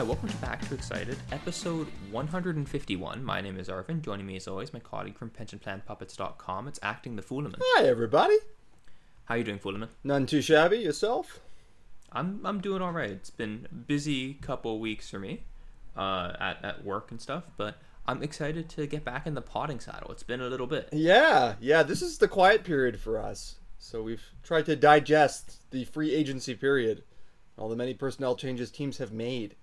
Hi, welcome to Back to Excited, episode 151. My name is Arvin. Joining me as always, my colleague from pensionplanpuppets.com. It's acting the Foolaman. Hi, everybody. How are you doing, Foolaman? None too shabby. Yourself? I'm I'm doing all right. It's been a busy couple weeks for me, uh, at at work and stuff, but I'm excited to get back in the potting saddle. It's been a little bit. Yeah, yeah. This is the quiet period for us, so we've tried to digest the free agency period, all the many personnel changes teams have made.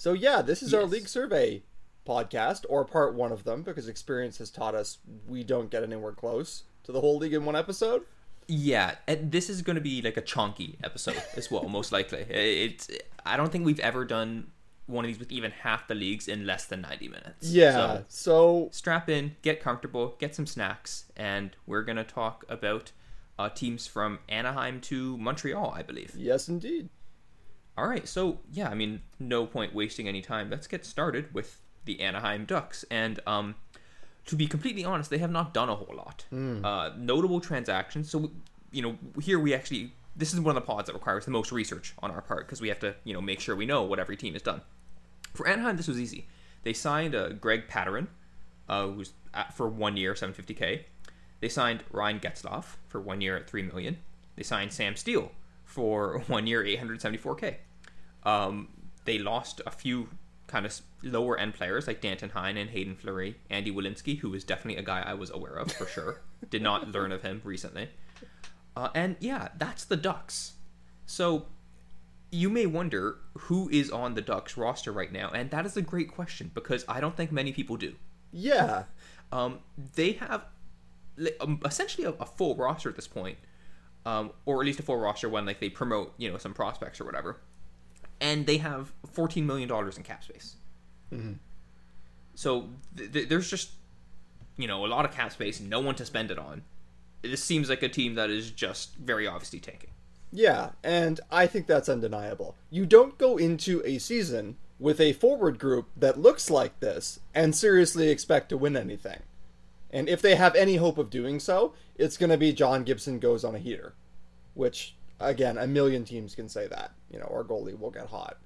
So yeah, this is our league survey podcast, or part one of them, because experience has taught us we don't get anywhere close to the whole league in one episode. Yeah, and this is going to be like a chunky episode as well, most likely. It's I don't think we've ever done one of these with even half the leagues in less than 90 minutes. Yeah. So, So, strap in, get comfortable, get some snacks, and we're going to talk about uh, teams from Anaheim to Montreal, I believe. yes, indeed. All right, so yeah, I mean, no point wasting any time. Let's get started with the Anaheim Ducks. And um, to be completely honest, they have not done a whole lot. Uh, notable transactions. So you know, here we actually this is one of the pods that requires the most research on our part because we have to you know make sure we know what every team has done. For Anaheim, this was easy. They signed uh, Greg Pateryn, uh, who's at, for one year, 750k. They signed Ryan Getzlaf for one year at three million. They signed Sam Steele for one year, 874k. Um, they lost a few kind of lower end players like Danton Heinen and Hayden Fleury, Andy Welinski, was definitely a guy I was aware of for sure. Did not learn of him recently. Uh, and yeah, that's the Ducks. So you may wonder who is on the Ducks roster right now, and that is a great question because I don't think many people do. Yeah. Um, they have um, essentially a, a full roster at this point, um, or at least a full roster when like they promote you know some prospects or whatever, and they have fourteen million dollars in cap space. So th- th- there's just you know a lot of cap space, no one to spend it on. This seems like a team that is just very obviously tanking. Yeah, and I think that's undeniable. You don't go into a season with a forward group that looks like this and seriously expect to win anything. And if they have any hope of doing so, it's going to be John Gibson goes on a heater, which, again, a million teams can say that. You know, our goalie will get hot.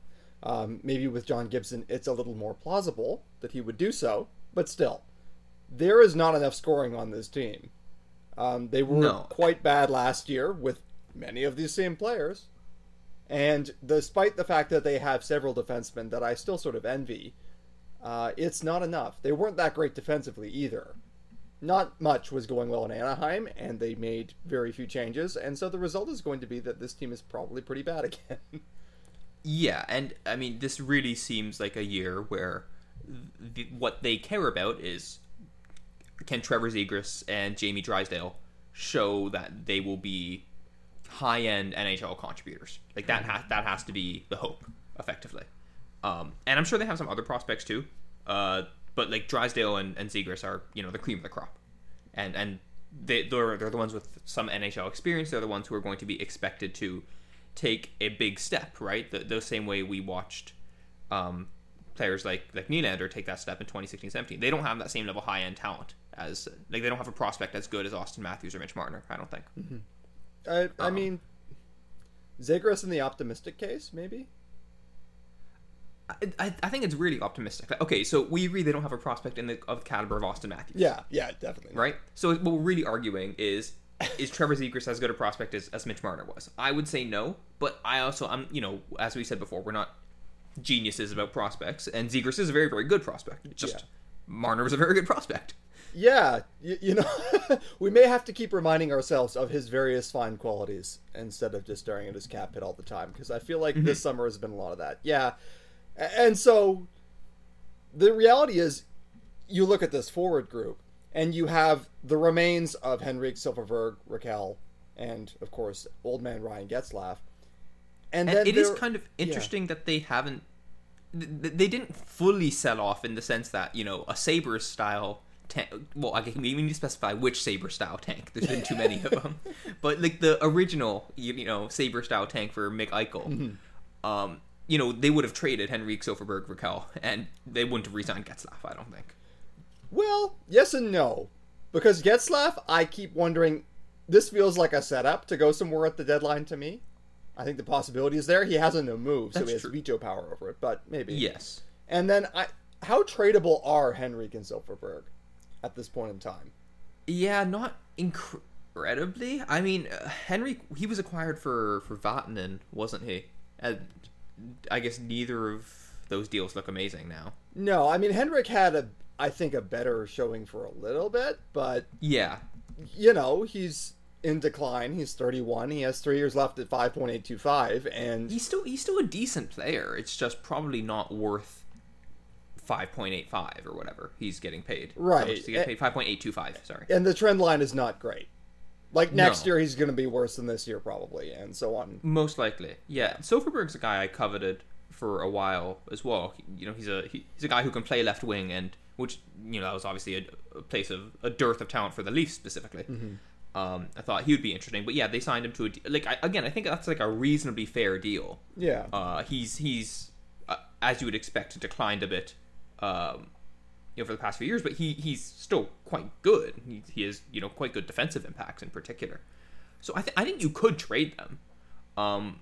Um, maybe with John Gibson, it's a little more plausible that he would do so, but still, there is not enough scoring on this team. Um, they were No. quite bad last year with many of these same players. And despite the fact that they have several defensemen that I still sort of envy, uh, it's not enough. They weren't that great defensively either. Not much was going well in Anaheim, and they made very few changes, and so the result is going to be that this team is probably pretty bad again. Yeah, and I mean, this really seems like a year where th- what they care about is can Trevor Zegras and Jamie Drysdale show that they will be high end NHL contributors. Like that, ha- that has to be the hope, effectively. Um, and I'm sure they have some other prospects too. Uh, but like Drysdale and, and Zegras are, you know, the cream of the crop, and and they they're they're the ones with some NHL experience. They're the ones who are going to be expected to take a big step, right? The, the same way we watched um, players like like Nylander take that step in 2016-17. They don't have that same level high end talent as like they don't have a prospect as good as Auston Matthews or Mitch Marner. I don't think. I, I Um, mean, Zegras in the optimistic case, maybe? I, I, I think it's really optimistic. Like, okay, so we agree they don't have a prospect in the of the caliber of Auston Matthews. Yeah, yeah, definitely. right? So what we're really arguing is is Trevor Zegras as good a prospect as, as Mitch Marner was? I would say no, but I also I'm you know as we said before we're not geniuses about prospects, and Zegras is a very very good prospect. It's just Yeah. Marner was a very good prospect. Yeah, you, you know, we may have to keep reminding ourselves of his various fine qualities instead of just staring at his cap hit all the time, because I feel like this mm-hmm. summer has been a lot of that. Yeah, and so the reality is, you look at this forward group, and you have the remains of Henrique Silfverberg, Rakell, and of course, old man Ryan Getzlaf. And, And then it is kind of interesting that they haven't th- th- they didn't fully sell off in the sense that you know a Sabre style tank well i guess we need to specify which saber style tank there's been too many of them but like the original you, you know saber style tank for mick eichel Mm-hmm. um you know they would have traded henrique silfverberg rakell and they wouldn't have resigned getzlaf i don't think Well, yes and no. Because Getzlaf, I keep wondering, this feels like a setup to go somewhere at the deadline to me. I think the possibility is there. He has a no move, so he has true. veto power over it. But maybe. Yes. And then, I how tradable are Henrique and Silfverberg at this point in time? Yeah, not incredibly. I mean, uh, he was acquired for for Vatanen, wasn't he? And I guess neither of those deals look amazing now. No, I mean Henrique had a, I think, a better showing for a little bit, but Yeah. you know he's in decline. He's 31. He has three years left at 5.825, and He's still he's still a decent player. It's just probably not worth five point eight five or whatever he's getting paid. Right. does he get paid? Five point eight two five. Sorry. and the trend line is not great. Like next No. year, he's going to be worse than this year probably, and so on. Most likely, yeah. Silfverberg's a guy I coveted for a while as well. He- You know, he's a he, he's a guy who can play left wing, and which you know that was obviously a, a place of a dearth of talent for the Leafs specifically. Um, I thought he would be interesting, but yeah, they signed him to a like I, again. I think that's like a reasonably fair deal. Yeah, Uh, he's he's uh, as you would expect declined a bit, um, you know, for the past few years, but he he's still quite good. He he has you know quite good defensive impacts in particular. So I th- I think you could trade them, um,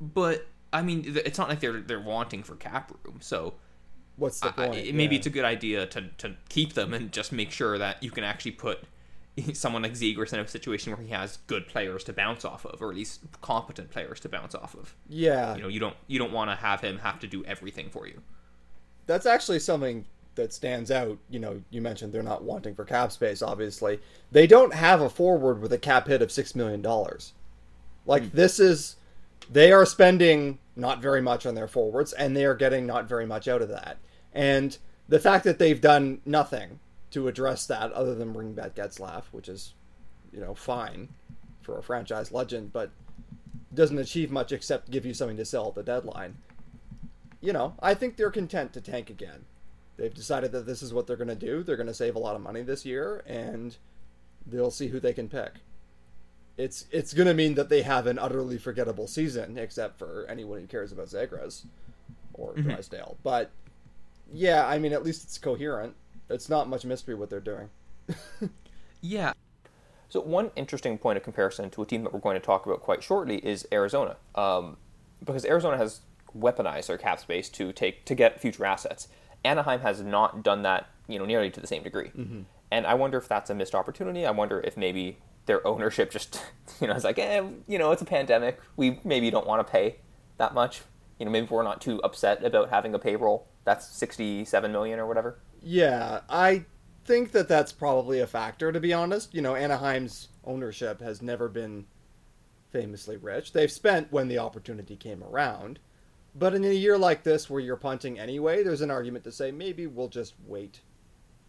but I mean it's not like they're they're wanting for cap room. So what's the point? I- maybe Yeah. it's a good idea to to keep them and just make sure that you can actually put someone like Zegras in a situation where he has good players to bounce off of, or at least competent players to bounce off of yeah. you know you don't you don't want to have him have to do everything for you that's actually something that stands out. You know, you mentioned they're not wanting for cap space. Obviously, they don't have a forward with a cap hit of six million dollars. Like hmm. this is, they are spending not very much on their forwards, and they are getting not very much out of that. And the fact that they've done nothing to address that, other than bring back Getzlaf, which is, you know, fine for a franchise legend, but doesn't achieve much except give you something to sell at the deadline you know, I think they're content to tank again. They've decided that this is what they're going to do. They're going to save a lot of money this year, and they'll see who they can pick. It's it's going to mean that they have an utterly forgettable season, except for anyone who cares about Zegras or Drysdale. But yeah, I mean, at least it's coherent. It's not much mystery what they're doing. yeah so one interesting point of comparison to a team that we're going to talk about quite shortly is arizona um, because arizona has weaponized their cap space to take to get future assets anaheim has not done that you know nearly to the same degree and i wonder if that's a missed opportunity i wonder if maybe their ownership just you know is like eh, you know it's a pandemic we maybe don't want to pay that much you know maybe we're not too upset about having a payroll that's 67 million or whatever Yeah, I think that that's probably a factor, to be honest. You know, Anaheim's ownership has never been famously rich. They've spent when the opportunity came around. But in a year like this, where you're punting anyway, there's an argument to say maybe we'll just wait.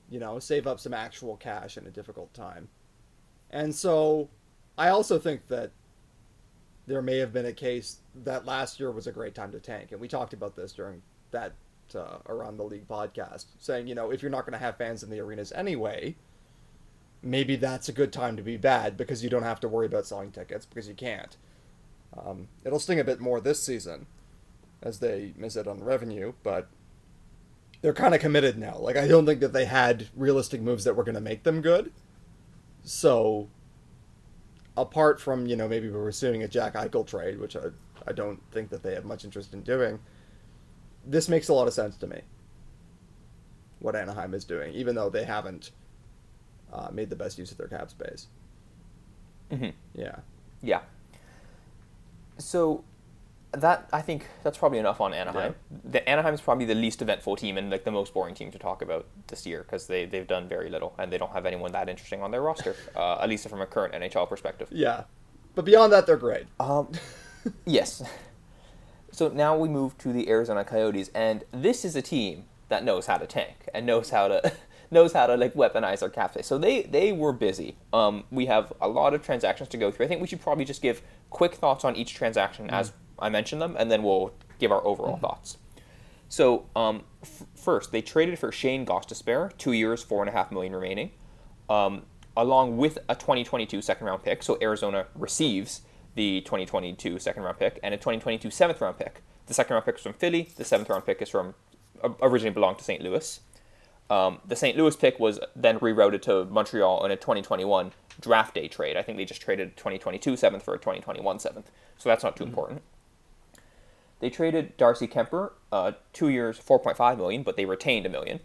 You know, save up some actual cash in a difficult time. And so I also think that there may have been a case that last year was a great time to tank. And we talked about this during that uh, around the league podcast, saying, you know, if you're not going to have fans in the arenas anyway, maybe that's a good time to be bad because you don't have to worry about selling tickets because you can't. Um, it'll sting a bit more this season as they miss it on revenue, but they're kind of committed now. Like, I don't think that they had realistic moves that were going to make them good. So, apart from, you know, maybe we're pursuing a Jack Eichel trade, which I, I don't think that they have much interest in doing, this makes a lot of sense to me. What Anaheim is doing, even though they haven't uh, made the best use of their cap space. Mhm. Yeah. Yeah. So that I think that's probably enough on Anaheim. The Anaheim is probably the least eventful team and like the most boring team to talk about this year because they they've done very little and they don't have anyone that interesting on their roster, uh, at least from a current NHL perspective. Yeah. But beyond that, they're great. Um, yes. So now we move to the Arizona Coyotes, and this is a team that knows how to tank and knows how to knows how to like weaponize their cap space. So they they were busy. Um, we have a lot of transactions to go through. I think we should probably just give quick thoughts on each transaction as I mention them, and then we'll give our overall thoughts. So um, f- first, they traded for Shane Gostisbehere, two years, four and a half million remaining, um, along with a 2022 second round pick. So Arizona receives the 2022 second round pick and a 2022 seventh round pick. The second round pick is from Philly. The seventh round pick is from uh, originally belonged to St. Louis. Um, the St. Louis pick was then rerouted to Montreal in a 2021 draft day trade. I think they just traded 2022 seventh for a 2021 seventh, so that's not too important. They traded Darcy Kuemper, uh, two years, 4.5 million, but they retained a million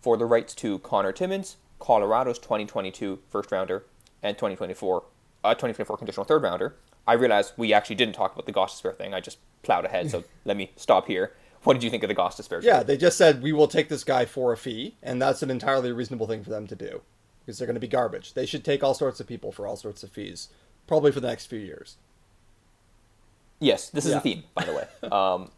for the rights to Connor Timmins, Colorado's 2022 first rounder, and 2024 uh, 2024 conditional third rounder. I realized we actually didn't talk about the Gostisbehere thing. I just plowed ahead, so let me stop here. What did you think of the Gostisbehere? Yeah, they just said we will take this guy for a fee, and that's an entirely reasonable thing for them to do because they're going to be garbage. They should take all sorts of people for all sorts of fees, probably for the next few years. Yes, this is Yeah. a theme, by the way. Um,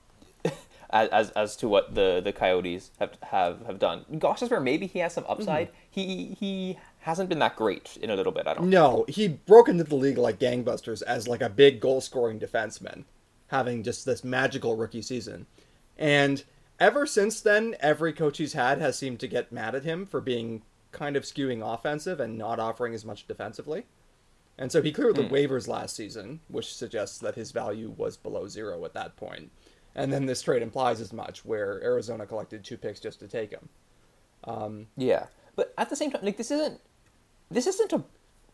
as, as as to what the, the Coyotes have have have done. Gostisbehere, maybe he has some upside. He he hasn't been that great in a little bit. I don't. Know. No, he broke into the league like gangbusters as like a big goal scoring defenseman, having just this magical rookie season. And ever since then, every coach he's had has seemed to get mad at him for being kind of skewing offensive and not offering as much defensively. And so he cleared the hmm. waivers last season, which suggests that his value was below zero at that point. And then this trade implies as much, where Arizona collected two picks just to take him. Um, yeah, but at the same time, like this isn't this isn't a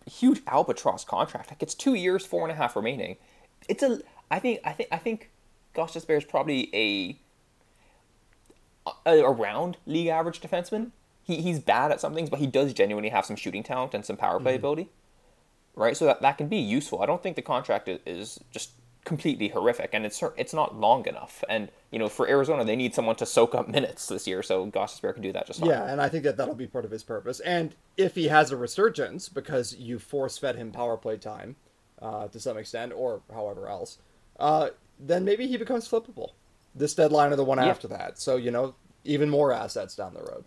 huge albatross contract. Like it's two years, four and a half remaining. It's a. I think. I think. I think. Gostisbehere is probably a, a around league average defenseman. He he's bad at some things, but he does genuinely have some shooting talent and some power play mm-hmm. ability. Right, so that, that can be useful. I don't think the contract is, is just completely horrific, and it's it's not long enough. And you know, for Arizona, they need someone to soak up minutes this year, so Gostisbehere can do that just fine. Yeah, and I think that that'll be part of his purpose. And if he has a resurgence because you force fed him power play time uh, to some extent, or however else, uh, then maybe he becomes flippable. This deadline or the one Yeah. after that. So you know, even more assets down the road.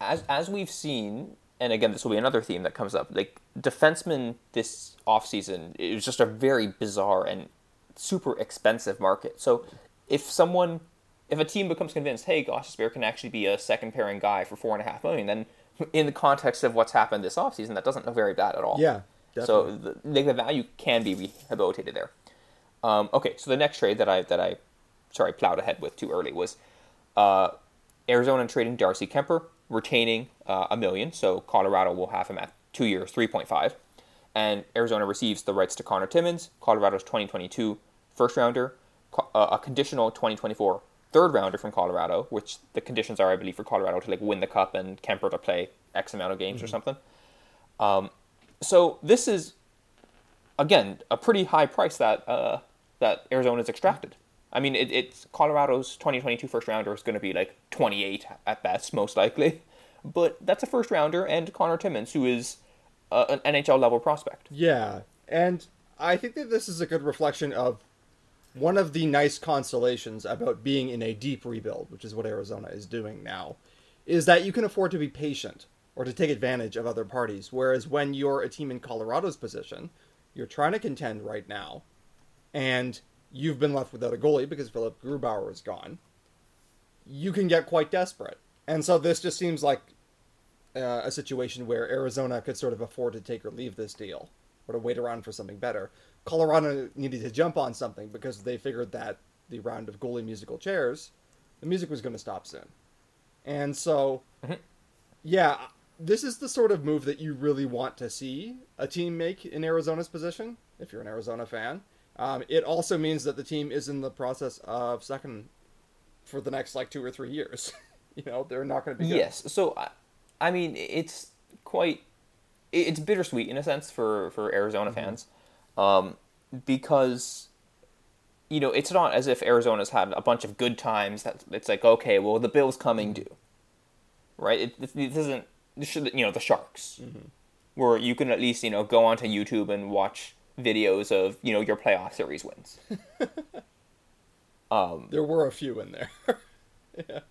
as as we've seen, and again, this will be another theme that comes up. Like defensemen this offseason, it was just a very bizarre and super expensive market. So if someone, if a team becomes convinced, hey, Gostisbehere can actually be a second pairing guy for four and a half million, then in the context of what's happened this offseason, that doesn't look very bad at all. Yeah, So the, like, the value can be rehabilitated there. Um, okay, so the next trade that I that I sorry plowed ahead with too early was uh, Arizona trading Darcy Kuemper, retaining uh, a million. So Colorado will have him at two years, three point five, and Arizona receives the rights to Connor Timmins, Colorado's twenty twenty two first rounder, co- uh, a conditional twenty twenty four third rounder from Colorado, which the conditions are, I believe, for Colorado to like win the cup and Kuemper to play X amount of games or something. Um, so this is again a pretty high price that uh, that Arizona's extracted. I mean, it, it's Colorado's 2022 first rounder is going to be like 28 at best, most likely, but that's a first rounder, and Connor Timmins, who is uh, an NHL level prospect. Yeah, and I think that this is a good reflection of one of the nice consolations about being in a deep rebuild, which is what Arizona is doing now, is that you can afford to be patient or to take advantage of other parties. Whereas when you're a team in Colorado's position, you're trying to contend right now, and you've been left without a goalie because Philipp Grubauer is gone. You can get quite desperate, and so this just seems like uh, a situation where Arizona could sort of afford to take or leave this deal or to wait around for something better. Colorado needed to jump on something because they figured that the round of goalie musical chairs, the music was going to stop soon. And so, yeah, this is the sort of move that you really want to see a team make in Arizona's position, if you're an Arizona fan. Um, it also means that the team is in the process of second for the next like two or three years. you know, they're not going to be good. Yes. So, I- I mean, it's quite, it's bittersweet in a sense for for Arizona fans, um, because, you know, it's not as if Arizona's had a bunch of good times. That it's like, okay, well, the Bills coming due, right? It, it, this isn't, you know, the Sharks, where you can at least you know go onto YouTube and watch videos of you know your playoff series wins. There were a few in there.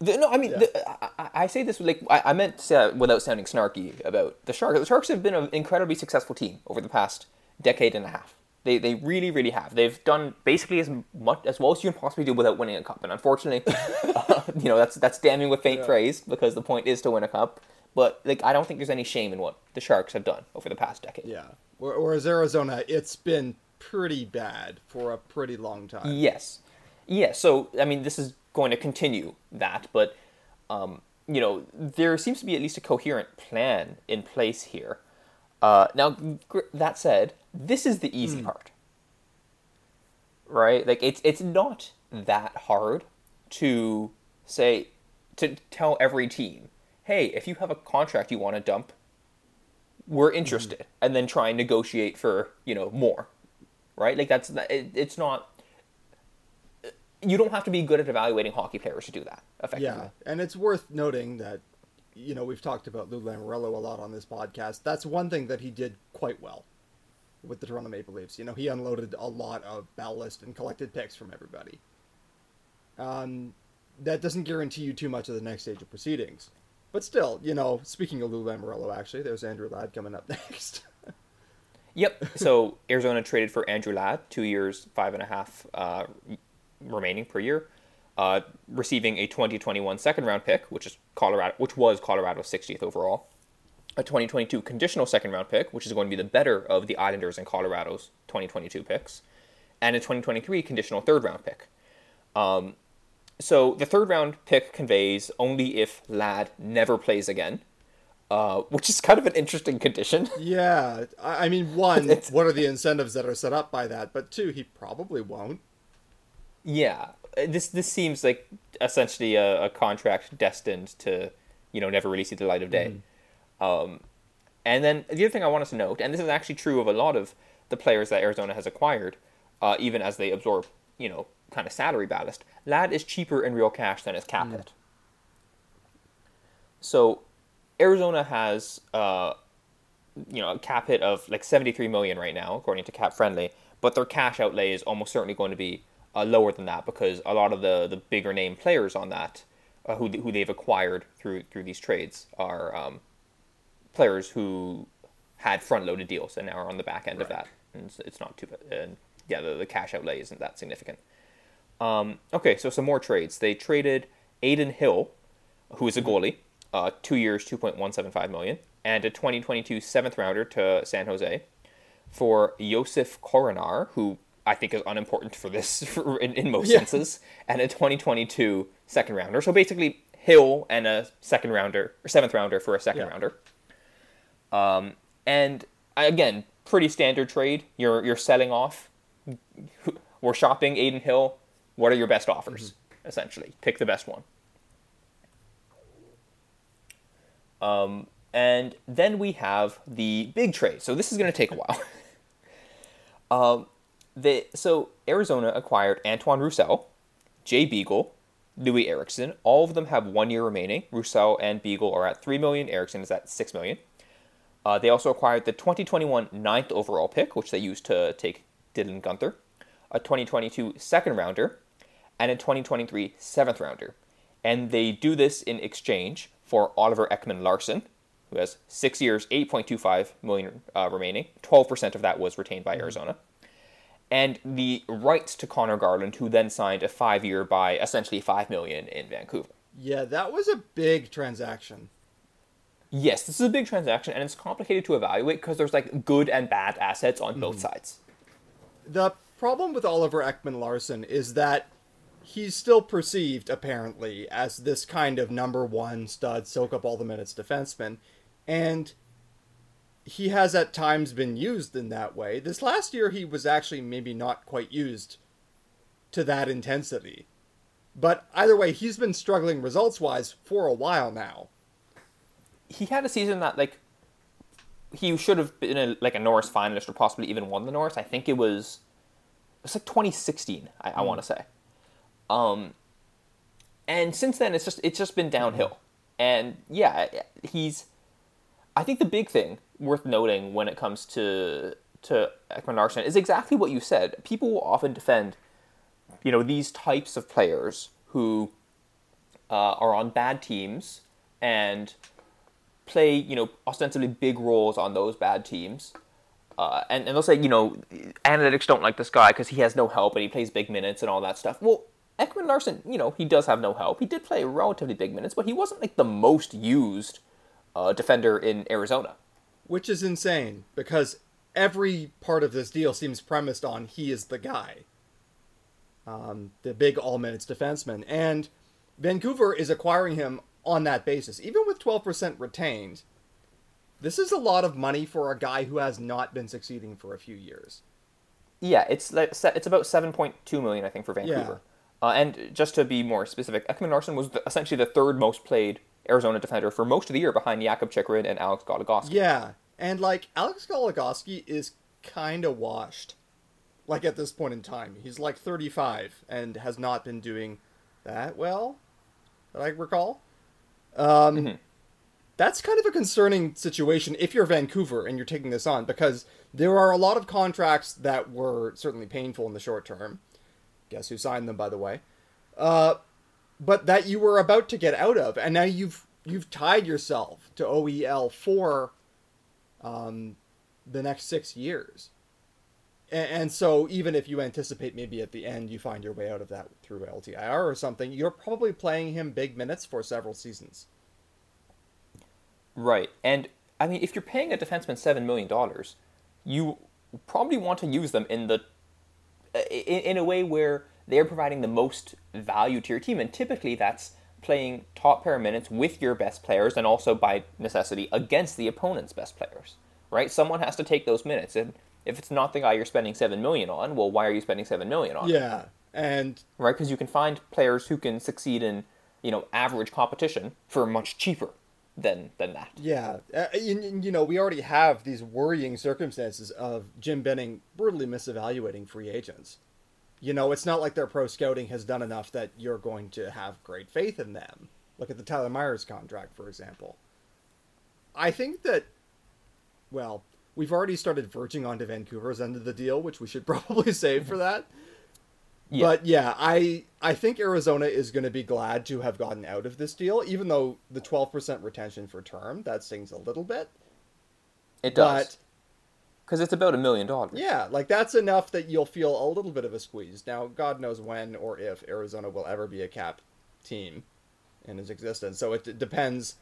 The, no, I mean, the, I, I- say this like I, I meant to say without sounding snarky about the Sharks. The Sharks have been an incredibly successful team over the past decade and a half. They, they really really have. They've done basically as much as well as you can possibly do without winning a cup. And unfortunately, uh, you know that's that's damning with faint Yeah. praise because the point is to win a cup. But like I don't think there's any shame in what the Sharks have done over the past decade. Yeah. Where- Whereas Arizona, it's been pretty bad for a pretty long time. Yes. Yes. So, I mean, this is going to continue that, but, um, you know, there seems to be at least a coherent plan in place here. Uh, now, gr- that said, this is the easy part, right? Like it's it's not that hard to say to tell every team, hey, if you have a contract you want to dump, we're interested, and then try and negotiate for you know more, right? Like that's it, it's not. You don't have to be good at evaluating hockey players to do that effectively. Yeah, and it's worth noting that, you know, we've talked about Lou Lamoriello a lot on this podcast. That's one thing that he did quite well with the Toronto Maple Leafs. You know, he unloaded a lot of ballast and collected picks from everybody. Um, that doesn't guarantee you too much of the next stage of proceedings. But still, you know, speaking of Lou Lamoriello, actually, there's Andrew Ladd coming up next. Yep. So Arizona traded for Andrew Ladd, two years, five and a half uh, remaining per year, uh, receiving a 2021 second round pick, which is Colorado, which was Colorado's 60th overall, a 2022 conditional second round pick, which is going to be the better of the Islanders and Colorado's 2022 picks, and a 2023 conditional third round pick. Um, so the third round pick conveys only if Ladd never plays again. Uh, which is kind of an interesting condition. yeah, I mean, one, what are the incentives that are set up by that? But two, he probably won't. Yeah, uh, this this seems like essentially a, a contract destined to, you know, never really see the light of day. Um, and then the other thing I want us to note, and this is actually true of a lot of the players that Arizona has acquired, uh, even as they absorb, you know, kind of salary ballast. that is cheaper in real cash than his cap hit. So, Arizona has, uh, you know, a cap hit of like seventy three million right now, according to Cap Friendly, but their cash outlay is almost certainly going to be uh, lower than that because a lot of the the bigger name players on that, uh, who who they've acquired through through these trades, are um, players who had front loaded deals and now are on the back end of that, and it's, it's not too bad. And yeah, the, the cash outlay isn't that significant. Um, okay, so some more trades. They traded Adin Hill, who is a goalie, uh, two years, two point one seven five million, and a 2022 seventh rounder to San Jose for Josef Korenar, who I think is unimportant for this for, in, in most Yeah. senses, and a 2022 second rounder. So basically, Hill and a second rounder or seventh rounder for a second Yeah. rounder. Um, and again, pretty standard trade. You're you're selling off. We're shopping Adin Hill. What are your best offers? Essentially, pick the best one. Um, and then we have the big trade. So this is going to take a while. um, the so Arizona acquired Antoine Roussel, Jay Beagle, Loui Eriksson. All of them have one year remaining. Roussel and Beagle are at three million. Erickson is at six million. Uh, they also acquired the 2021 ninth overall pick, which they used to take Dylan Guenther, a 2022 second rounder, and a 2023 seventh rounder. And they do this in exchange for Oliver Ekman-Larsson, who has six years, 8.25 million uh, remaining. 12% of that was retained by Arizona. And the rights to Conor Garland, who then signed a five year by essentially five million in Vancouver. Yeah, that was a big transaction. Yes, this is a big transaction, and it's complicated to evaluate because there's like good and bad assets on both sides. The problem with Oliver Ekman-Larsson is that he's still perceived, apparently, as this kind of number one stud, soak up all the minutes defenseman. And he has at times been used in that way. This last year, he was actually maybe not quite used to that intensity. But either way, he's been struggling results wise for a while now. He had a season that like he should have been a, like a Norris finalist or possibly even won the Norris. I think it was it's like 2016. I, I hmm. want to say. Um, and since then, it's just it's just been downhill. And yeah, he's. I think the big thing worth noting when it comes to to Ekman-Larsson is exactly what you said. People will often defend, you know, these types of players who uh, are on bad teams and play, you know, ostensibly big roles on those bad teams. Uh, and, and they'll say, you know, analytics don't like this guy because he has no help and he plays big minutes and all that stuff. Well, Ekman-Larsson, you know, he does have no help. He did play relatively big minutes, but he wasn't like the most used uh, defender in Arizona. Which is insane because every part of this deal seems premised on he is the guy. Um, the big all minutes defenseman. And Vancouver is acquiring him on that basis. Even with 12% retained, this is a lot of money for a guy who has not been succeeding for a few years. Yeah, it's like it's about seven point two million, I think, for Vancouver. Uh, and just to be more specific, Ekman-Larsson was the, essentially the third most played Arizona defender for most of the year, behind Jakob Chychrun and Alex Goligoski. Yeah, and like Alex Goligoski is kind of washed. Like at this point in time, he's like 35 and has not been doing that well, that I recall. Um, Mhm. That's kind of a concerning situation if you're Vancouver and you're taking this on because there are a lot of contracts that were certainly painful in the short term. Guess who signed them, by the way? Uh, but that you were about to get out of, and now you've you've tied yourself to OEL for um, the next six years. And, and so, even if you anticipate maybe at the end you find your way out of that through LTIR or something, you're probably playing him big minutes for several seasons. Right. And I mean, if you're paying a defenseman seven million dollars, you probably want to use them in the in, in a way where they're providing the most value to your team, and typically that's playing top pair minutes with your best players, and also by necessity against the opponent's best players. Right. Someone has to take those minutes, and if it's not the guy you're spending seven million on, well, why are you spending seven million on? Yeah, and Right. Because you can find players who can succeed in you know average competition for much cheaper than than that. Yeah, uh, you, you know, we already have these worrying circumstances of Jim Benning brutally misevaluating free agents. You know, it's not like their pro scouting has done enough that you're going to have great faith in them. Look at the Tyler Myers contract, for example. I think that, well, we've already started verging onto Vancouver's end of the deal, which we should probably save for that. Yeah. But yeah, I I think Arizona is going to be glad to have gotten out of this deal, even though the twelve percent retention for term that stings a little bit. It does. Because it's about a million dollars. yeah, like that's enough that you'll feel a little bit of a squeeze. Now, God knows when or if Arizona will ever be a cap team in its existence. So it d- depends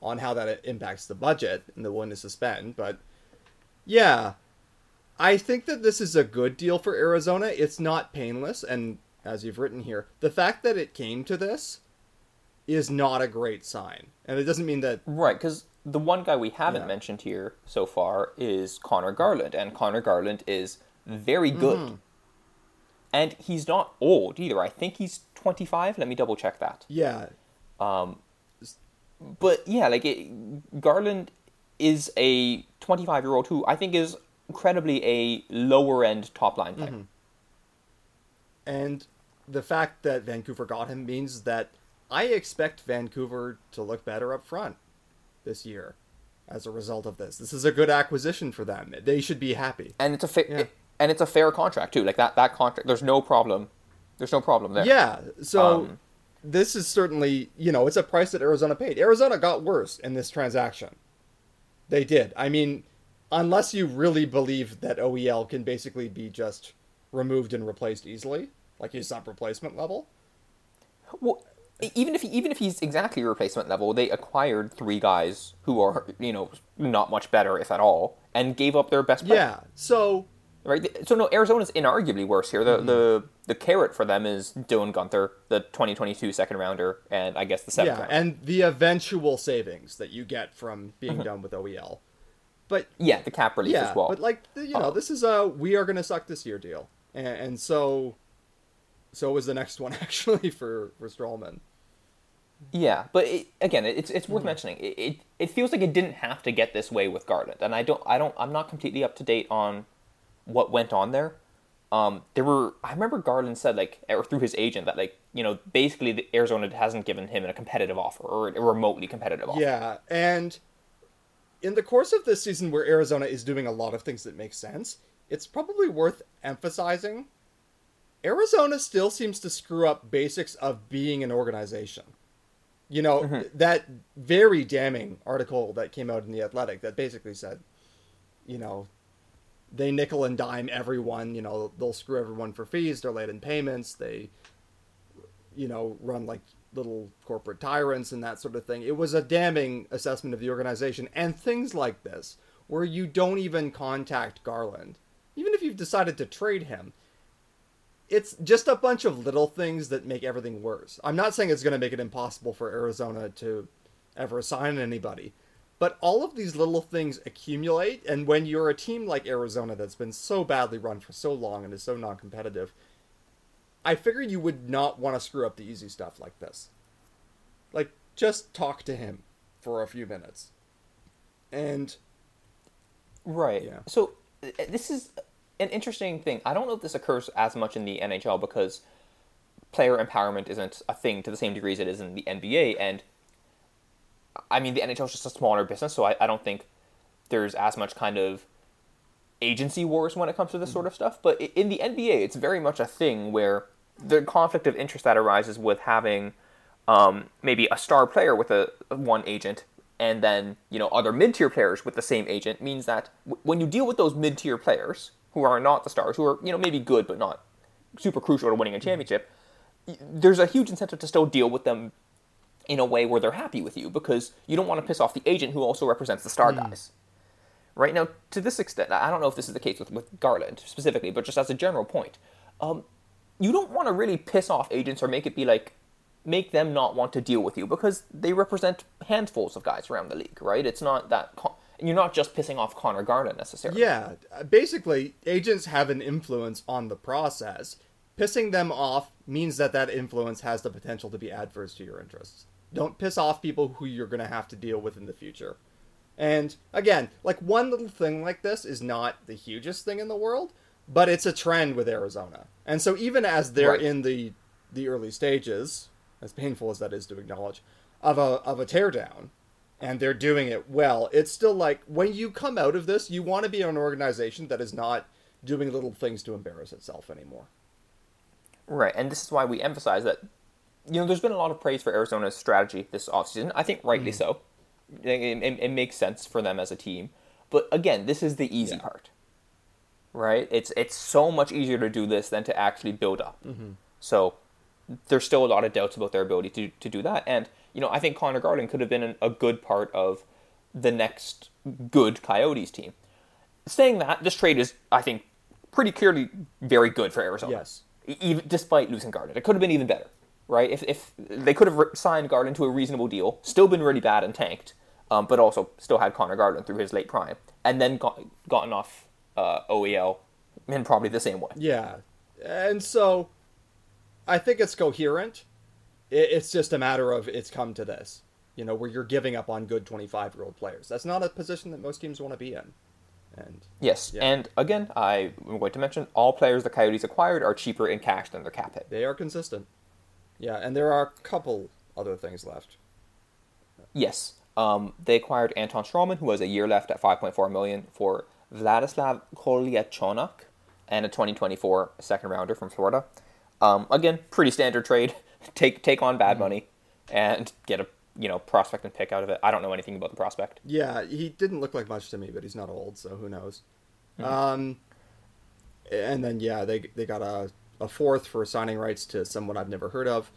on how that impacts the budget and the willingness to spend. But yeah, I think that this is a good deal for Arizona. It's not painless, and as you've written here, the fact that it came to this is not a great sign. And it doesn't mean that Right, because the one guy we haven't Yeah. mentioned here so far is Conor Garland, and Conor Garland is very good. Mm-hmm. And he's not old either. I think he's 25. Let me double check that. yeah, Um, But yeah, like it, Garland is a 25 year old who I think is incredibly a lower end top line player. Mm-hmm. And the fact that Vancouver got him means that I expect Vancouver to look better up front this year as a result of this. This is a good acquisition for them. They should be happy. And it's a fa- Yeah. and it's a fair contract too. Like that that contract, there's no problem. There's no problem there. Yeah, so Um, this is certainly, you know, it's a price that Arizona paid. Arizona got worse in this transaction. They did. I mean, unless you really believe that OEL can basically be just removed and replaced easily, like he's sub replacement level. Well, even if even if he's exactly replacement level, they acquired three guys who are you know not much better, if at all, and gave up their best player. Yeah. So Right. So no, Arizona's inarguably worse here. The the the carrot for them is Dylan Guenther, the 2022 second rounder, and I guess the seventh. yeah, rounder. and the eventual savings that you get from being Mm-hmm. done with OEL. But yeah, the cap relief yeah, as well. but like you know, Oh. this is a we are gonna suck this year deal, and, and so so was the next one actually for for Stralman. Yeah, but it, again, it's it's worth mentioning. It, it it feels like it didn't have to get this way with Garland, and I don't I don't I'm not completely up to date on what went on there. Um, there were I remember Garland said like or through his agent that like you know basically the Arizona hasn't given him a competitive offer or a remotely competitive offer. Yeah, and in the course of this season where Arizona is doing a lot of things that make sense, it's probably worth emphasizing Arizona still seems to screw up basics of being an organization. You know, th- that very damning article that came out in The Athletic that basically said, you know, they nickel and dime everyone, you know, they'll screw everyone for fees, they're late in payments, they you know, run like little corporate tyrants and that sort of thing. It was a damning assessment of the organization and things like this, where you don't even contact Garland, even if you've decided to trade him. It's just a bunch of little things that make everything worse. I'm not saying it's going to make it impossible for Arizona to ever sign anybody, But all of these little things accumulate, and when you're a team like Arizona that's been so badly run for so long and is so non competitive, I figured you would not want to screw up the easy stuff like this. Like, just talk to him for a few minutes. And Right. Yeah. So uh, this is an interesting thing. I don't know if this occurs as much in the NHL because player empowerment isn't a thing to the same degree as it is in the NBA. And I mean, the NHL is just a smaller business, so I, I don't think there's as much kind of agency wars when it comes to this sort of stuff. But in the NBA, it's very much a thing where the conflict of interest that arises with having um, maybe a star player with a one agent and then you know other mid-tier players with the same agent means that w- when you deal with those mid-tier players who are not the stars who are you know maybe good but not super crucial to winning a championship y- there's a huge incentive to still deal with them in a way where they're happy with you because you don't want to piss off the agent who also represents the star guys. Right now to this extent i don't know if this is the case with, with garland specifically but just as a general point um, you don't want to really piss off agents or make it be like make them not want to deal with you because they represent handfuls of guys around the league, right? It's not that and you're not just pissing off Conor Garland necessarily. Yeah, uh, basically, agents have an influence on the process. Pissing them off means that that influence has the potential to be adverse to your interests. Don't piss off people who you're going to have to deal with in the future. And again, like one little thing like this is not the hugest thing in the world, but it's a trend with Arizona. And so even as they're Right. in the the early stages, as painful as that is to acknowledge, of a of a teardown, and they're doing it well, it's still like when you come out of this, you want to be an organization that is not doing little things to embarrass itself anymore. Right, and this is why we emphasize that you know there's been a lot of praise for Arizona's strategy this offseason. I think rightly mm. so. It, it, it makes sense for them as a team. But again, this is the easy Yeah. part. Right? It's it's so much easier to do this than to actually build up. So there's still a lot of doubts about their ability to, to do that. And, you know, I think Conor Garland could have been an, a good part of the next good Coyotes team. Saying that, this trade is, I think, pretty clearly very good for Arizona. Yes. Even despite losing Garland, it could have been even better, right? If, if they could have signed Garland to a reasonable deal, still been really bad and tanked, um, but also still had Conor Garland through his late prime, and then got, gotten off uh, OEL in probably the same way. Yeah, and so I think it's coherent. It's just a matter of it's come to this, you know, where you're giving up on good 25 year old players. That's not a position that most teams want to be in. And Yes, Yeah. and again, I am going to mention all players the Coyotes acquired are cheaper in cash than their cap hit. they are consistent. Yeah, and there are a couple other things left. Yes, um, they acquired Anton Stralman, who has a year left at 5.4 million for Vladislav Kolyachonok and a 2024 second rounder from Florida. Um, again, pretty standard trade. take take on bad money and get a you know prospect and pick out of it. I don't know anything about the prospect. Yeah, he didn't look like much to me, but he's not old, so who knows. Um, and then yeah, they they got a a fourth for signing rights to someone I've never heard of.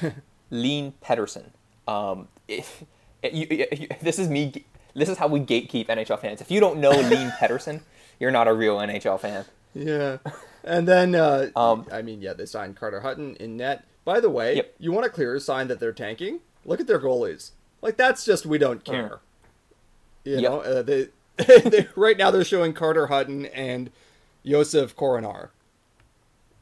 Lean Pedersen. Um, if, you, you- this is me. This is how we gatekeep NHL fans. If you don't know Lean Pedersen, you're not a real NHL fan. Yeah, and then uh, Um, I mean, yeah, they signed Carter Hutton in net. By the way, Yep. you want a clear sign that they're tanking? Look at their goalies. Like that's just we don't care. You Hmm. Yep. know, uh, they, they right now they're showing Carter Hutton and Josef Korenar.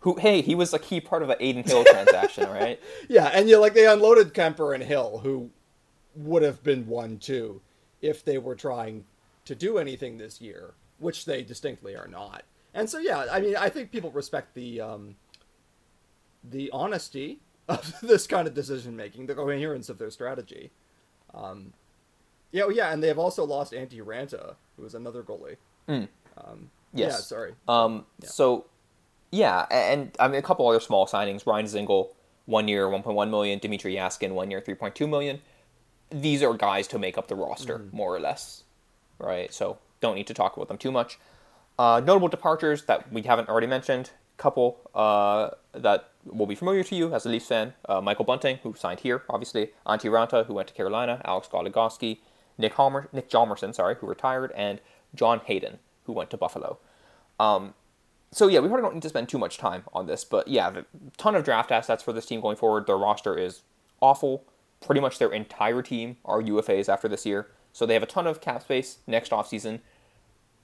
Who? Hey, he was a key part of the Adin Hill transaction, right? Yeah, and you like they unloaded Kuemper and Hill, who would have been one too if they were trying to do anything this year, which they distinctly are not. And so yeah, I mean, I think people respect the um, the honesty of this kind of decision making, the coherence of their strategy. Um, yeah, yeah, and they have also lost Antti Raanta, who was another goalie. Um, Yes. Yeah, sorry. Um, So, yeah, and I mean a couple other small signings: Ryan Dzingel, one year, one point one million; Dmitrij Jaskin, one year, three point two million. These are guys to make up the roster, more or less, right? So don't need to talk about them too much. Uh, notable departures that we haven't already mentioned. Couple uh, that will be familiar to you as a Leafs fan: uh, Michael Bunting, who signed here, obviously; Antti Raanta, who went to Carolina; Alex Goligoski, Nick Homer, Nick Hjalmarsson, sorry, who retired, and John Hayden, who went to Buffalo. Um, so yeah, we probably don't need to spend too much time on this, but yeah, a ton of draft assets for this team going forward. Their roster is awful. Pretty much their entire team are UFAs after this year. So they have a ton of cap space next offseason,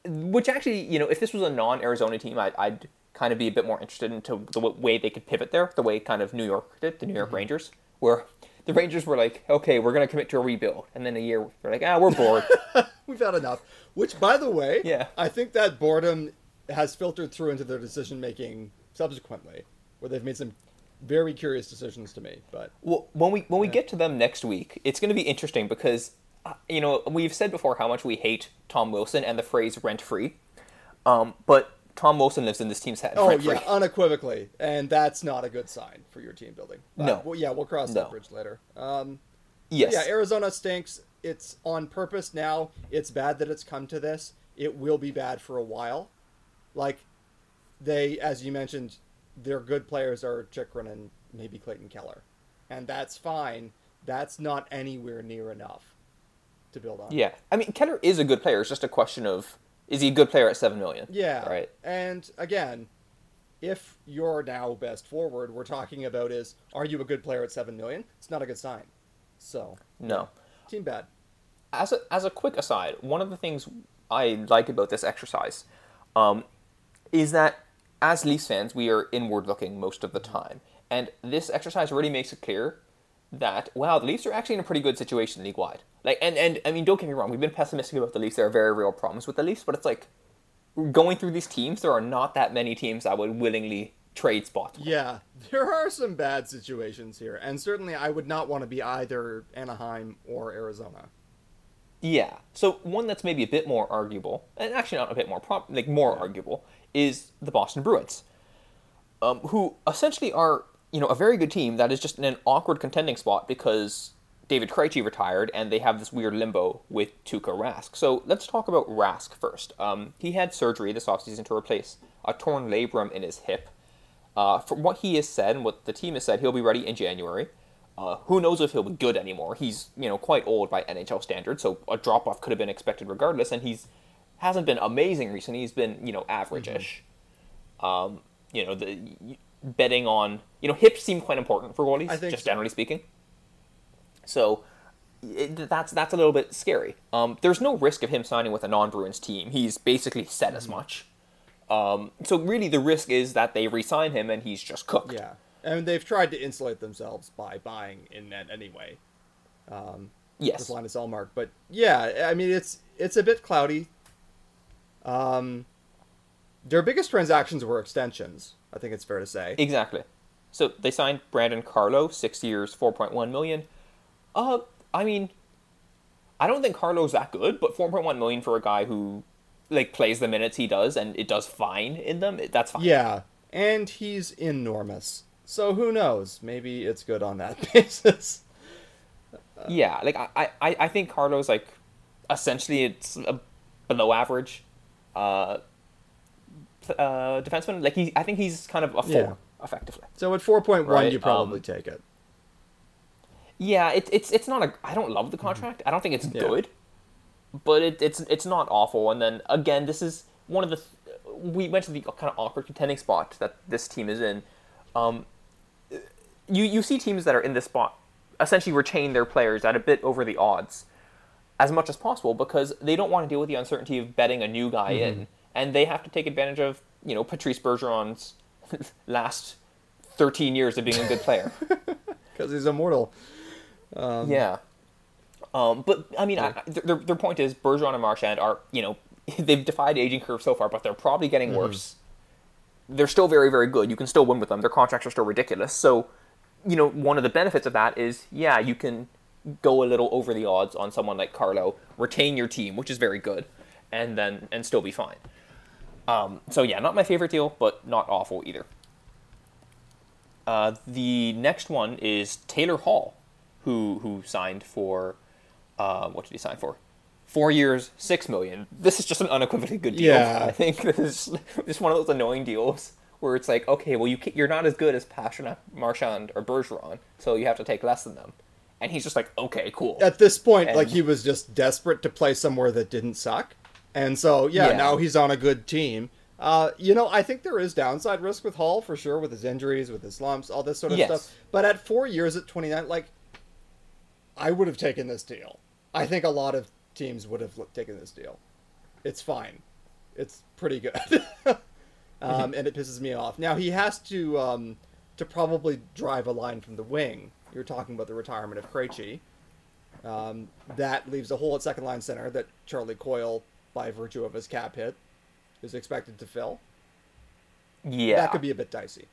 which actually, you know, if this was a non-Arizona team, I, I'd kind of be a bit more interested into the way they could pivot there, the way kind of New York did, the New York Rangers, where the Rangers were like, okay, we're going to commit to a rebuild. And then a year, they're like, ah, we're bored. We've had enough. Which, by the way, Yeah. I think that boredom has filtered through into their decision making subsequently, where they've made some very curious decisions to me. But Well, when we when we get to them next week, it's going to be interesting because uh, you know we've said before how much we hate Tom Wilson and the phrase rent free, um, but Tom Wilson lives in this team's head. oh yeah, unequivocally, and that's not a good sign for your team building. But, No. well, yeah, we'll cross No. that bridge later. Um, yes, Yeah, Arizona stinks. It's on purpose now. It's bad that it's come to this. It will be bad for a while. Like they, as you mentioned, their good players are Chychrun and maybe Clayton Keller, and that's fine. That's not anywhere near enough to build on. yeah. I mean, Keller is a good player. It's just a question of is he a good player at seven million? Yeah. Right. And again, if your now best forward we're talking about is are you a good player at seven million? It's not a good sign. So No. team bad. as a as a quick aside, one of the things I like about this exercise um, is that as Leafs fans, we are inward looking most of the time, and this exercise really makes it clear that wow, the Leafs are actually in a pretty good situation league wide. Like, and and I mean, don't get me wrong, we've been pessimistic about the Leafs. There are very real problems with the Leafs, but it's like going through these teams, there are not that many teams I would willingly trade spots. Yeah, there are some bad situations here, and certainly I would not want to be either Anaheim or Arizona. Yeah. So one that's maybe a bit more arguable, and actually not a bit more, prob- like more arguable, is the Boston Bruins, um, who essentially are you know a very good team that is just in an awkward contending spot because David Krejci retired and they have this weird limbo with Tuukka Rask. So let's talk about Rask first. Um, he had surgery this offseason to replace a torn labrum in his hip. Uh, from what he has said and what the team has said, he'll be ready in January. Uh, who knows if he'll be good anymore? He's you know quite old by NHL standards, so a drop off could have been expected regardless. And he's hasn't been amazing recently. He's been you know average-ish. Um, you know the betting on you know hips seem quite important for goalies, just so. generally speaking. So it, that's that's a little bit scary. Um, there's no risk of him signing with a non-Bruins team. He's basically said as much. Um, so really, the risk is that they re-sign him and he's just cooked. Yeah, and they've tried to insulate themselves by buying in net anyway. Yes. with Linus Ullmark. But yeah, I mean it's it's a bit cloudy. Um, their biggest transactions were extensions. I think it's fair to say. Exactly. So they signed Brandon Carlo, six years, four point one million. Uh, I mean, I don't think Carlo's that good, but four point one million for a guy who like plays the minutes he does and it does fine in them. it- That's fine. Yeah, and he's enormous. So who knows? Maybe it's good on that basis. Yeah, like I, I, I think Carlo's like essentially it's a below average uh, uh, defenseman. Like he, I think he's kind of a four Yeah. effectively. So at four point one, Right, you probably um, take it. Yeah, it's it's it's not a. I don't love the contract. I don't think it's Yeah. good, but it, it's it's not awful. And then again, this is one of the. We went to the kind of awkward contending spot that this team is in. Um, you you see teams that are in this spot essentially retain their players at a bit over the odds, as much as possible because they don't want to deal with the uncertainty of betting a new guy in, mm-hmm. and they have to take advantage of you know Patrice Bergeron's last thirteen years of being a good player. Because he's immortal. Um, yeah. Um, but I mean, I, I- their, their point is Bergeron and Marchand are you know they've defied aging curve so far, but they're probably getting mm-hmm. worse. They're still very very good. You can still win with them. Their contracts are still ridiculous. So, you know, one of the benefits of that is yeah, you can go a little over the odds on someone like Carlo, retain your team, which is very good, and then and still be fine. Um, so yeah, not my favorite deal, but not awful either. Uh, the next one is Taylor Hall, who who signed for uh, what did he sign for? Four years, six million. This is just an unequivocally good deal. Yeah. I think this is just one of those annoying deals where it's like, okay, well you you're not as good as Pastrnak, Marchand, or Bergeron, so you have to take less than them. And he's just like, okay, cool. At this point, And- like he was just desperate to play somewhere that didn't suck, and so yeah, Yeah. now he's on a good team. Uh, you know, I think there is downside risk with Hall for sure, with his injuries, with his slumps, all this sort of Yes. stuff. But at four years at twenty nine, like I would have taken this deal. I think a lot of teams would have taken this deal. It's fine. It's pretty good. um, and it pisses me off. Now he has to um, to probably drive a line from the wing. You're talking about the retirement of Krejci. Um, that leaves a hole at second line center that Charlie Coyle, by virtue of his cap hit, is expected to fill. Yeah. That could be a bit dicey.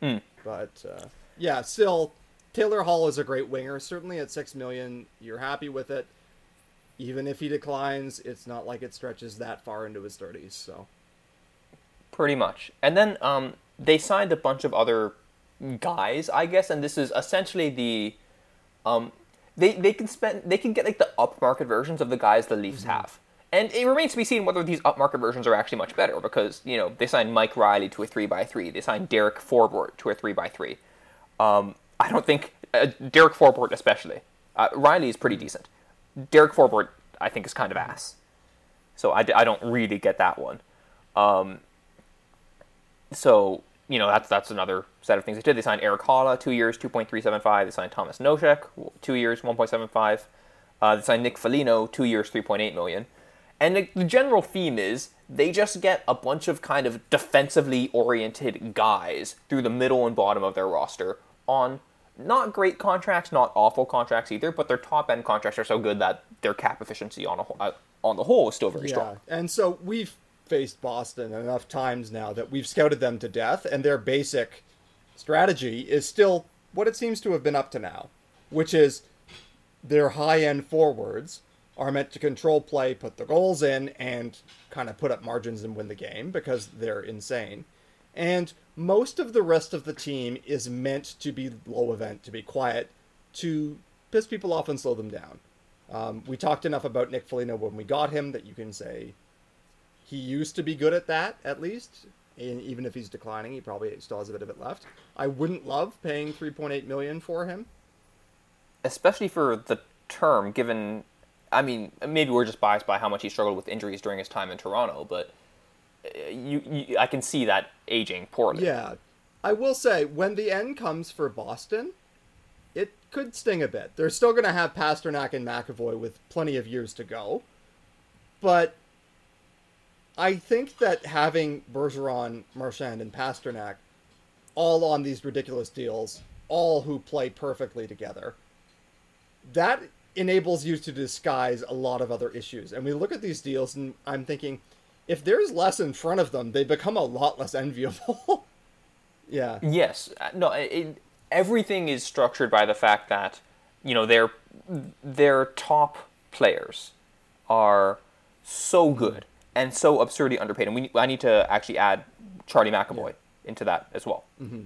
Hmm. But uh, yeah, still, Taylor Hall is a great winger. Certainly at six million, you're happy with it. Even if he declines, it's not like it stretches that far into his thirties. So Pretty much. And then um, they signed a bunch of other guys, I guess, and this is essentially the um, they they can spend they can get like the upmarket versions of the guys the Leafs have. And it remains to be seen whether these upmarket versions are actually much better because, you know, they signed Mike Reilly to a 3x3. They signed Derek Forbort to a 3x3. Um, I don't think, uh, Derek Forbort especially. Uh, Reilly is pretty decent. Derek Forbort, I think, is kind of ass. So I, d- I don't really get that one. Um, so you know that's that's another set of things they did. They signed Erik Haula, two years, two point three seven five. They signed Tomas Nosek, two years, one point seven five. Uh, they signed Nick Foligno, two years, three point eight million. And the, the general theme is they just get a bunch of kind of defensively oriented guys through the middle and bottom of their roster on not great contracts, not awful contracts either, but their top end contracts are so good that their cap efficiency on a on the whole is still very yeah, strong. and so we've faced Boston enough times now that we've scouted them to death, and their basic strategy is still what it seems to have been up to now, which is their high end forwards are meant to control play, put the goals in, and kind of put up margins and win the game because they're insane. And most of the rest of the team is meant to be low event, to be quiet, to piss people off and slow them down. Um, we talked enough about Nick Foligno when we got him that you can say he used to be good at that, at least. And even if he's declining, he probably still has a bit of it left. I wouldn't love paying 3.8 million for him. especially for the term, given, I mean, maybe we're just biased by how much he struggled with injuries during his time in Toronto, but uh, you, you I can see that aging poorly. Yeah. I will say, when the end comes for Boston, it could sting a bit. They're still going to have Pastrnak and McAvoy with plenty of years to go. But I think that having Bergeron, Marchand, and Pastrnak all on these ridiculous deals, all who play perfectly together, that enables you to disguise a lot of other issues. And we look at these deals, and I'm thinking, if there's less in front of them, they become a lot less enviable. yeah. Yes. Uh, No. It, everything is structured by the fact that you know their their top players are so good and so absurdly underpaid, and we I need to actually add Charlie McAvoy into that as well mm-hmm.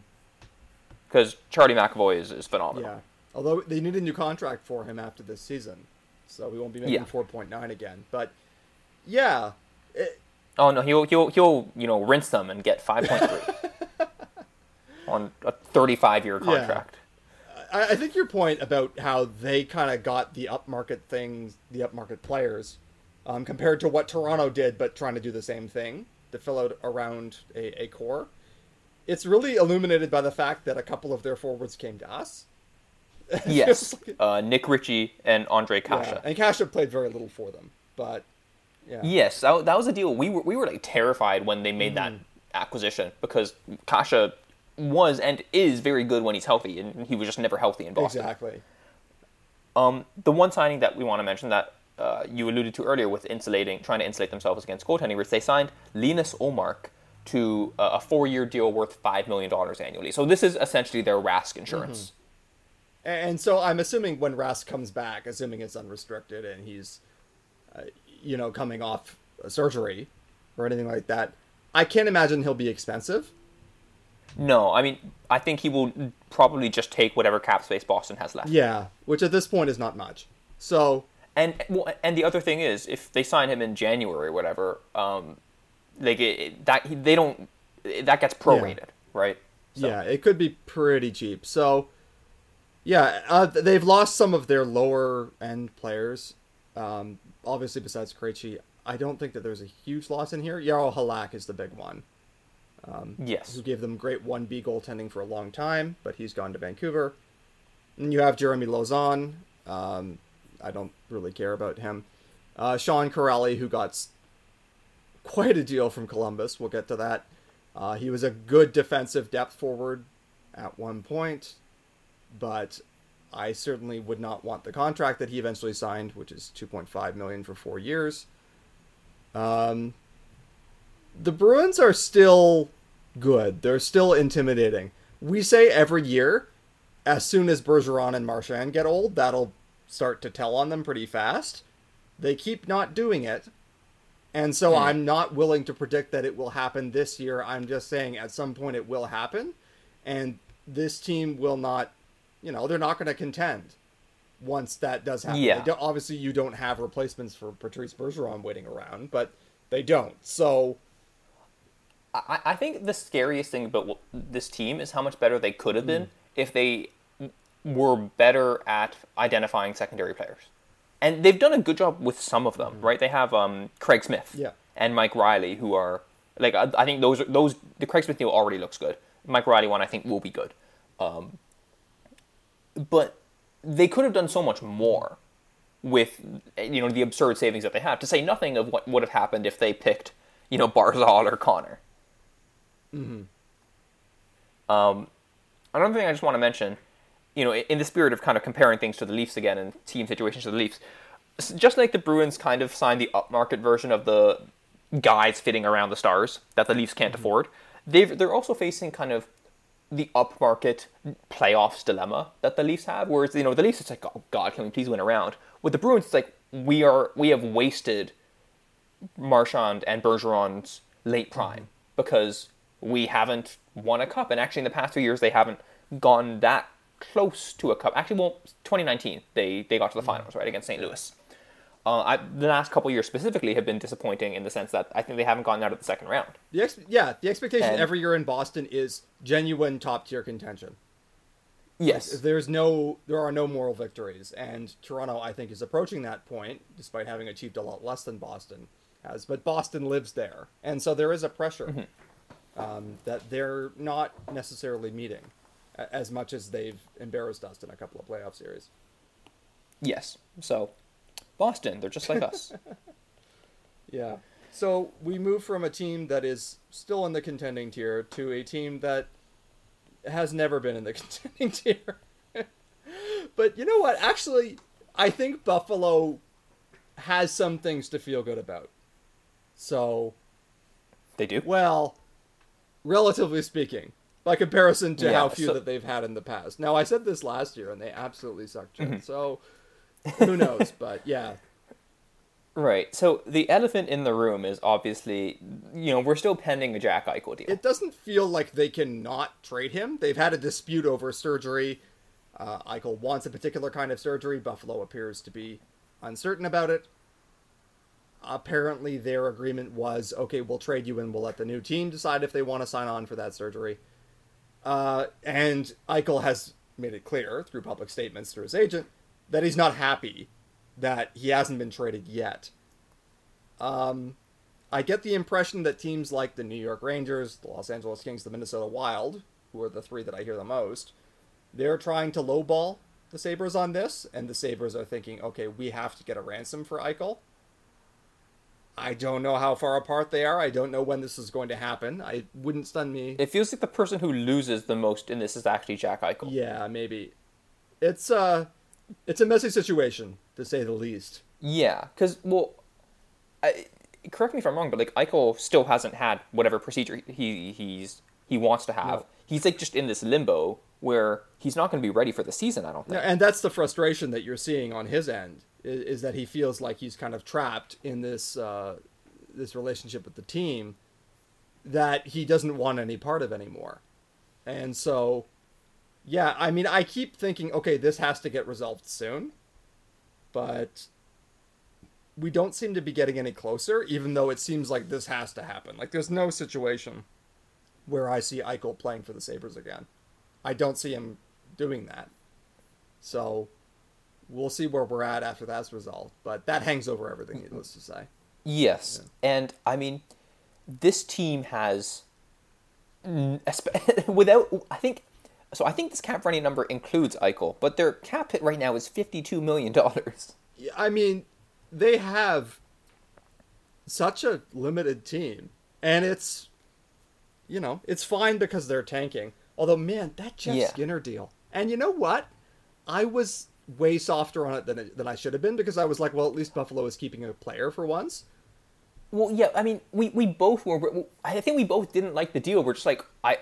because Charlie McAvoy is, is phenomenal. Yeah. Although they need a new contract for him after this season, so we won't be making Yeah. 4.9 again. But yeah, it, Oh no, he'll he'll he'll you know rinse them and get five point three on a thirty-five year contract. I, I think your point about how they kind of got the upmarket things, the upmarket players, um, compared to what Toronto did, but trying to do the same thing to fill out around a, a core. It's really illuminated by the fact that a couple of their forwards came to us. Yes, uh, Nick Ritchie and Andre Kase. Yeah, and Kase played very little for them, but yeah, Yes, that, that was a deal. We were we were like terrified when they made that acquisition because Kase was and is very good when he's healthy, and he was just never healthy in Boston. exactly. Um, the one signing that we want to mention that uh, you alluded to earlier with insulating, trying to insulate themselves against goaltending risk, they signed Linus Ullmark to uh, a four-year deal worth five million dollars annually. So this is essentially their Rask insurance. And so I'm assuming when Rask comes back, assuming it's unrestricted and he's, uh, you know, coming off a surgery or anything like that, I can't imagine he'll be expensive. No, I mean I think he will probably just take whatever cap space Boston has left. Yeah, which at this point is not much. So And well, and the other thing is, if they sign him in January or whatever, um, they get that they don't that gets prorated, right? So, yeah, it could be pretty cheap. So yeah, uh, they've lost some of their lower end players. Um, obviously, besides Krejci, I don't think that there's a huge loss in here. Yarrow Halak is the big one. Yes. who gave them great 1B goaltending for a long time, but he's gone to Vancouver. And you have Jeremy Lauzon. Um, I don't really care about him. Uh, Sean Kuraly, who got quite a deal from Columbus. We'll get to that. Uh, he was a good defensive depth forward at one point, but I certainly would not want the contract that he eventually signed, which is 2.5 million for four years. Um, the Bruins are still good. They're still intimidating. We say every year, as soon as Bergeron and Marchand get old, that'll start to tell on them pretty fast. They keep not doing it. And so hmm. I'm not willing to predict that it will happen this year. I'm just saying at some point it will happen. And this team will not, you know, they're not going to contend once that does happen. Yeah. Obviously, you don't have replacements for Patrice Bergeron waiting around, but they don't. So, I, I think the scariest thing about this team is how much better they could have been hmm. if they were better at identifying secondary players. And they've done a good job with some of them, right? They have um, Craig Smith. Yeah. and Mike Reilly, who are like I, I think those are those the Craig Smith deal already looks good. Mike Reilly one I think will be good, um, but they could have done so much more with you know the absurd savings that they have. To say nothing of what would have happened if they picked you know Barzal or Connor. Um, another thing I just want to mention, you know, in the spirit of kind of comparing things to the Leafs again and team situations to the Leafs, just like the Bruins kind of signed the upmarket version of the guys fitting around the stars that the Leafs can't mm-hmm. afford, they've they're also facing kind of the upmarket playoffs dilemma that the Leafs have, where it's you know the Leafs it's like oh God, can we please win a round? With the Bruins, it's like we are we have wasted Marchand and Bergeron's late mm-hmm. prime because we haven't won a cup, and actually in the past two years they haven't gone that close to a cup. Actually, well, 2019 they they got to the finals right against St. Louis. Uh, I, the last couple years specifically have been disappointing in the sense that I think they haven't gotten out of the second round. the ex- yeah, the expectation And- every year in Boston is genuine top tier contention. Yes, There's no, there are no moral victories, and Toronto, I think, is approaching that point, despite having achieved a lot less than Boston has. But Boston lives there, and so there is a pressure um, that they're not necessarily meeting as much as they've embarrassed us in a couple of playoff series. yes. So Boston, they're just like us. Yeah. So we move from a team that is still in the contending tier to a team that has never been in the contending tier. but you know what? Actually, I think Buffalo has some things to feel good about. So, They do. well, relatively speaking, by comparison to Yeah, how few so- that they've had in the past. Now, I said this last year, and they absolutely sucked. Mm-hmm. So, who knows? But yeah, Right. So the elephant in the room is obviously, you know, we're still pending a Jack Eichel deal. it doesn't feel like they can not trade him. They've had a dispute over surgery. Uh, Eichel wants a particular kind of surgery. Buffalo appears to be uncertain about it. Apparently, their agreement was okay, we'll trade you and we'll let the new team decide if they want to sign on for that surgery. Uh, and Eichel has made it clear through public statements through his agent that he's not happy that he hasn't been traded yet. Um, I get the impression that teams like the New York Rangers, the Los Angeles Kings, the Minnesota Wild, who are the three that I hear the most, they're trying to lowball the Sabres on this, and the Sabres are thinking, okay, we have to get a ransom for Eichel. I don't know how far apart they are. I don't know when this is going to happen. I wouldn't stun me. It feels like the person who loses the most in this is actually Jack Eichel. Yeah, maybe. It's uh it's a messy situation, to say the least. Yeah, because well, I, correct me if I'm wrong, but like Eichel still hasn't had whatever procedure he he's he wants to have. No. He's like just in this limbo where he's not going to be ready for the season. I don't think. Yeah, and that's the frustration that you're seeing on his end is, is that he feels like he's kind of trapped in this uh, this relationship with the team that he doesn't want any part of anymore. And so, yeah, I mean, I keep thinking, okay, this has to get resolved soon, but we don't seem to be getting any closer, even though it seems like this has to happen. Like, there's no situation where I see Eichel playing for the Sabres again. I don't see him doing that. So we'll see where we're at after that's resolved. But that hangs over everything, needless to say. Yes, and I mean, this team has without. I think so. I think this cap running number includes Eichel, but their cap hit right now is fifty-two million dollars. I mean, they have such a limited team, and it's, you know, it's fine because they're tanking. Although, man, that Jeff Yeah. Skinner deal, and you know what, I was way softer on it than than I should have been because I was like, well, at least Buffalo is keeping a player for once. Well, yeah, I mean, we, we both were. I think we both didn't like the deal. We're just like, I,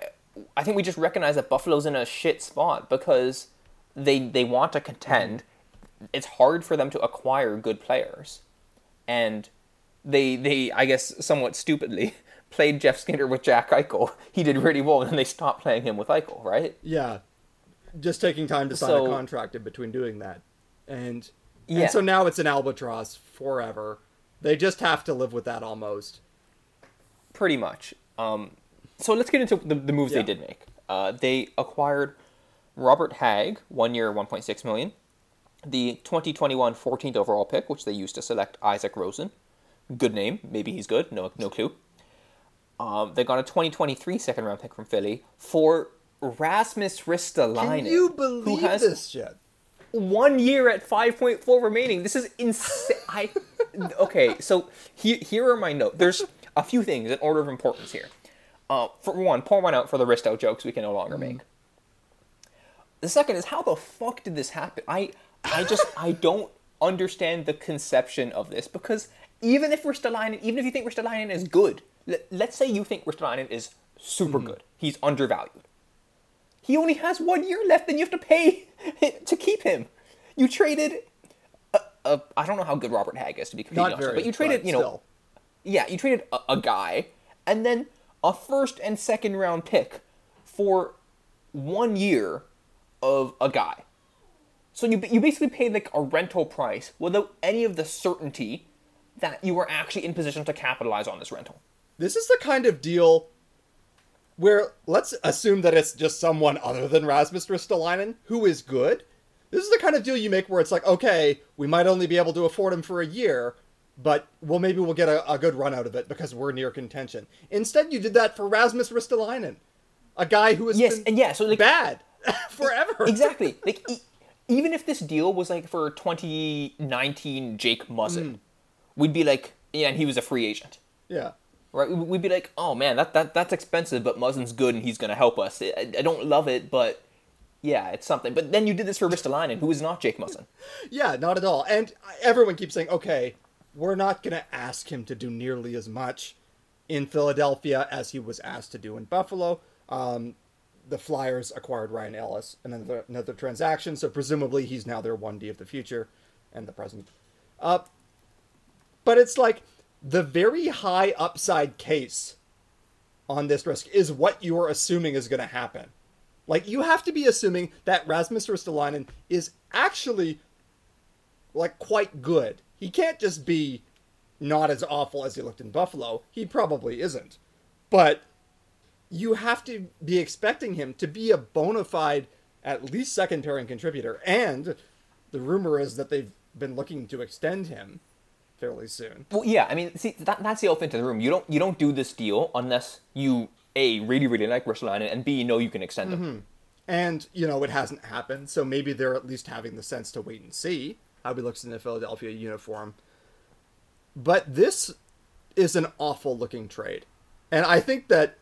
I think we just recognize that Buffalo's in a shit spot because they they want to contend. It's hard for them to acquire good players, and they they I guess somewhat stupidly played Jeff Skinner with Jack Eichel. He did really well, and then they stopped playing him with Eichel, right? Yeah, just taking time to sign So- a contract in between doing that, and Yeah. and so now it's an albatross forever. They just have to live with that almost. Pretty much. Um, so let's get into the, the moves Yeah. they did make. Uh, they acquired Robert Hagg, one year, 1.6 million. The 2021 14th overall pick, which they used to select Isaac Rosen. Good name. Maybe he's good. No, no clue. Um, they got a 2023 second round pick from Philly for Rasmus Ristolainen. Can you who believe has this shit? one year at 5.4 remaining. This is insane. I okay. So here, here are my notes. There's a few things in order of importance here. Uh, for one, pour one out for the wrist out jokes we can no longer make. The second is how the fuck did this happen? I I just I don't understand the conception of this because even if Ristolainen, even if you think Ristolainen is good, let, let's say you think Ristolainen is super good, he's undervalued. He only has one year left, and you have to pay to keep him. You traded. A, a, I don't know how good Robert Hagg is to be completely Not honest, very. but you traded, but you know, still. yeah, you traded a, a guy and then a first and second round pick for one year of a guy. So you you basically paid like a rental price without any of the certainty that you were actually in position to capitalize on this rental. This is the kind of deal where let's assume that it's just someone other than Rasmus Ristolainen who is good. This is the kind of deal you make where it's like, okay, we might only be able to afford him for a year, but well, maybe we'll get a, a good run out of it because we're near contention. Instead, you did that for Rasmus Ristolainen, a guy who has Yes, been and yeah, so like bad forever. exactly. Like e- even if this deal was like for 2019 Jake Muzzin, mm. we'd be like, yeah, and he was a free agent. Yeah. Right? We- We'd be like, oh man, that, that that's expensive, but Muzzin's good and he's going to help us. I, I don't love it, but yeah, it's something. But then you did this for Ristolainen, who is not Jake Muzzin. Yeah, not at all. And everyone keeps saying, okay, we're not going to ask him to do nearly as much in Philadelphia as he was asked to do in Buffalo. Um, the Flyers acquired Ryan Ellis and another, another transaction, so presumably he's now their 1D of the future and the present. Uh, but it's like the very high upside case on this risk is what you're assuming is going to happen. Like you have to be assuming that Rasmus Ristolainen is actually like quite good. He can't just be not as awful as he looked in Buffalo. He probably isn't. But you have to be expecting him to be a bona fide at least second pairing contributor and the rumor is that they've been looking to extend him fairly soon. Well, yeah, I mean, see, that, that's the elephant in the room. You don't you don't do this deal unless you a really really like Ristolainen and b you know you can extend him. Mm-hmm. And, you know, it hasn't happened, so maybe they're at least having the sense to wait and see how he looks in the Philadelphia uniform. But this is an awful looking trade. And I think that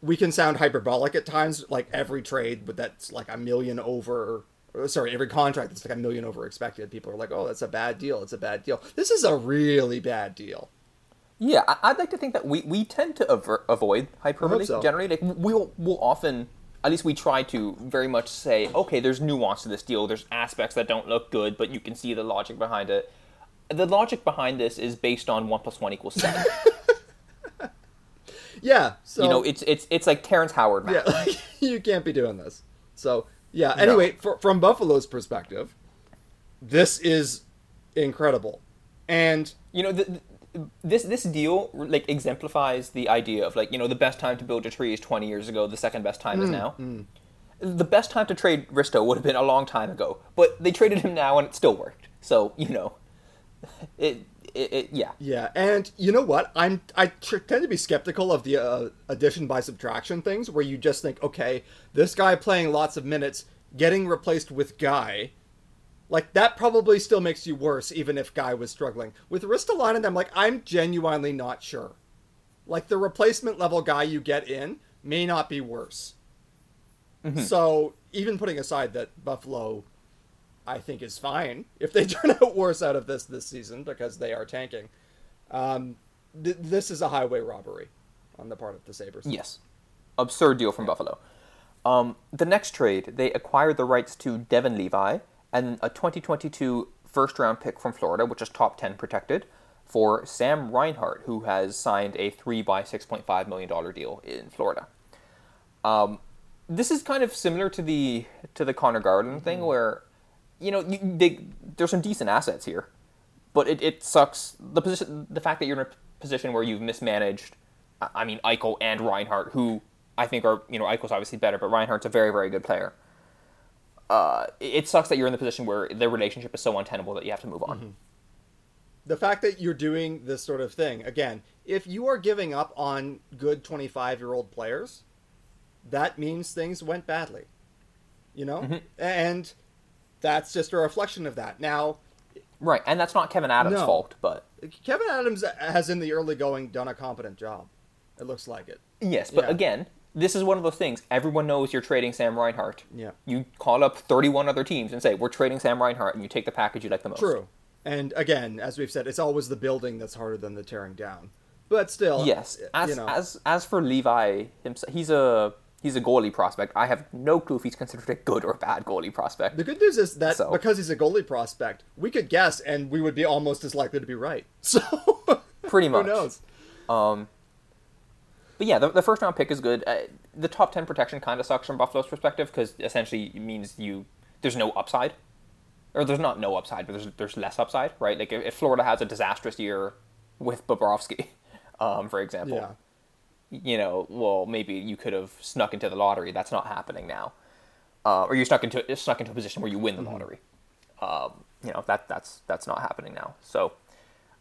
we can sound hyperbolic at times, like every trade but that's like a million over sorry, every contract that's like a million over expected. People are like, oh, that's a bad deal. It's a bad deal. This is a really bad deal. Yeah, I'd like to think that we, we tend to aver- avoid hyperbole so. generally. Like we'll we'll often, at least we try to very much say, okay, there's nuance to this deal. There's aspects that don't look good, but you can see the logic behind it. The logic behind this is based on one plus one equals seven. Yeah. So you know, it's it's it's like Terrence Howard math. Yeah, like, you can't be doing this. So, yeah, anyway, fr- from Buffalo's perspective, this is incredible. And You know, the, the- this this deal like exemplifies the idea of like you know the best time to build a tree is 20 years ago. The second best time is mm, now. Mm. The best time to trade Risto would have been a long time ago, but they traded him now and it still worked. So you know, it it, it yeah. yeah, and you know what? I'm I tr- tend to be skeptical of the uh, addition by subtraction things where you just think, okay, this guy playing lots of minutes getting replaced with guy Like that probably still makes you worse, even if Guy was struggling. With Ristolainen, I'm like, I'm genuinely not sure. Like the replacement level guy you get in may not be worse. So even putting aside that Buffalo, I think is fine if they turn out worse out of this this season because they are tanking. Um, th- this is a highway robbery on the part of the Sabres. Yes. Absurd deal from Buffalo. Um, the next trade, they acquired the rights to Devon Levi and a 2022 first round pick from Florida, which is top 10 protected, for Sam Reinhart, who has signed a 3 by $6.5 million deal in Florida. Um, this is kind of similar to the to the Conor Garland thing, where you know you, they, there's some decent assets here, but it, it sucks the position the fact that you're in a position where you've mismanaged. I- mean, Eichel and Reinhart, who I think are you know Eichel's obviously better, but Reinhart's a very very good player. Uh, it sucks that you're in the position where the relationship is so untenable that you have to move on. the fact that you're doing this sort of thing again if you are giving up on good 25 year old players that means things went badly you know and that's just a reflection of that now Right, and that's not Kevyn Adams' No. fault, but kevyn adams has in the early going done a competent job it looks like it Yes, but Yeah. again, this is one of those things. Everyone knows you're trading Sam Reinhart. Yeah. You call up 31 other teams and say, "We're trading Sam Reinhart," and you take the package you like the most. true and again as we've said it's always the building that's harder than the tearing down but still Yes. As you know as as for Levi himself, he's a he's a goalie prospect. I have no clue if he's considered a good or bad goalie prospect. The good news is that So- because he's a goalie prospect, we could guess and we would be almost as likely to be right. So Pretty much. who knows? Um, but yeah, the, the first round pick is good. Uh, the top 10 protection kind of sucks from Buffalo's perspective because essentially it means you there's no upside. Or there's not no upside, but there's, there's less upside, right? Like if, if Florida has a disastrous year with Bobrovsky, um, for example, Yeah. You know, well, maybe you could have snuck into the lottery. That's not happening now. Uh, or you snuck into snuck into a position where you win the lottery. Um, you know that that's that's not happening now. So,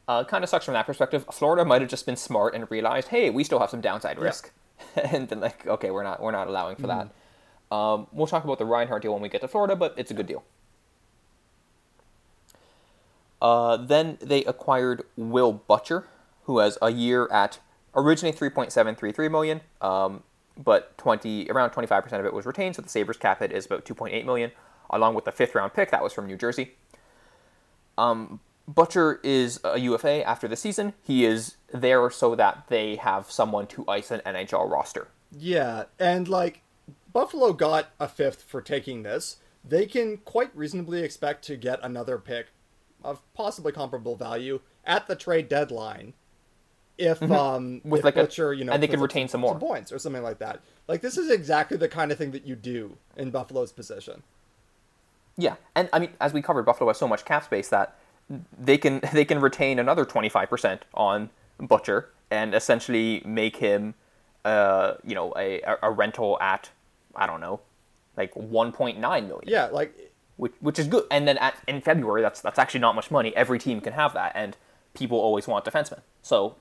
uh, kind of sucks from that perspective. Florida might have just been smart and realized, hey, we still have some downside risk, and been like, okay, we're not we're not allowing for that. Um, we'll talk about the Reinhart deal when we get to Florida, but it's a good deal. Uh, then they acquired Will Butcher, who has a year at originally 3.733 million, um, but 20 around 25% of it was retained, so the Sabres cap hit is about 2.8 million, along with the fifth round pick that was from New Jersey. Um, Butcher is a UFA after the season. He is there so that they have someone to ice an NHL roster. Yeah, and like Buffalo got a fifth for taking this. They can quite reasonably expect to get another pick of possibly comparable value at the trade deadline. If um Mm-hmm. With if like a- Butcher, you know, and they can retain some more. points or something like that. Like this is exactly the kind of thing that you do in Buffalo's position. Yeah, and I mean, as we covered, Buffalo has so much cap space that they can they can retain another twenty five percent on Butcher and essentially make him, uh, you know, a a rental at I don't know, like one point nine million. Yeah, like which which is good. And then at in February, that's that's actually not much money. Every team can have that, and people always want defensemen. So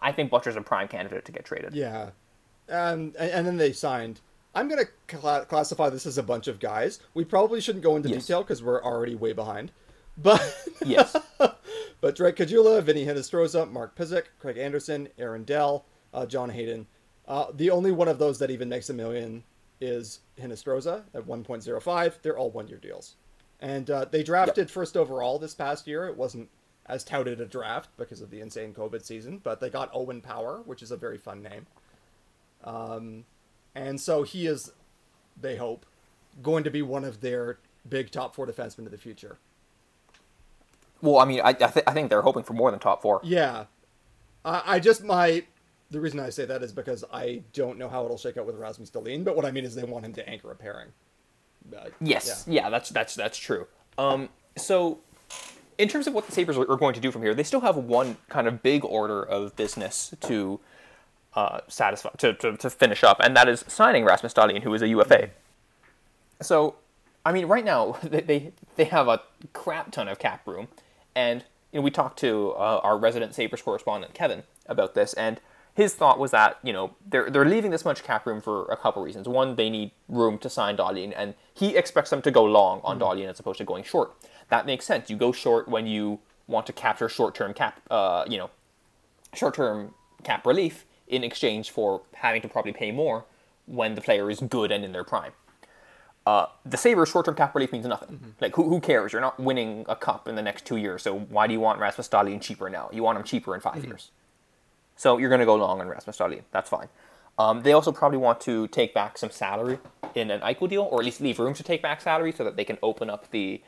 I think Butcher's a prime candidate to get traded. Yeah, um, and, and then they signed. I'm gonna cla classify this as a bunch of guys. We probably shouldn't go into Yes. detail because we're already way behind. But Yes. but Drake Caggiula, Vinnie Hinostroza, Mark Pysyk, Craig Anderson, Aaron Dell, uh, John Hayden. Uh, the only one of those that even makes a million is Hinostroza at 1.05. They're all one-year deals, and uh, they drafted first overall this past year. It wasn't as touted a draft because of the insane COVID season, but they got Owen Power, which is a very fun name. Um, and so he is, they hope, going to be one of their big top four defensemen of the future. Well, I mean, I I, th- I think they're hoping for more than top four. Yeah, I, I just my the reason I say that is because I don't know how it'll shake out with Rasmus Dahlin, but what I mean is they want him to anchor a pairing. Uh, Yes, yeah. that's that's that's true. Um, so, in terms of what the Sabres are going to do from here, they still have one kind of big order of business to uh, satisfy to, to, to finish up, and that is signing Rasmus Dahlin, who is a UFA. So, I mean, right now they they, they have a crap ton of cap room, and you know we talked to uh, our resident Sabres correspondent Kevin about this, and his thought was that you know they're they're leaving this much cap room for a couple reasons. One, they need room to sign Dahlin, and he expects them to go long on mm as opposed to going short. That makes sense. You go short when you want to capture short-term cap, uh, you know, short-term cap relief in exchange for having to probably pay more when the player is good and in their prime. Uh, the Sabres short-term cap relief means nothing. Mm-hmm. Like who, who cares? You're not winning a cup in the next two years, so why do you want Rasmus Dahlin cheaper now? You want him cheaper in 5 mm-hmm. years. So you're going to go long on Rasmus Dahlin. That's fine. Um, they also probably want to take back some salary in an Eichel deal, or at least leave room to take back salary so that they can open up the,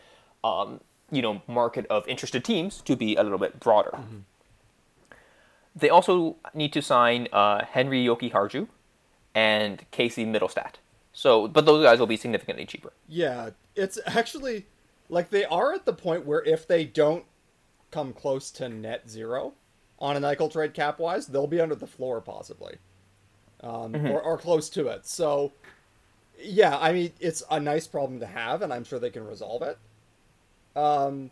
um, you know, market of interested teams to be a little bit broader. Mm-hmm. They also need to sign uh, Henri Jokiharju and Casey Mittelstadt. So, but those guys will be significantly cheaper. Yeah, it's actually like they are at the point where if they don't come close to net zero on an Eichel trade cap wise, they'll be under the floor possibly, um, mm-hmm. or, or close to it. So, yeah, I mean, it's a nice problem to have, and I'm sure they can resolve it. Um,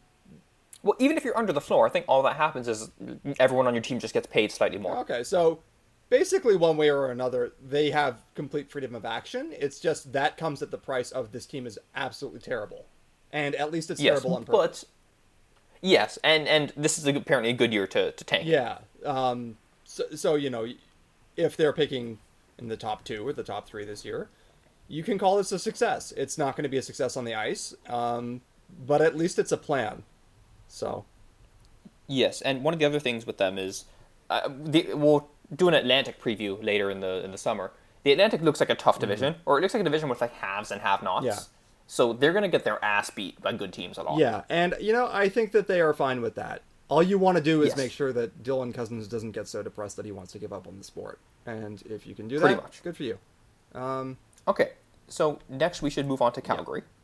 well, even if you're under the floor, I think all that happens is everyone on your team just gets paid slightly more. Okay, so basically, one way or another, they have complete freedom of action. It's just that comes at the price of this team is absolutely terrible, and at least it's yes, terrible on purpose. But yes, and and this is apparently a good year to to tank. Yeah. Um. So so you know, if they're picking in the top two or the top three this year, you can call this a success. It's not going to be a success on the ice, um, but at least it's a plan. So. Yes, and one of the other things with them is, uh, the, we'll do an Atlantic preview later in the in the summer. The Atlantic looks like a tough mm-hmm. division, mm-hmm. or it looks like a division with like haves and have-nots. Yeah. So they're going to get their ass beat by good teams a lot. Yeah, and you know I think that they are fine with that. All you want to do is yes. make sure that Dylan Cozens doesn't get so depressed that he wants to give up on the sport. And if you can do Pretty that, much. good for you. Um, okay, so next we should move on to Calgary. Yeah.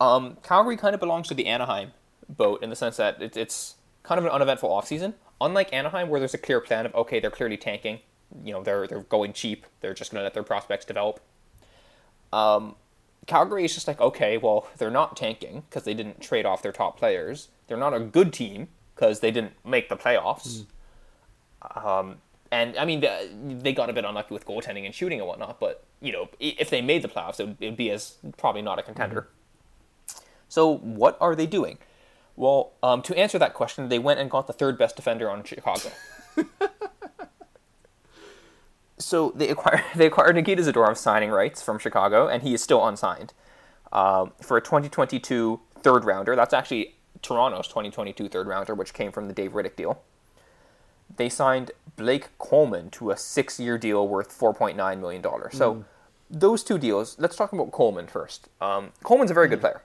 Um, Calgary kind of belongs to the Anaheim boat in the sense that it, it's kind of an uneventful offseason. Unlike Anaheim, where there's a clear plan of okay, they're clearly tanking. You know, they're they're going cheap. They're just going to let their prospects develop. Um, Calgary is just like okay, well, they're not tanking because they didn't trade off their top players. They're not a good team because they didn't make the playoffs. Mm. Um, and I mean, they, got a bit unlucky with goaltending and shooting and whatnot. But you know, if they made the playoffs, it would, it would be as probably not a contender. Mm-hmm. So what are they doing? Well, um, to answer that question, they went and got the third best defender on Chicago. so they acquired they acquired Nikita Zadorov signing rights from Chicago, and he is still unsigned um, for a 2022 third rounder. That's actually Toronto's 2022 third rounder, which came from the Dave Rittich deal. They signed Blake Coleman to a six-year deal worth 4.9 million dollars. So. Mm. Those two deals. Let's talk about Coleman first. Um, Coleman's a very good mm. player.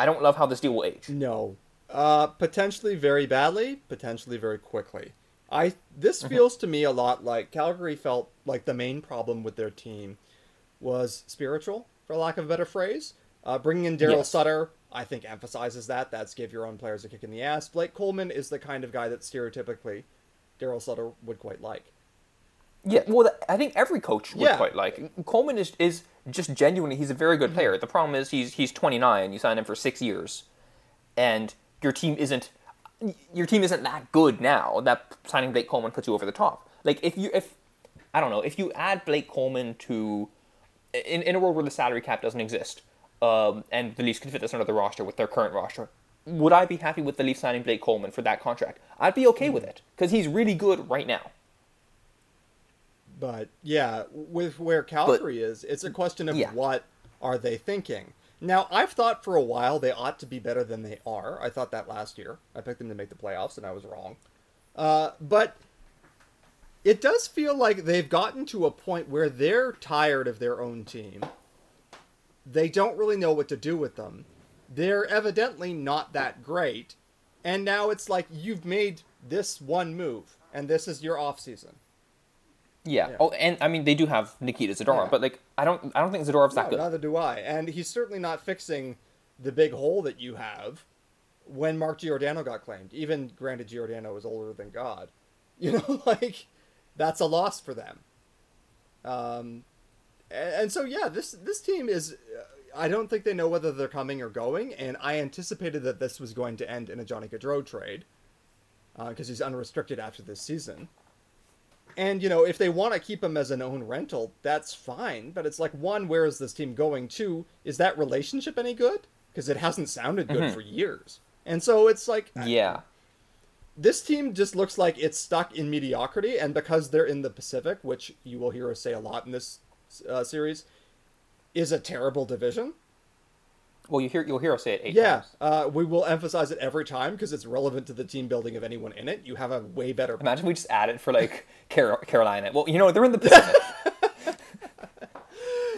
I don't love how this deal will age. No. Uh, potentially very badly, potentially very quickly. I this mm-hmm. feels to me a lot like Calgary felt like the main problem with their team was spiritual, for lack of a better phrase. Uh, bringing in Daryl yes. Sutter, I think, emphasizes that. That's give your own players a kick in the ass. Blake Coleman is the kind of guy that stereotypically Daryl Sutter would quite like. Yeah, well, I think every coach would yeah. quite like. Coleman is is just genuinely, he's a very good player. The problem is he's he's 29. You sign him for six years, and your team isn't your team isn't that good now. That signing Blake Coleman puts you over the top. Like if you if I don't know if you add Blake Coleman to in in a world where the salary cap doesn't exist, um, and the Leafs could fit this under the roster with their current roster, would I be happy with the Leafs signing Blake Coleman for that contract? I'd be okay mm. with it because he's really good right now. But yeah, with where Calgary but, is, it's a question of yeah. what are they thinking. Now, I've thought for a while they ought to be better than they are. I thought that last year. I picked them to make the playoffs, and I was wrong. Uh, but it does feel like they've gotten to a point where they're tired of their own team. They don't really know what to do with them. They're evidently not that great. And now it's like you've made this one move, and this is your off season. Yeah. yeah. Oh, and I mean they do have Nikita Zadorov, yeah. but like I don't I don't think Zadorov's no, that good. Neither do I. And he's certainly not fixing the big hole that you have when Mark Giordano got claimed. Even granted Giordano is older than God. You know, like that's a loss for them. Um and, and so yeah, this this team is I don't think they know whether they're coming or going, and I anticipated that this was going to end in a Johnny Gaudreau trade. because he's unrestricted after this season. And you know, if they want to keep him as an own rental, that's fine. But it's like one, where is this team going? Two, is that relationship any good? Because it hasn't sounded good for years. And so it's like, Yeah. this team just looks like it's stuck in mediocrity, and because they're in the Pacific, which you will hear us say a lot in this uh, series, is a terrible division. Well, you hear you'll hear us say it eight Yeah, times. uh, we will emphasize it every time because it's relevant to the team building of anyone in it. You have a way better. Imagine we just add it for like Car- Carolina. Well, you know they're in the Pacific.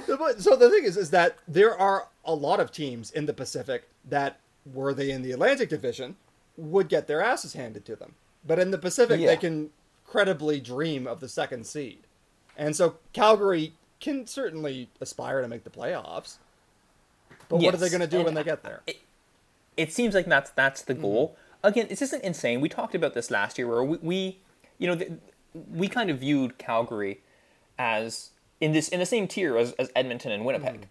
So the thing is, is that there are a lot of teams in the Pacific that, were they in the Atlantic Division, would get their asses handed to them. But in the Pacific, Yeah. they can credibly dream of the second seed, and so Calgary can certainly aspire to make the playoffs. But what are they going to do and when they get there? it seems like that's that's the hmm. goal. Again, this isn't insane. We talked about this last year, where we, we you know, the, we kind of viewed Calgary as in this in the same tier as, as Edmonton and Winnipeg,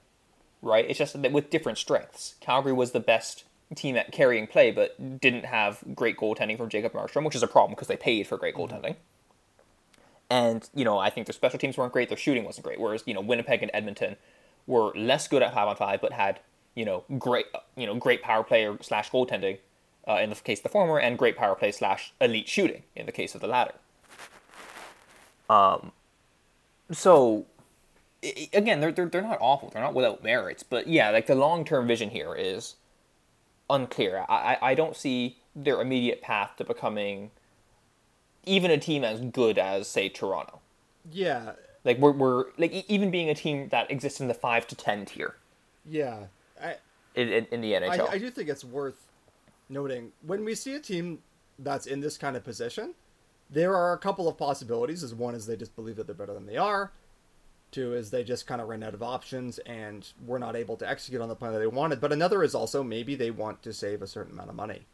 hmm. right? It's just that with different strengths. Calgary was the best team at carrying play, but didn't have great goaltending from Jacob Markstrom, which is a problem because they paid for great hmm. goaltending. And you know, I think their special teams weren't great. Their shooting wasn't great. Whereas you know, Winnipeg and Edmonton were less good at five on five, but had you know great you know great power play or slash goaltending uh, in the case of the former, and great power play slash elite shooting in the case of the latter. Um, so i- i- again, they're, they're they're not awful. They're not without merits, but yeah, like the long term vision here is unclear. I, I I don't see their immediate path to becoming even a team as good as say Toronto. Yeah, Like we're, we're like even being a team that exists in the five to ten tier yeah. In, in, in the NHL. I, I do think it's worth noting when we see a team that's in this kind of position, there are a couple of possibilities. As one is they just believe that they're better than they are. Two is they just kind of ran out of options and were not able to execute on the plan that they wanted. But another is also maybe they want to save a certain amount of money.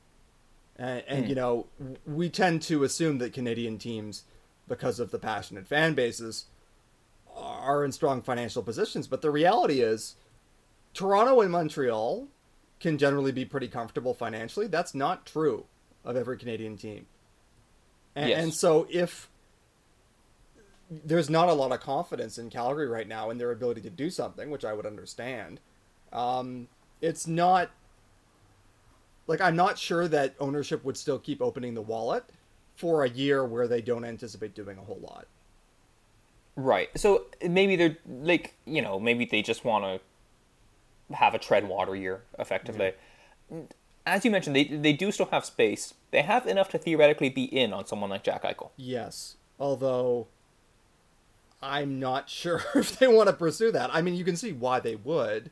And, and you know, we tend to assume that Canadian teams, because of the passionate fan bases, are in strong financial positions. But the reality is, Toronto and Montreal can generally be pretty comfortable financially. That's not true of every Canadian team. And, Yes. and so if there's not a lot of confidence in Calgary right now in their ability to do something, which I would understand, um, it's not like I'm not sure that ownership would still keep opening the wallet for a year where they don't anticipate doing a whole lot. Right. So maybe they're like you know maybe they just want to have a tread water year effectively. As you mentioned, they they do still have space. They have enough to theoretically be in on someone like Jack Eichel. Yes, although I'm not sure if they want to pursue that. I mean, you can see why they would,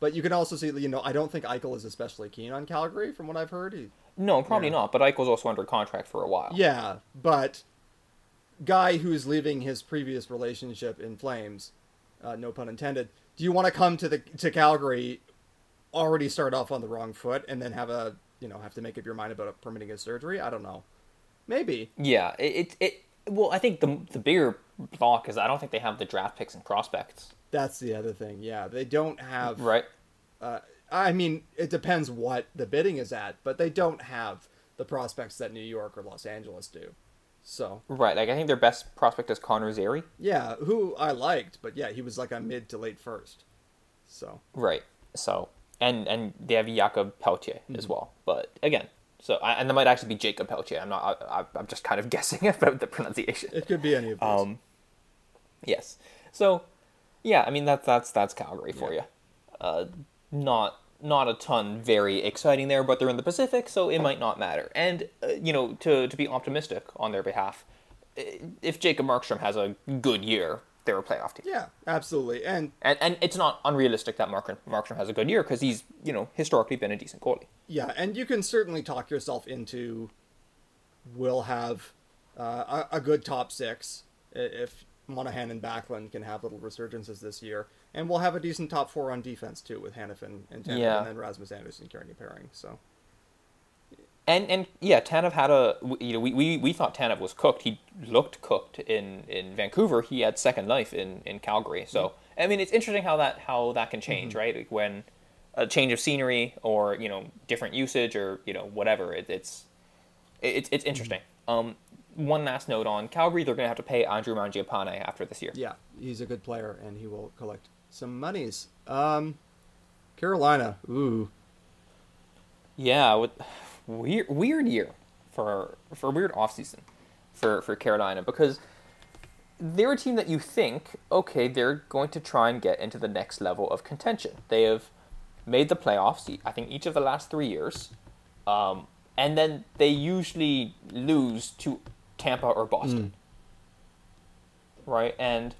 but you can also see, you know, I don't think Eichel is especially keen on Calgary, from what I've heard. He, No, probably Yeah. not. But Eichel's also under contract for a while. yeah, but guy who's leaving his previous relationship in flames, uh, no pun intended. Do you want to come to the to Calgary, already start off on the wrong foot, and then have a you know have to make up your mind about permitting his surgery? I don't know. Maybe. Yeah. It, it it well, I think the the bigger block is I don't think they have the draft picks and prospects. That's the other thing. Yeah, they don't have Right. uh, I mean, it depends what the bidding is at, but they don't have the prospects that New York or Los Angeles do. So, Right. Like I think their best prospect is Connor Zary. yeah, who I liked, but yeah, he was like a mid to late first. So, Right. So and and they have Jakob Peltier Mm-hmm. as well. But again, so I, and that might actually be Jacob Peltier. I'm not. I, I'm just kind of guessing about the pronunciation. it could be any of these. Um, yes. So, yeah. I mean that's that's that's Calgary for Yeah. you. Uh, not not a ton very exciting there, but they're in the Pacific, so it might not matter. And uh, you know, to to be optimistic on their behalf, if Jacob Markstrom has a good year, they're a playoff team. yeah, absolutely. And And and it's not unrealistic that Mark Markstrom has a good year because he's you know historically been a decent goalie. yeah, and you can certainly talk yourself into we'll have uh, a, a good top six if Monahan and Backlund can have little resurgences this year, and we'll have a decent top four on defense too with Hanifin and Tanev, Yeah. and then Rasmus Andersson carrying a pairing. So. And and yeah, Tanev had a you know we, we, we thought Tanev was cooked. He looked cooked in, in Vancouver. He had second life in, in Calgary. So I mean, it's interesting how that how that can change, right? Like when a change of scenery or you know different usage or you know whatever. It, it's It's it's interesting. Um, one last note on Calgary: they're going to have to pay Andrew Mangiapane after this year. Yeah, he's a good player, and he will collect some monies. Um, Carolina, ooh, Yeah, with, weird weird year for for a weird offseason for for Carolina because they're a team that you think okay they're going to try and get into the next level of contention. They have made the playoffs I think each of the last three years, um, and then they usually lose to Tampa or Boston, right? And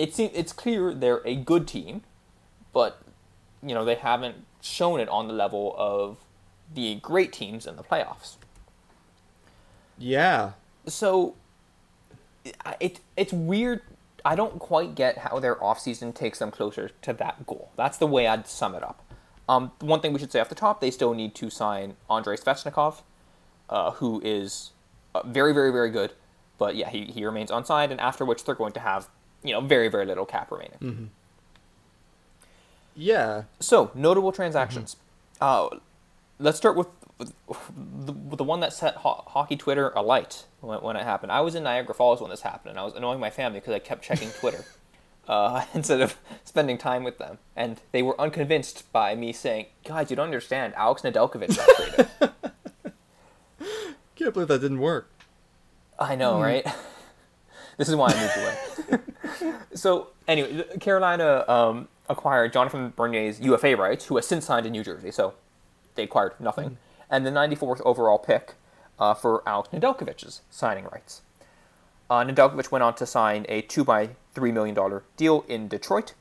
it seems it's clear they're a good team, but you know they haven't shown it on the level of the great teams in the playoffs. yeah, So it it's weird. I don't quite get how their offseason takes them closer to that goal. That's the way I'd sum it up. Um, one thing we should say off the top, they still need to sign Andrei Svechnikov, uh, who is uh, very, very, very good. But yeah, he, he remains unsigned, and after which they're going to have you know very, very little cap remaining. yeah. So, notable transactions. Uh, let's start with, with the, the one that set ho- hockey Twitter alight when, when it happened. I was in Niagara Falls when this happened, and I was annoying my family because I kept checking Twitter uh, instead of spending time with them. And they were unconvinced by me saying, "Guys, you don't understand. Alex Nedeljkovic got. Can't believe that didn't work. I know, right? This is why I moved away. so, anyway, Carolina um, acquired Jonathan Bernier's UFA rights, who has since signed in New Jersey. So, they acquired nothing. And the 94th overall pick uh, for Alex Nedeljkovic's signing rights. Uh, Nedeljkovic went on to sign a two by three million dollar deal in Detroit.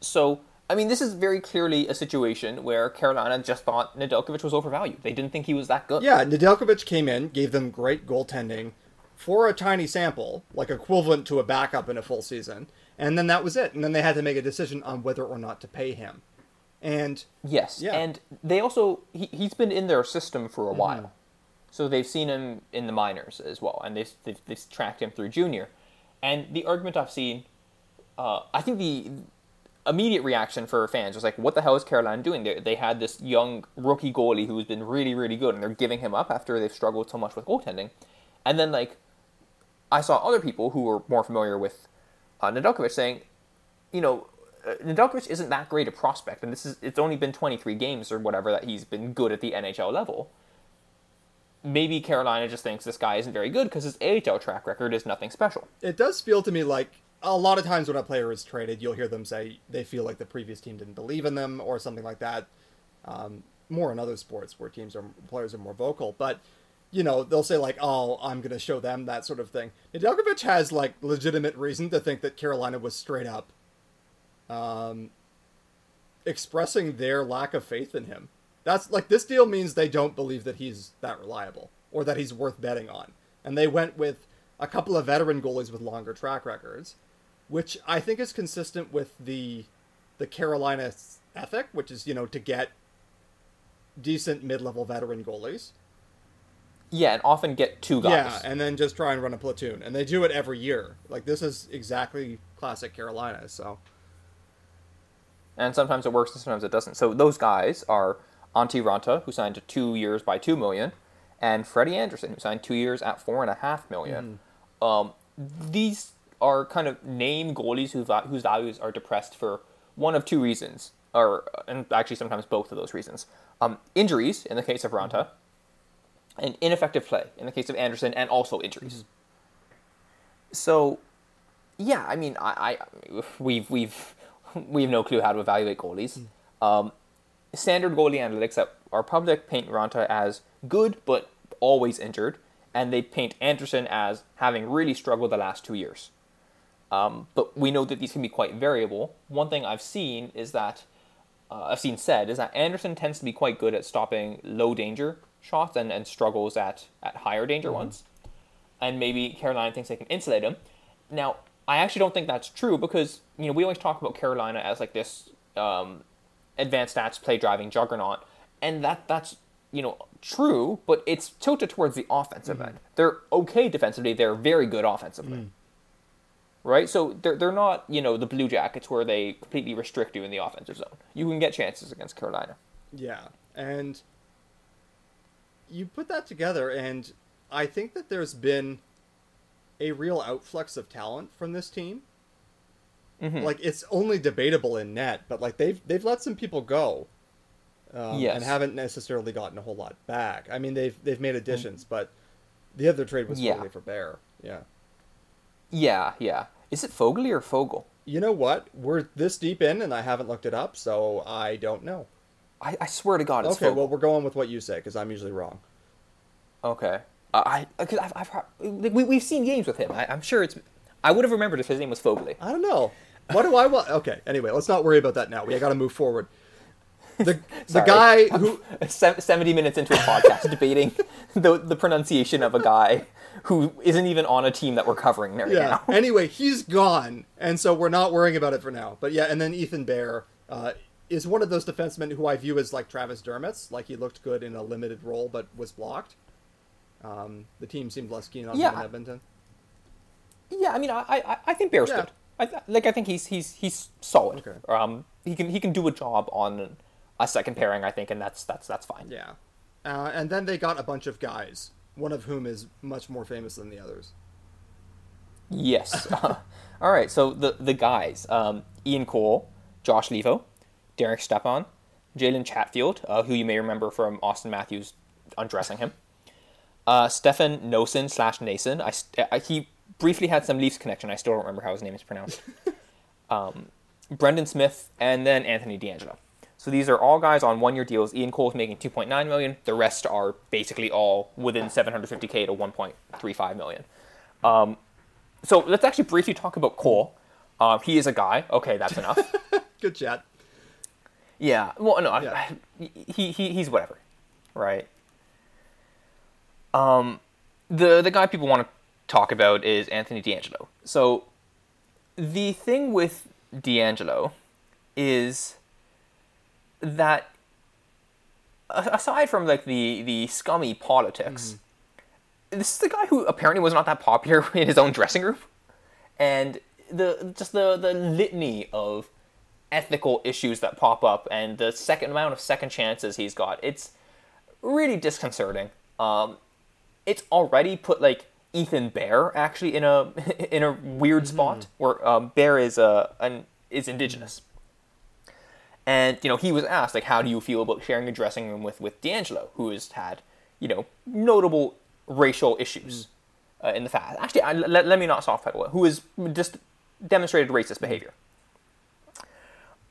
So, I mean, this is very clearly a situation where Carolina just thought Nedeljkovic was overvalued. They didn't think he was that good. Yeah, Nedeljkovic came in, gave them great goaltending for a tiny sample, like equivalent to a backup in a full season, and then that was it. And then they had to make a decision on whether or not to pay him. And Yes, Yeah. and they also he, he's been in their system for a while, so they've seen him in the minors as well, and they've they've, they've tracked him through junior. And the argument I've seen, uh, I think the immediate reaction for fans was like, "What the hell is Carolina doing?" They, they had this young rookie goalie who's been really really good, and they're giving him up after they've struggled so much with goaltending. And then like, I saw other people who were more familiar with uh, Nedeljkovic saying, you know, uh, Nedeljkovic isn't that great a prospect, and this is it's only been 23 games or whatever that he's been good at the NHL level. Maybe Carolina just thinks this guy isn't very good because his AHL track record is nothing special. it does feel to me like a lot of times when a player is traded, you'll hear them say they feel like the previous team didn't believe in them or something like that. Um, more in other sports where teams are players are more vocal, but you know they'll say like, "Oh, I'm going to show them that sort of thing." Nedeljkovic has like legitimate reason to think that Carolina was straight up um, expressing their lack of faith in him. That's like this deal means they don't believe that he's that reliable or that he's worth betting on. And they went with a couple of veteran goalies with longer track records, which I think is consistent with the the Carolina ethic, which is, you know, to get decent mid-level veteran goalies. Yeah, and often get two guys. Yeah, and then just try and run a platoon. And they do it every year. Like this is exactly classic Carolina, so and sometimes it works and sometimes it doesn't. So those guys are Antti Raanta, who signed to two years by two million, and Freddie Andersen, who signed two years at four and a half million. Um, these are kind of name goalies who, whose values are depressed for one of two reasons, or and actually sometimes both of those reasons. Um, injuries in the case of Ranta, and ineffective play in the case of Andersen, and also injuries. So, yeah, I mean, I, I we've we've we have no clue how to evaluate goalies. Um, standard goalie analytics that our public paint Raanta as good but always injured, and they paint Andersen as having really struggled the last two years. Um, but we know that these can be quite variable. One thing I've seen is that uh, I've seen said is that Andersen tends to be quite good at stopping low danger shots and, and struggles at, at higher danger mm-hmm. ones. And maybe Carolina thinks they can insulate him. Now, I actually don't think that's true because you know we always talk about Carolina as like this um, advanced stats play driving juggernaut, and that that's you know true, but it's tilted towards the offensive mm-hmm. end. They're okay defensively. They're very good offensively. Mm. Right, so they're they're not you know the Blue Jackets where they completely restrict you in the offensive zone. You can get chances against Carolina. Yeah, and you put that together, and I think that there's been a real outflux of talent from this team. Mhm. Like it's only debatable in net, but like they've they've let some people go, um, Yes. and haven't necessarily gotten a whole lot back. I mean they've they've made additions, Mm. but the other trade was Yeah. for Bear. Yeah. Yeah, yeah. Is it Fogley or Fogel? You know what? We're this deep in, and I haven't looked it up, so I don't know. I, I swear to God, it's okay, Fogel. well we're going with what you say because I'm usually wrong. Okay. I because I've, I've like, we we've seen games with him. I, I'm sure it's. I would have remembered if his name was Fogley. I don't know. What do I want? Okay. Anyway, let's not worry about that now. We got to move forward. The the guy who Seventy minutes into a podcast debating the the pronunciation of a guy who isn't even on a team that we're covering right yeah. now. anyway, he's gone, and so we're not worrying about it for now. But yeah, and then Ethan Bear uh, is one of those defensemen who I view as like Travis Dermott's. Like he looked good in a limited role, but was blocked. Um, the team seemed less keen on Yeah. him in Edmonton. Yeah, I mean, I I, I think Bear's Yeah. good. I, th- like I think he's he's he's solid. Okay. Um, he can he can do a job on a second pairing, I think, and that's that's that's fine. Yeah. Uh, and then they got a bunch of guys, one of whom is much more famous than the others. Yes. All right. So the the guys: um, Ian Cole, Josh Leivo, Derek Stepan, Jalen Chatfield, uh, who you may remember from Auston Matthews undressing him. Uh, Stefan Noesen slash Nason. I, I he briefly had some Leafs connection. I still don't remember how his name is pronounced. um, Brendan Smith and then Anthony DeAngelo. So these are all guys on one-year deals. Ian Cole's making 2.9 million. The rest are basically all within 750k to 1.35 million. Um, so let's actually briefly talk about Cole. Um, he is a guy. Okay, that's enough. Good chat. Yeah. Well, no, Yeah. I- he, he he's whatever, right? Um, the the guy people want to talk about is Anthony DeAngelo. So the thing with DeAngelo is that aside from like the the scummy politics, this is the guy who apparently was not that popular in his own dressing room, and the just the the litany of ethical issues that pop up and the second amount of second chances he's got. It's really disconcerting. Um, it's already put like Ethan Bear actually in a in a weird spot where um, Bear is uh, an is indigenous. And you know he was asked like, how do you feel about sharing a dressing room with with DeAngelo, who has had you know notable racial issues uh, in the past. Actually, I, let, let me not soft pedal it. Who has just demonstrated racist behavior.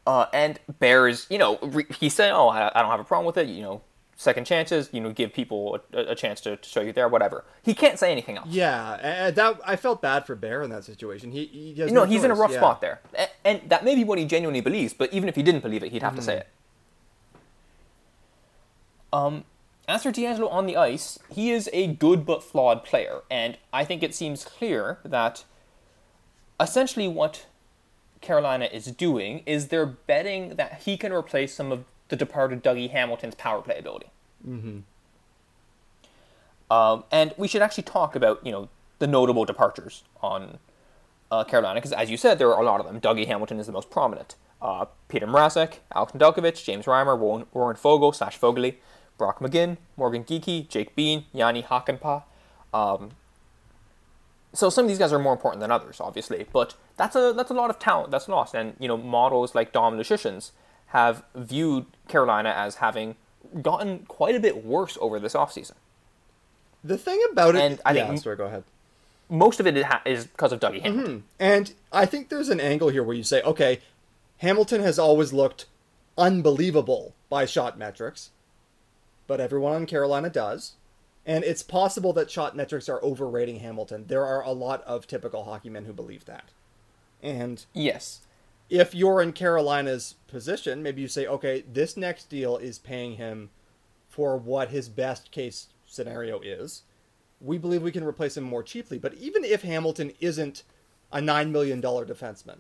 Uh, and Bear is, you know, re- he said, "Oh, I, I don't have a problem with it. You know, second chances. You know, give people a, a chance to, to show you there, whatever." He can't say anything else. Yeah, and that I felt bad for Bear in that situation. He, he has No, no he's in a rough yeah. spot there, A- and that may be what he genuinely believes. But even if he didn't believe it, he'd have to Mm-hmm. say it. Um, as for DeAngelo on the ice, he is a good but flawed player, and I think it seems clear that essentially what Carolina is doing is they're betting that he can replace some of the departed Dougie Hamilton's power play ability. Mm-hmm. Um, and we should actually talk about you know the notable departures on uh, Carolina because as you said there are a lot of them. Dougie Hamilton is the most prominent. Uh, Peter Mrazek, Alex Nedeljkovic, James Reimer, Warren, Warren Fogel slash Fogley, Brock McGinn, Morgan Geekie, Jake Bean, Jani Hakanpää. Um, so some of these guys are more important than others, obviously, but that's a that's a lot of talent that's lost. And you know, models like Dom Luszczyszyn's have viewed Carolina as having gotten quite a bit worse over this offseason. The thing about it, And I yeah, think- sorry, go ahead. Most of it is because of Dougie Hamilton. Mm-hmm. And I think there's an angle here where you say, okay, Hamilton has always looked unbelievable by shot metrics, but everyone on Carolina does. And it's possible that shot metrics are overrating Hamilton. There are a lot of typical hockey men who believe that. And Yes. if you're in Carolina's position, maybe you say, okay, this next deal is paying him for what his best case scenario is. We believe we can replace him more cheaply. But even if Hamilton isn't a $9 million defenseman,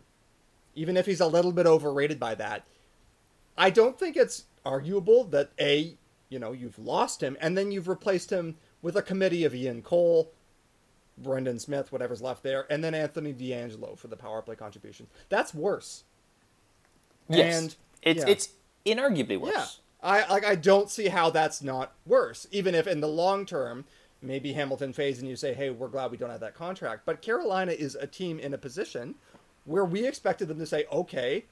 even if he's a little bit overrated by that, I don't think it's arguable that A, you know, you've lost him and then you've replaced him with a committee of Ian Cole, Brendan Smith, whatever's left there, and then Anthony DeAngelo for the power play contribution. That's worse. Yes. And- it's yeah. it's inarguably worse. Yeah. I like I don't see how that's not worse. Even if in the long term, maybe Hamilton fades and you say, "Hey, we're glad we don't have that contract." But Carolina is a team in a position where we expected them to say, "Okay,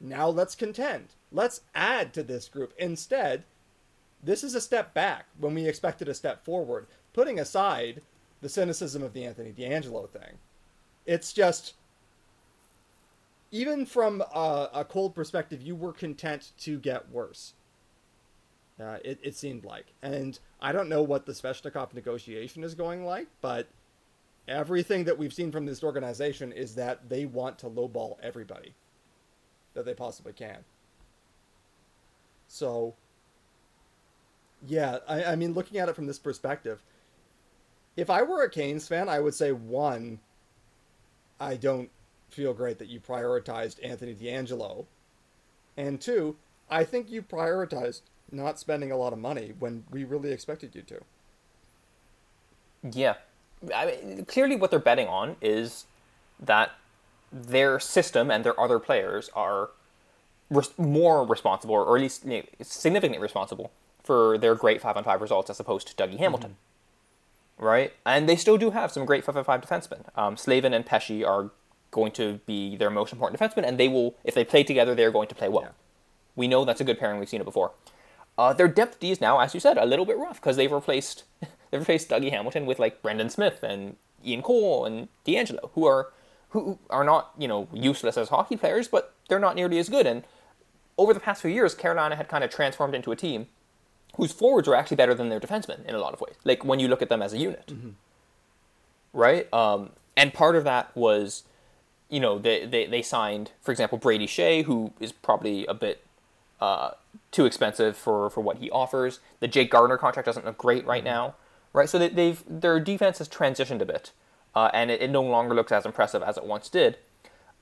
now let's contend. Let's add to this group." Instead, this is a step back when we expected a step forward. Putting aside the cynicism of the Anthony DeAngelo thing, it's just even from a, a cold perspective, you were content to get worse. Uh, it, it seemed like. And I don't know what the Svechnikov negotiation is going like, but everything that we've seen from this organization is that they want to lowball everybody that they possibly can. So, yeah, I, I mean, looking at it from this perspective, if I were a Canes fan, I would say one, I don't feel great that you prioritized Anthony DeAngelo. And two, I think you prioritized not spending a lot of money when we really expected you to. Yeah. I mean, clearly, what they're betting on is that their system and their other players are res- more responsible, or at least you know, significantly responsible, for their great 5 on 5 results as opposed to Dougie Hamilton. Mm-hmm. Right? And they still do have some great 5 on 5 defensemen. Um, Slavin and Pesce are going to be their most important defensemen, and they will, if they play together, they're going to play well. Yeah. We know that's a good pairing. We've seen it before. Uh, their depth D is now, as you said, a little bit rough because they've replaced they've replaced Dougie Hamilton with like Brendan Smith and Ian Cole and DeAngelo, who are who are not you know useless as hockey players, but they're not nearly as good. And over the past few years, Carolina had kind of transformed into a team whose forwards are actually better than their defensemen in a lot of ways. Like when you look at them as a unit, mm-hmm. right? Um, and part of that was, you know, they, they they signed, for example, Brady Skjei, who is probably a bit uh, too expensive for, for what he offers. The Jake Gardiner contract doesn't look great right now, right? So they, have their defense has transitioned a bit, uh, and it, it, no longer looks as impressive as it once did.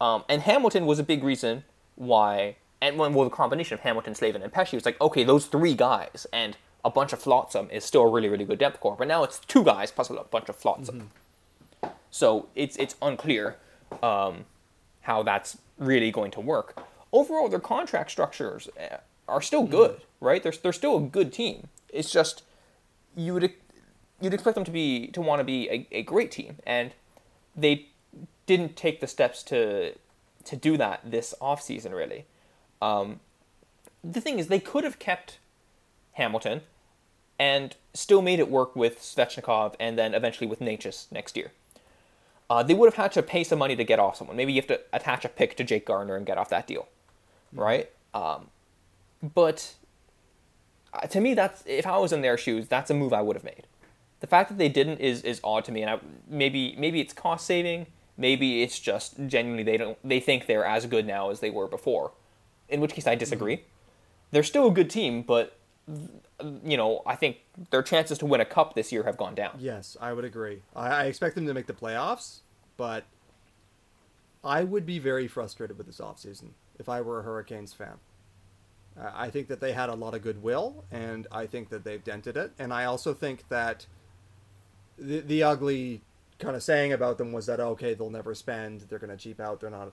Um, and Hamilton was a big reason why, and when well, the combination of Hamilton, Slavin, and Pesce was like, okay, those three guys and a bunch of Flotsam is still a really, really good depth core. But now it's two guys plus a bunch of Flotsam. Mm-hmm. So it's it's unclear um, how that's really going to work overall their contract structures eh, are still hmm. good, right? They're they're still a good team. It's just you would you'd expect them to be to want to be a, a great team, and they didn't take the steps to to do that this offseason, really. Um, the thing is, they could have kept Hamilton and still made it work with Svechnikov and then eventually with Necas next year. Uh, they would have had to pay some money to get off someone. Maybe you have to attach a pick to Jake Gardiner and get off that deal right? Um, but uh, to me, that's if I was in their shoes, that's a move I would have made. The fact that they didn't is is odd to me, and I, maybe maybe it's cost saving, maybe it's just genuinely they don't they think they're as good now as they were before. In which case, I disagree. Mm-hmm. They're still a good team, but you know, I think their chances to win a cup this year have gone down. Yes, I would agree. I, I expect them to make the playoffs, but I would be very frustrated with this offseason if I were a Hurricanes fan. Uh, I think that they had a lot of goodwill, and I think that they've dented it. And I also think that the, the ugly kind of saying about them was that, okay, they'll never spend, they're going to cheap out, they're not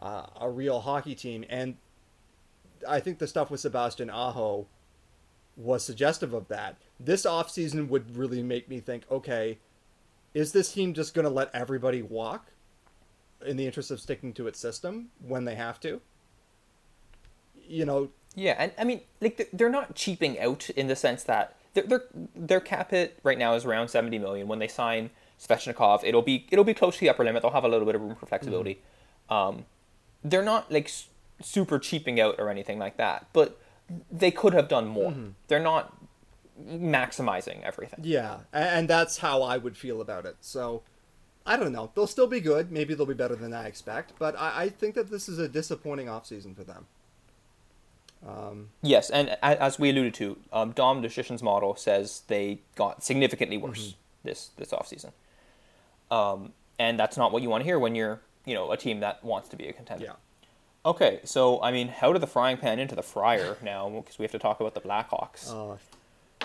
uh, a real hockey team. And I think the stuff with Sebastian Aho was suggestive of that. This offseason would really make me think, okay, is this team just going to let everybody walk? in the interest of sticking to its system when they have to. You know. Yeah, and I mean, like they're not cheaping out in the sense that their their their cap hit right now is around seventy million. When they sign Svechnikov, it'll be it'll be close to the upper limit. They'll have a little bit of room for flexibility. Mm-hmm. Um, they're not like super cheaping out or anything like that, but they could have done more. Mm-hmm. They're not maximizing everything. Yeah, and that's how I would feel about it. So I don't know. They'll still be good. Maybe they'll be better than I expect. But I, I think that this is a disappointing offseason for them. Um, yes, and as we alluded to, um, Dom Luszczyszyn's model says they got significantly worse mm-hmm. this this offseason. Um, and that's not what you want to hear when you're you know a team that wants to be a contender. Yeah. Okay, so I mean, how did the frying pan into the fryer now? Because we have to talk about the Blackhawks.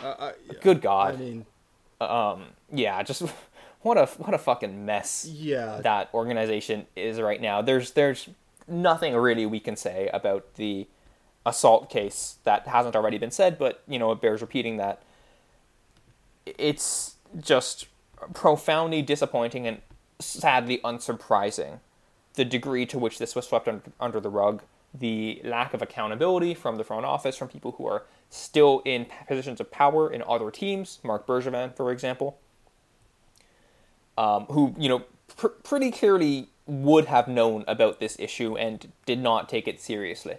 Uh, uh. Good God. I mean, um, yeah, just what a what a fucking mess yeah that organization is right now. There's there's nothing really we can say about the assault case that hasn't already been said, but you know it bears repeating that it's just profoundly disappointing and sadly unsurprising the degree to which this was swept under, under the rug, the lack of accountability from the front office, from people who are still in positions of power in other teams, Marc Bergevin, for example, um, who, you know, pr- pretty clearly would have known about this issue and did not take it seriously.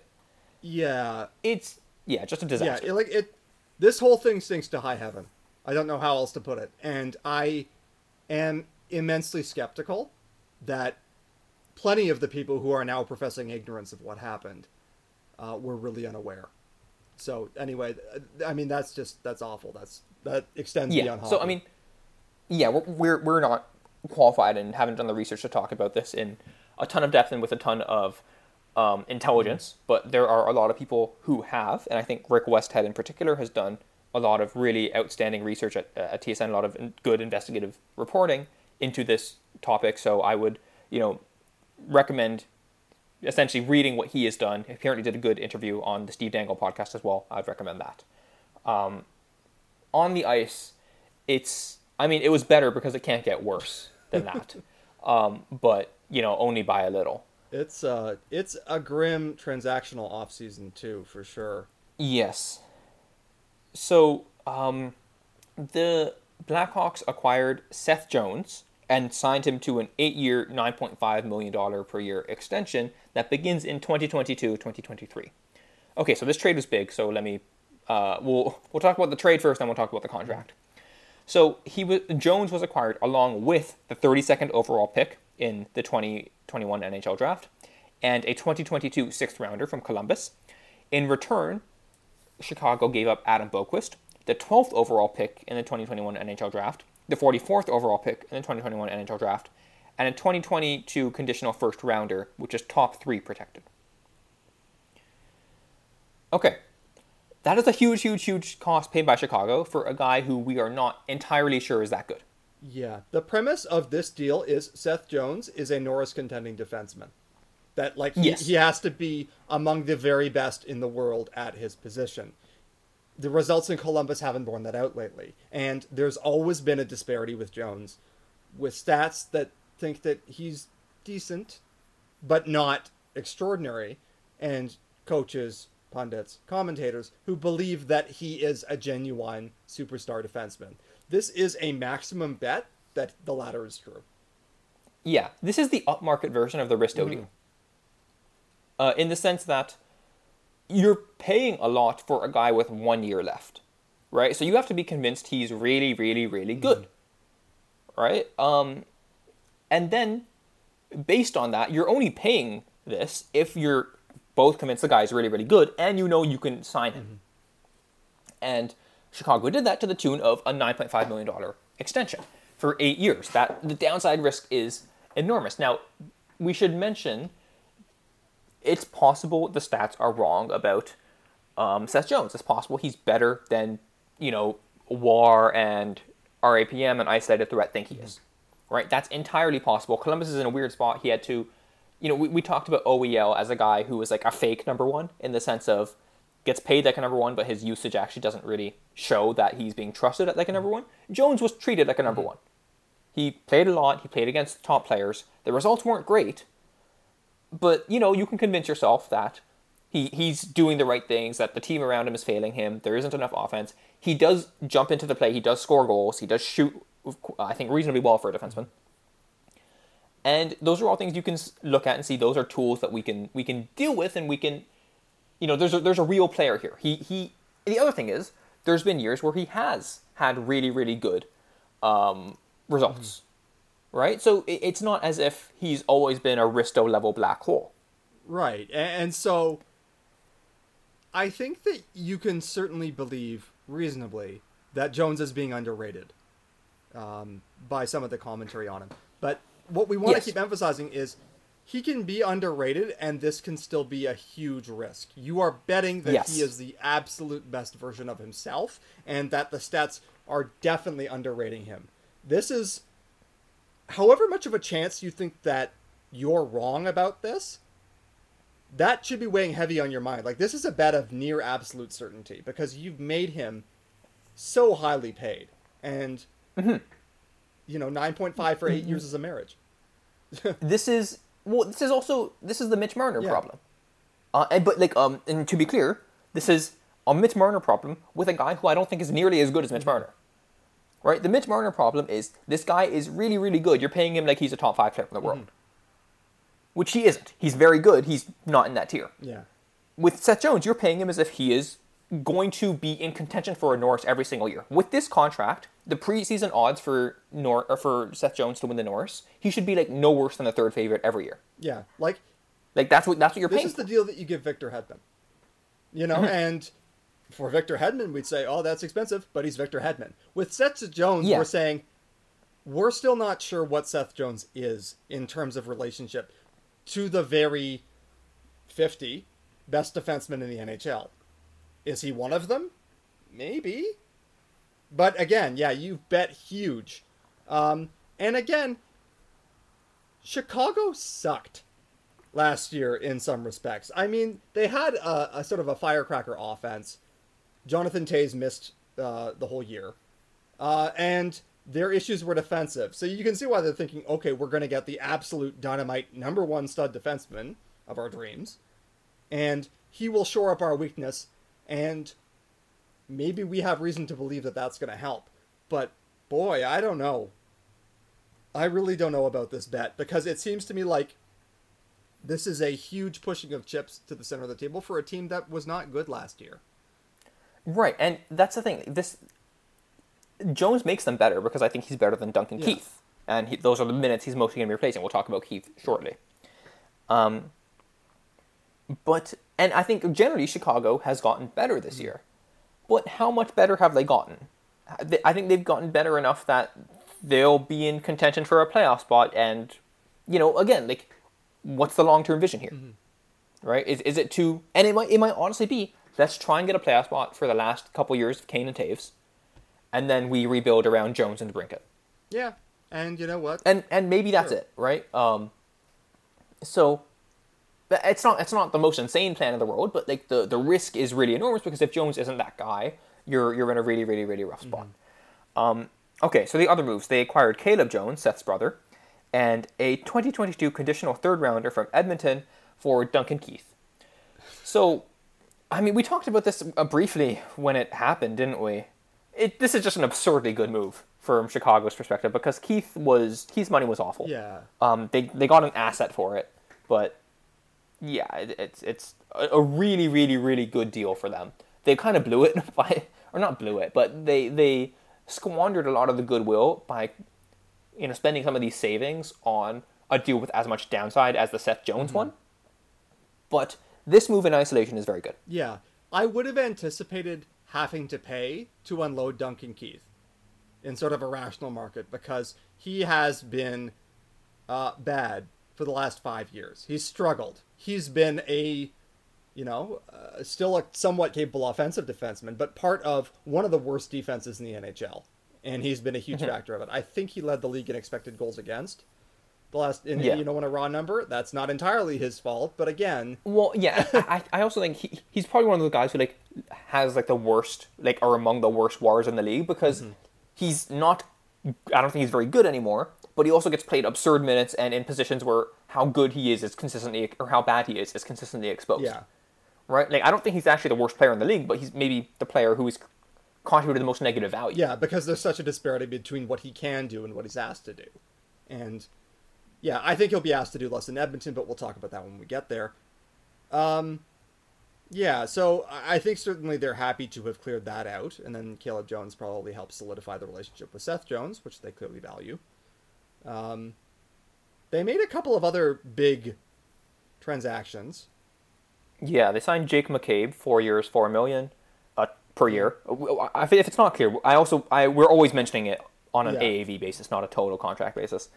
Yeah. It's, yeah, just a disaster. Yeah, it, like it. This whole thing stinks to high heaven. I don't know how else to put it, and I am immensely skeptical that plenty of the people who are now professing ignorance of what happened uh, were really unaware. So anyway, I mean that's just that's awful. That's that extends yeah. beyond. Hockey. So I mean, yeah, we're, we're we're not qualified and haven't done the research to talk about this in a ton of depth and with a ton of um, intelligence. But there are a lot of people who have, and I think Rick Westhead in particular has done a lot of really outstanding research at, at TSN, a lot of good investigative reporting into this topic. So I would, you know, recommend essentially reading what he has done. He apparently did a good interview on the Steve Dangle podcast as well. I'd recommend that. Um, on the ice, it's I mean it was better because it can't get worse than that, um, but you know only by a little. It's uh it's a grim transactional off season too for sure. Yes. So um, the Blackhawks acquired Seth Jones and signed him to an eight-year, $9.5 million per year extension that begins in 2022-2023. Okay, so this trade was big, so let me, uh, we'll, we'll talk about the trade first, then we'll talk about the contract. So he was, Jones was acquired along with the 32nd overall pick in the 2021 NHL draft and a 2022 sixth rounder from Columbus. In return, Chicago gave up Adam Boqvist, the 12th overall pick in the 2021 NHL draft, the 44th overall pick in the 2021 NHL draft, and a 2022 conditional first rounder, which is top three protected. Okay, that is a huge, huge, huge cost paid by Chicago for a guy who we are not entirely sure is that good. Yeah, the premise of this deal is Seth Jones is a Norris contending defenseman. That like he, Yes. he has to be among the very best in the world at his position. The results in Columbus haven't borne that out lately, and there's always been a disparity with Jones, with stats that think that he's decent, but not extraordinary, and coaches, pundits, commentators who believe that he is a genuine superstar defenseman. This is a maximum bet that the latter is true. Yeah, this is the upmarket version of the Risto deal. Uh, in the sense that you're paying a lot for a guy with one year left, right? So you have to be convinced he's really, really, really good, right? Um, and then, based on that, you're only paying this if you're both convinced the guy's really, really good and you know you can sign him. And Chicago did that to the tune of a $9.5 million extension for eight years. That the downside risk is enormous. Now, we should mention it's possible the stats are wrong about um, Seth Jones. It's possible he's better than you know WAR and RAPM and isolated threat think he is. Right? That's entirely possible. Columbus is in a weird spot. He had to, you know, we, we talked about OEL as a guy who was like a fake number one in the sense of gets paid like a number one, but his usage actually doesn't really show that he's being trusted at like a number one. Jones was treated like a number one. He played a lot. He played against top players. The results weren't great, but you know you can convince yourself that he he's doing the right things. That the team around him is failing him. There isn't enough offense. He does jump into the play. He does score goals. He does shoot. I think reasonably well for a defenseman. And those are all things you can look at and see. Those are tools that we can we can deal with, and we can, you know, there's a, there's a real player here. He he. The other thing is, there's been years where he has had really really good um, results, right? So it's not as if he's always been a Risto level black hole. Right. And so I think that you can certainly believe reasonably that Jones is being underrated um, by some of the commentary on him. But what we want Yes. to keep emphasizing is he can be underrated and this can still be a huge risk. You are betting that Yes. he is the absolute best version of himself and that the stats are definitely underrating him. This is however much of a chance you think that you're wrong about this, that should be weighing heavy on your mind. Like this is a bet of near absolute certainty because you've made him so highly paid, and you know nine point five for 8 years is a marriage. this is well this is also this is the mitch marner Yeah. problem uh, and, but like um and to be clear this is a mitch marner problem with a guy who i don't think is nearly as good as mitch marner right the mitch marner problem is this guy is really really good you're paying him like he's a top five player in the world mm-hmm. which he isn't he's very good he's not in that tier Yeah, with Seth Jones, you're paying him as if he is going to be in contention for a Norris every single year. With this contract, the preseason odds for Nor or for Seth Jones to win the Norris, he should be like no worse than the third favorite every year. yeah. Like Like that's what that's what you're this paying. is the deal that you give Victor Hedman. You know, mm-hmm. and for Victor Hedman, we'd say, "Oh, that's expensive," but he's Victor Hedman. With Seth Jones, Yeah. we're saying we're still not sure what Seth Jones is in terms of relationship to the very 50 best defensemen in the NHL. Is he one of them? Maybe. But again, yeah, you bet huge. Um, and again, Chicago sucked last year in some respects. I mean, they had a, a sort of a firecracker offense. Jonathan Toews missed uh, the whole year. Uh, and their issues were defensive. So you can see why they're thinking, okay, we're going to get the absolute dynamite number one stud defenseman of our dreams. And he will shore up our weakness. And maybe we have reason to believe that that's going to help. But boy, I don't know. I really don't know about this bet because it seems to me like this is a huge pushing of chips to the center of the table for a team that was not good last year. Right, and that's the thing. This Jones makes them better because I think he's better than Duncan Yeah. Keith, and he, those are the minutes he's mostly going to be replacing. We'll talk about Keith shortly. Um, but and I think generally Chicago has gotten better this year, but how much better have they gotten? I think they've gotten better enough that they'll be in contention for a playoff spot. And you know, again, like, what's the long term vision here? Right? Is is it to? And it might it might honestly be let's try and get a playoff spot for the last couple years of Kane and Toews, and then we rebuild around Jones and Brinkett Yeah, and you know what? and and maybe that's Sure. it, right? Um, so it's not it's not the most insane plan in the world, but like the the risk is really enormous because if Jones isn't that guy, you're you're in a really really really rough spot. Um, okay, so the other moves they acquired Caleb Jones, Seth's brother, and a 2022 conditional third rounder from Edmonton for Duncan Keith. So, I mean, we talked about this uh, briefly when it happened, didn't we? It, this is just an absurdly good move from Chicago's perspective because Keith was Keith's money was awful. Yeah. Um, they they got an asset for it, but yeah, it, it's it's a, a really really really good deal for them. They kind of blew it by, or not blew it, but they they squandered a lot of the goodwill by, you know, spending some of these savings on a deal with as much downside as the Seth Jones one. But this move in isolation is very good. Yeah, I would have anticipated having to pay to unload Duncan Keith in sort of a rational market because he has been uh, bad for the last five years. He's struggled. He's been a, you know, uh, still a somewhat capable offensive defenseman, but part of one of the worst defenses in the NHL, and he's been a huge factor of it. I think he led the league in expected goals against. The last, and Yeah. you know, in a raw number, that's not entirely his fault, but again, Well, yeah, I, I also think he, he's probably one of the guys who like has like the worst, like are among the worst wars in the league because mm-hmm. he's not. I don't think he's very good anymore, but he also gets played absurd minutes and in positions where how good he is is consistently or how bad he is is consistently exposed. yeah. Right. Like I don't think he's actually the worst player in the league, but he's maybe the player who is contributed the most negative value. Yeah, because there's such a disparity between what he can do and what he's asked to do. And yeah, I think he'll be asked to do less in Edmonton, but we'll talk about that when we get there. Um, yeah, so I think certainly they're happy to have cleared that out, and then Caleb Jones probably helps solidify the relationship with Seth Jones, which they clearly value. Um, they made a couple of other big transactions. Yeah, they signed Jake McCabe, four years, four million uh, per year. If it's not clear, I also I we're always mentioning it on an Yeah. AAV basis, not a total contract basis.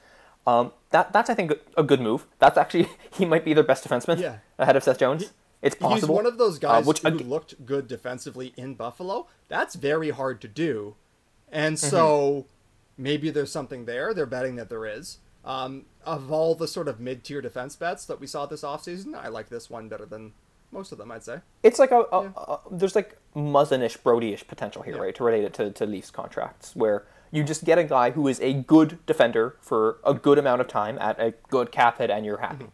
Um, that that's I think a good move. That's actually he might be their best defenseman Yeah. ahead of Seth Jones. it's possible. He's one of those uh, guys which who ag- looked good defensively in Buffalo. That's very hard to do, and Mm-hmm. so maybe there's something there. They're betting that there is. Um, of all the sort of mid-tier defense bets that we saw this offseason, I like this one better than most of them, I'd say. It's like a, a, a there's like Muzzinish, Brodie-ish potential here, Yeah. right? To relate it to, to Leafs contracts, where you just get a guy who is a good defender for a good amount of time at a good cap hit, and you're happy.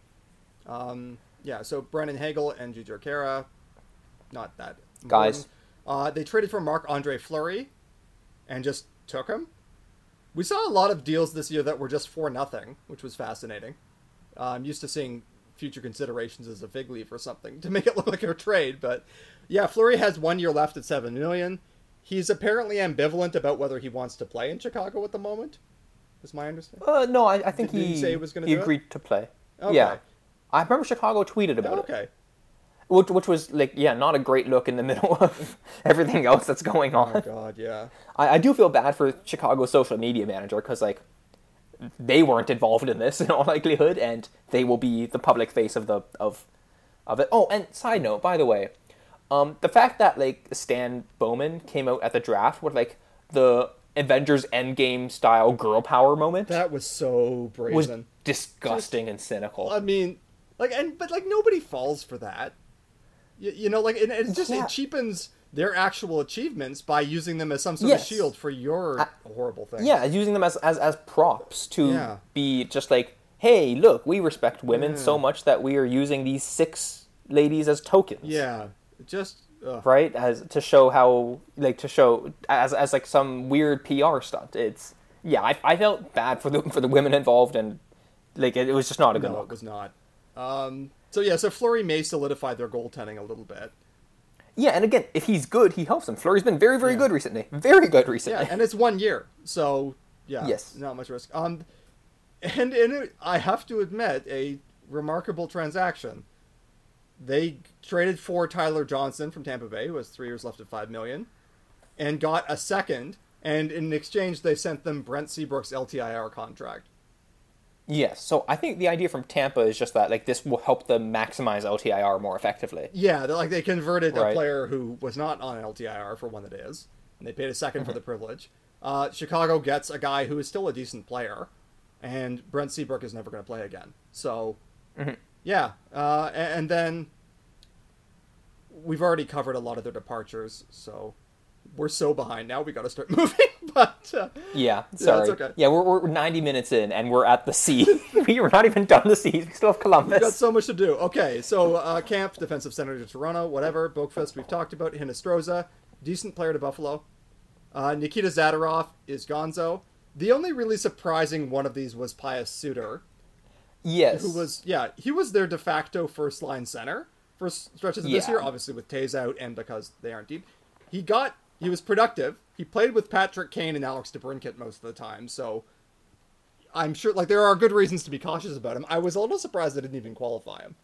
Um, yeah, so Brennan Hagel and Gigi Kara, not that Guys. Uh, they traded for Marc Andre Fleury, and just took him. We saw a lot of deals this year that were just for nothing, which was fascinating. Uh, I'm used to seeing future considerations as a fig leaf or something to make it look like a trade, but yeah, Fleury has one year left at seven million. He's apparently ambivalent about whether he wants to play in Chicago at the moment. Is my understanding? Uh, no, I, I think Did- he he he he do it? agreed to play. Okay. Yeah, I remember Chicago tweeted about it. Okay. which, which was like yeah not a great look in the middle of everything else that's going on Oh God, yeah. I, I do feel bad for chicago's social media manager because like they weren't involved in this in all likelihood and they will be the public face of the of of it oh and side note by the way um the fact that like stan bowman came out at the draft with like the avengers endgame style girl power moment That was so brazen. was disgusting and cynical I mean, like, and but like nobody falls for that. You, you know, like, and it just Yeah. it cheapens their actual achievements by using them as some sort Yes. of shield for your horrible thing. Yeah, using them as as, as props to Yeah. be just like, hey, look, we respect women Yeah. so much that we are using these six ladies as tokens. Yeah. Just. Right? As to show how like to show as as like some weird PR stunt. It's yeah, I, I felt bad for the for the women involved and like it, it was just not a good No, it was not. Um. So yeah, so Fleury may solidify their goaltending a little bit. Yeah, and again, if he's good, he helps them. Fleury's been very, very Yeah. good recently. Very good recently. Yeah, and it's one year, so yeah, Yes. not much risk. Um, and and it, I have to admit, a remarkable transaction. They traded for Tyler Johnson from Tampa Bay, who has three years left at five million, and got a second. And in exchange, they sent them Brent Seabrook's LTIR contract. Yes. So I think the idea from Tampa is just that like this will help them maximize LTIR more effectively. Yeah, they're like they converted a player who was not on LTIR for one that is, and they paid a 2nd Mm-hmm. for the privilege. Uh, Chicago gets a guy who is still a decent player, and Brent Seabrook is never going to play again. So, Mm-hmm. Yeah, uh, and, then we've already covered a lot of their departures, so we're so behind now. We got to start moving, but uh, Yeah, sorry. okay. Yeah, we're, we're 90 minutes in and we're at the sea. we're not even done the sea. We still have Columbus. We've got so much to do. Okay, so uh, Kampf, defensive center to Toronto, whatever. Boqvist, we've talked about. Hinostroza, decent player to Buffalo. Uh, Nikita Zadorov is Gonzo. The only really surprising one of these was Pius Suter, Yes. who was, yeah, he was their de facto first line center for stretches of this year, obviously with Toews out and because they aren't deep. He got, he was productive. He played with Patrick Kane and Alex DeBrincat most of the time, so I'm sure, like, there are good reasons to be cautious about him. I was a little surprised they didn't even qualify him.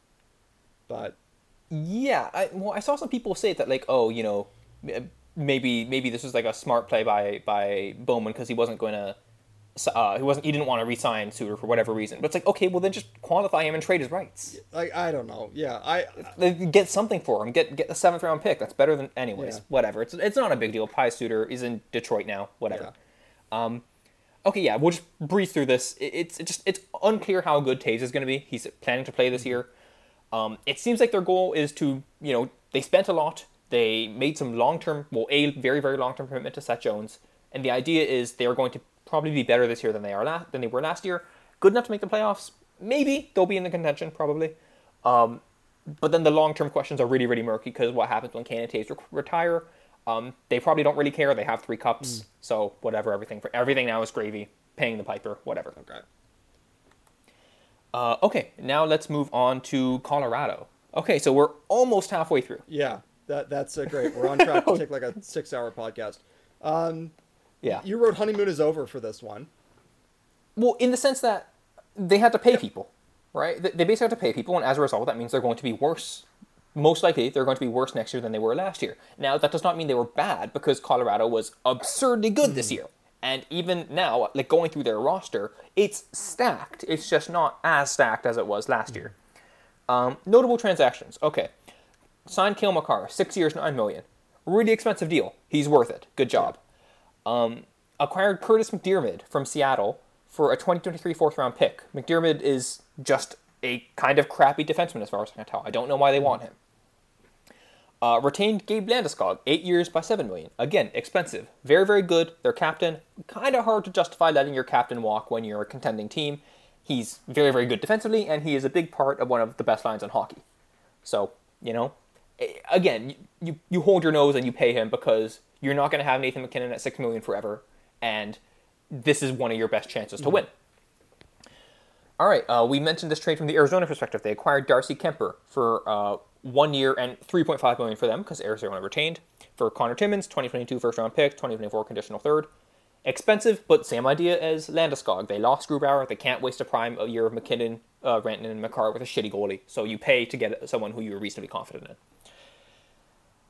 But Yeah, I, well, I saw some people say that like, oh, you know, maybe maybe this was like a smart play by by Bowman because he wasn't going to, uh, he wasn't he didn't want to re-sign Suter for whatever reason. But it's like, okay, well then just qualify him and trade his rights. like I don't know. Yeah, I Like, Get something for him. Get get the seventh round pick. That's better than anyways. Yeah. Whatever. It's it's not a big deal. Pius Suter is in Detroit now. Whatever. Um, okay, yeah, we'll just breeze through this. It- It's it just it's unclear how good Toews is going to be. He's planning to play this year. Um, it seems like their goal is to you know they spent a lot. They made some long term, well, a very very long term commitment to Seth Jones, and the idea is they are going to probably be better this year than they are last than they were last year. Good enough to make the playoffs. Maybe they'll be in the contention probably. Um, but then the long term questions are really, really murky because what happens when Kane and Toews re- retire? Um, they probably don't really care. They have three cups, so whatever. Everything for everything now is gravy. Paying the piper, whatever. okay. Uh, okay, now let's move on to Colorado. Okay, so we're almost halfway through. Yeah, that that's uh, great. We're on track to take like a six-hour podcast. Um, Yeah. you wrote "Honeymoon is over" for this one. Well, in the sense that they had to pay people, right? They basically have to pay people, and as a result, that means they're going to be worse. Most likely, they're going to be worse next year than they were last year. Now, that does not mean they were bad because Colorado was absurdly good this year. And even now, like going through their roster, it's stacked. It's just not as stacked as it was last year. Um, notable transactions. Okay. Signed Cale Makar, six years, nine million. Really expensive deal. He's worth it. Good job. Um, acquired Kurtis MacDermid from Seattle for a 2023 fourth round pick. MacDermid is just a kind of crappy defenseman as far as I can tell. I don't know why they want him. Uh, retained Gabe Landeskog, eight years by seven million. Again, expensive. Very, very good. Their captain. Kind of hard to justify letting your captain walk when you're a contending team. He's very, very good defensively, and he is a big part of one of the best lines in hockey. So, you know, again, you, you hold your nose and you pay him because you're not going to have Nathan MacKinnon at six million forever, and this is one of your best chances to win. All right, uh, we mentioned this trade from the Arizona perspective. They acquired Darcy Kuemper for uh, one year and 3.5 million for them because Arizona retained. For Connor Timmins, 2022 first round pick, 2024 conditional third. Expensive, but same idea as Landeskog. They lost Grubauer. They can't waste a prime a year of MacKinnon, uh, Rantanen, and Makar with a shitty goalie. So you pay to get someone who you're reasonably confident in.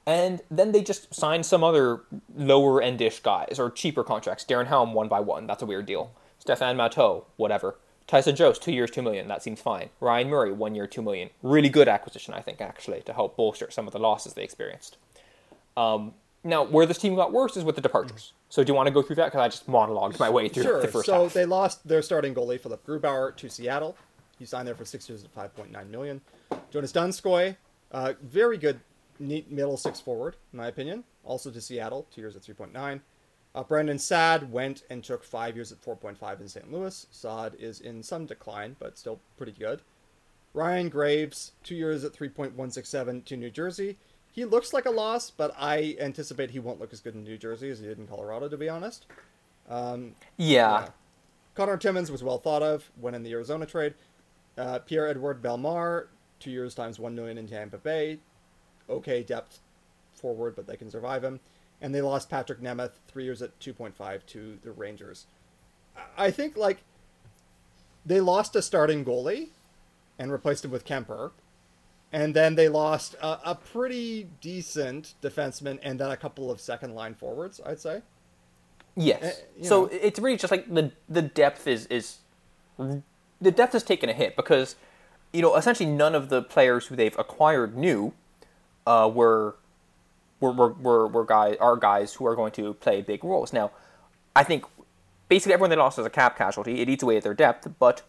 And then they just signed some other lower endish guys or cheaper contracts. Darren Helm one by one. That's a weird deal. Stefan Matteau, whatever. Tyson Jost, two years, two million. That seems fine. Ryan Murray, one year, two million. Really good acquisition, I think, actually, to help bolster some of the losses they experienced. Um, now, where this team got worse is with the departures. So, do you want to go through that? Because I just monologued my way through Sure. the first so half. they lost their starting goalie Philipp Grubauer to Seattle. He signed there for six years at five point nine million. Jonas Donskoi, uh, very good, neat middle six forward in my opinion. Also to Seattle, two years at three point nine. Uh, Brandon Saad went and took five years at four point five in St. Louis. Saad is in some decline, but still pretty good. Ryan Graves, two years at three point one six seven to New Jersey. He looks like a loss, but I anticipate he won't look as good in New Jersey as he did in Colorado, to be honest. Um, yeah. yeah. Connor Timmins was well thought of when in the Arizona trade. Uh, Pierre Edouard Bellemare, two years times one million in Tampa Bay. Okay depth forward, but they can survive him. And they lost Patrik Nemeth, three years at two point five to the Rangers. I- think like they lost a starting goalie and replaced him with Kuemper. And then they lost a, a pretty decent defenseman and then a couple of second line forwards, I'd say. Yes. Uh, so know. it's really just like the the depth is is the depth has taken a hit because you know essentially none of the players who they've acquired new uh, were were were were, were guys are guys who are going to play big roles. Now, I think basically everyone they lost is a cap casualty. It eats away at their depth, but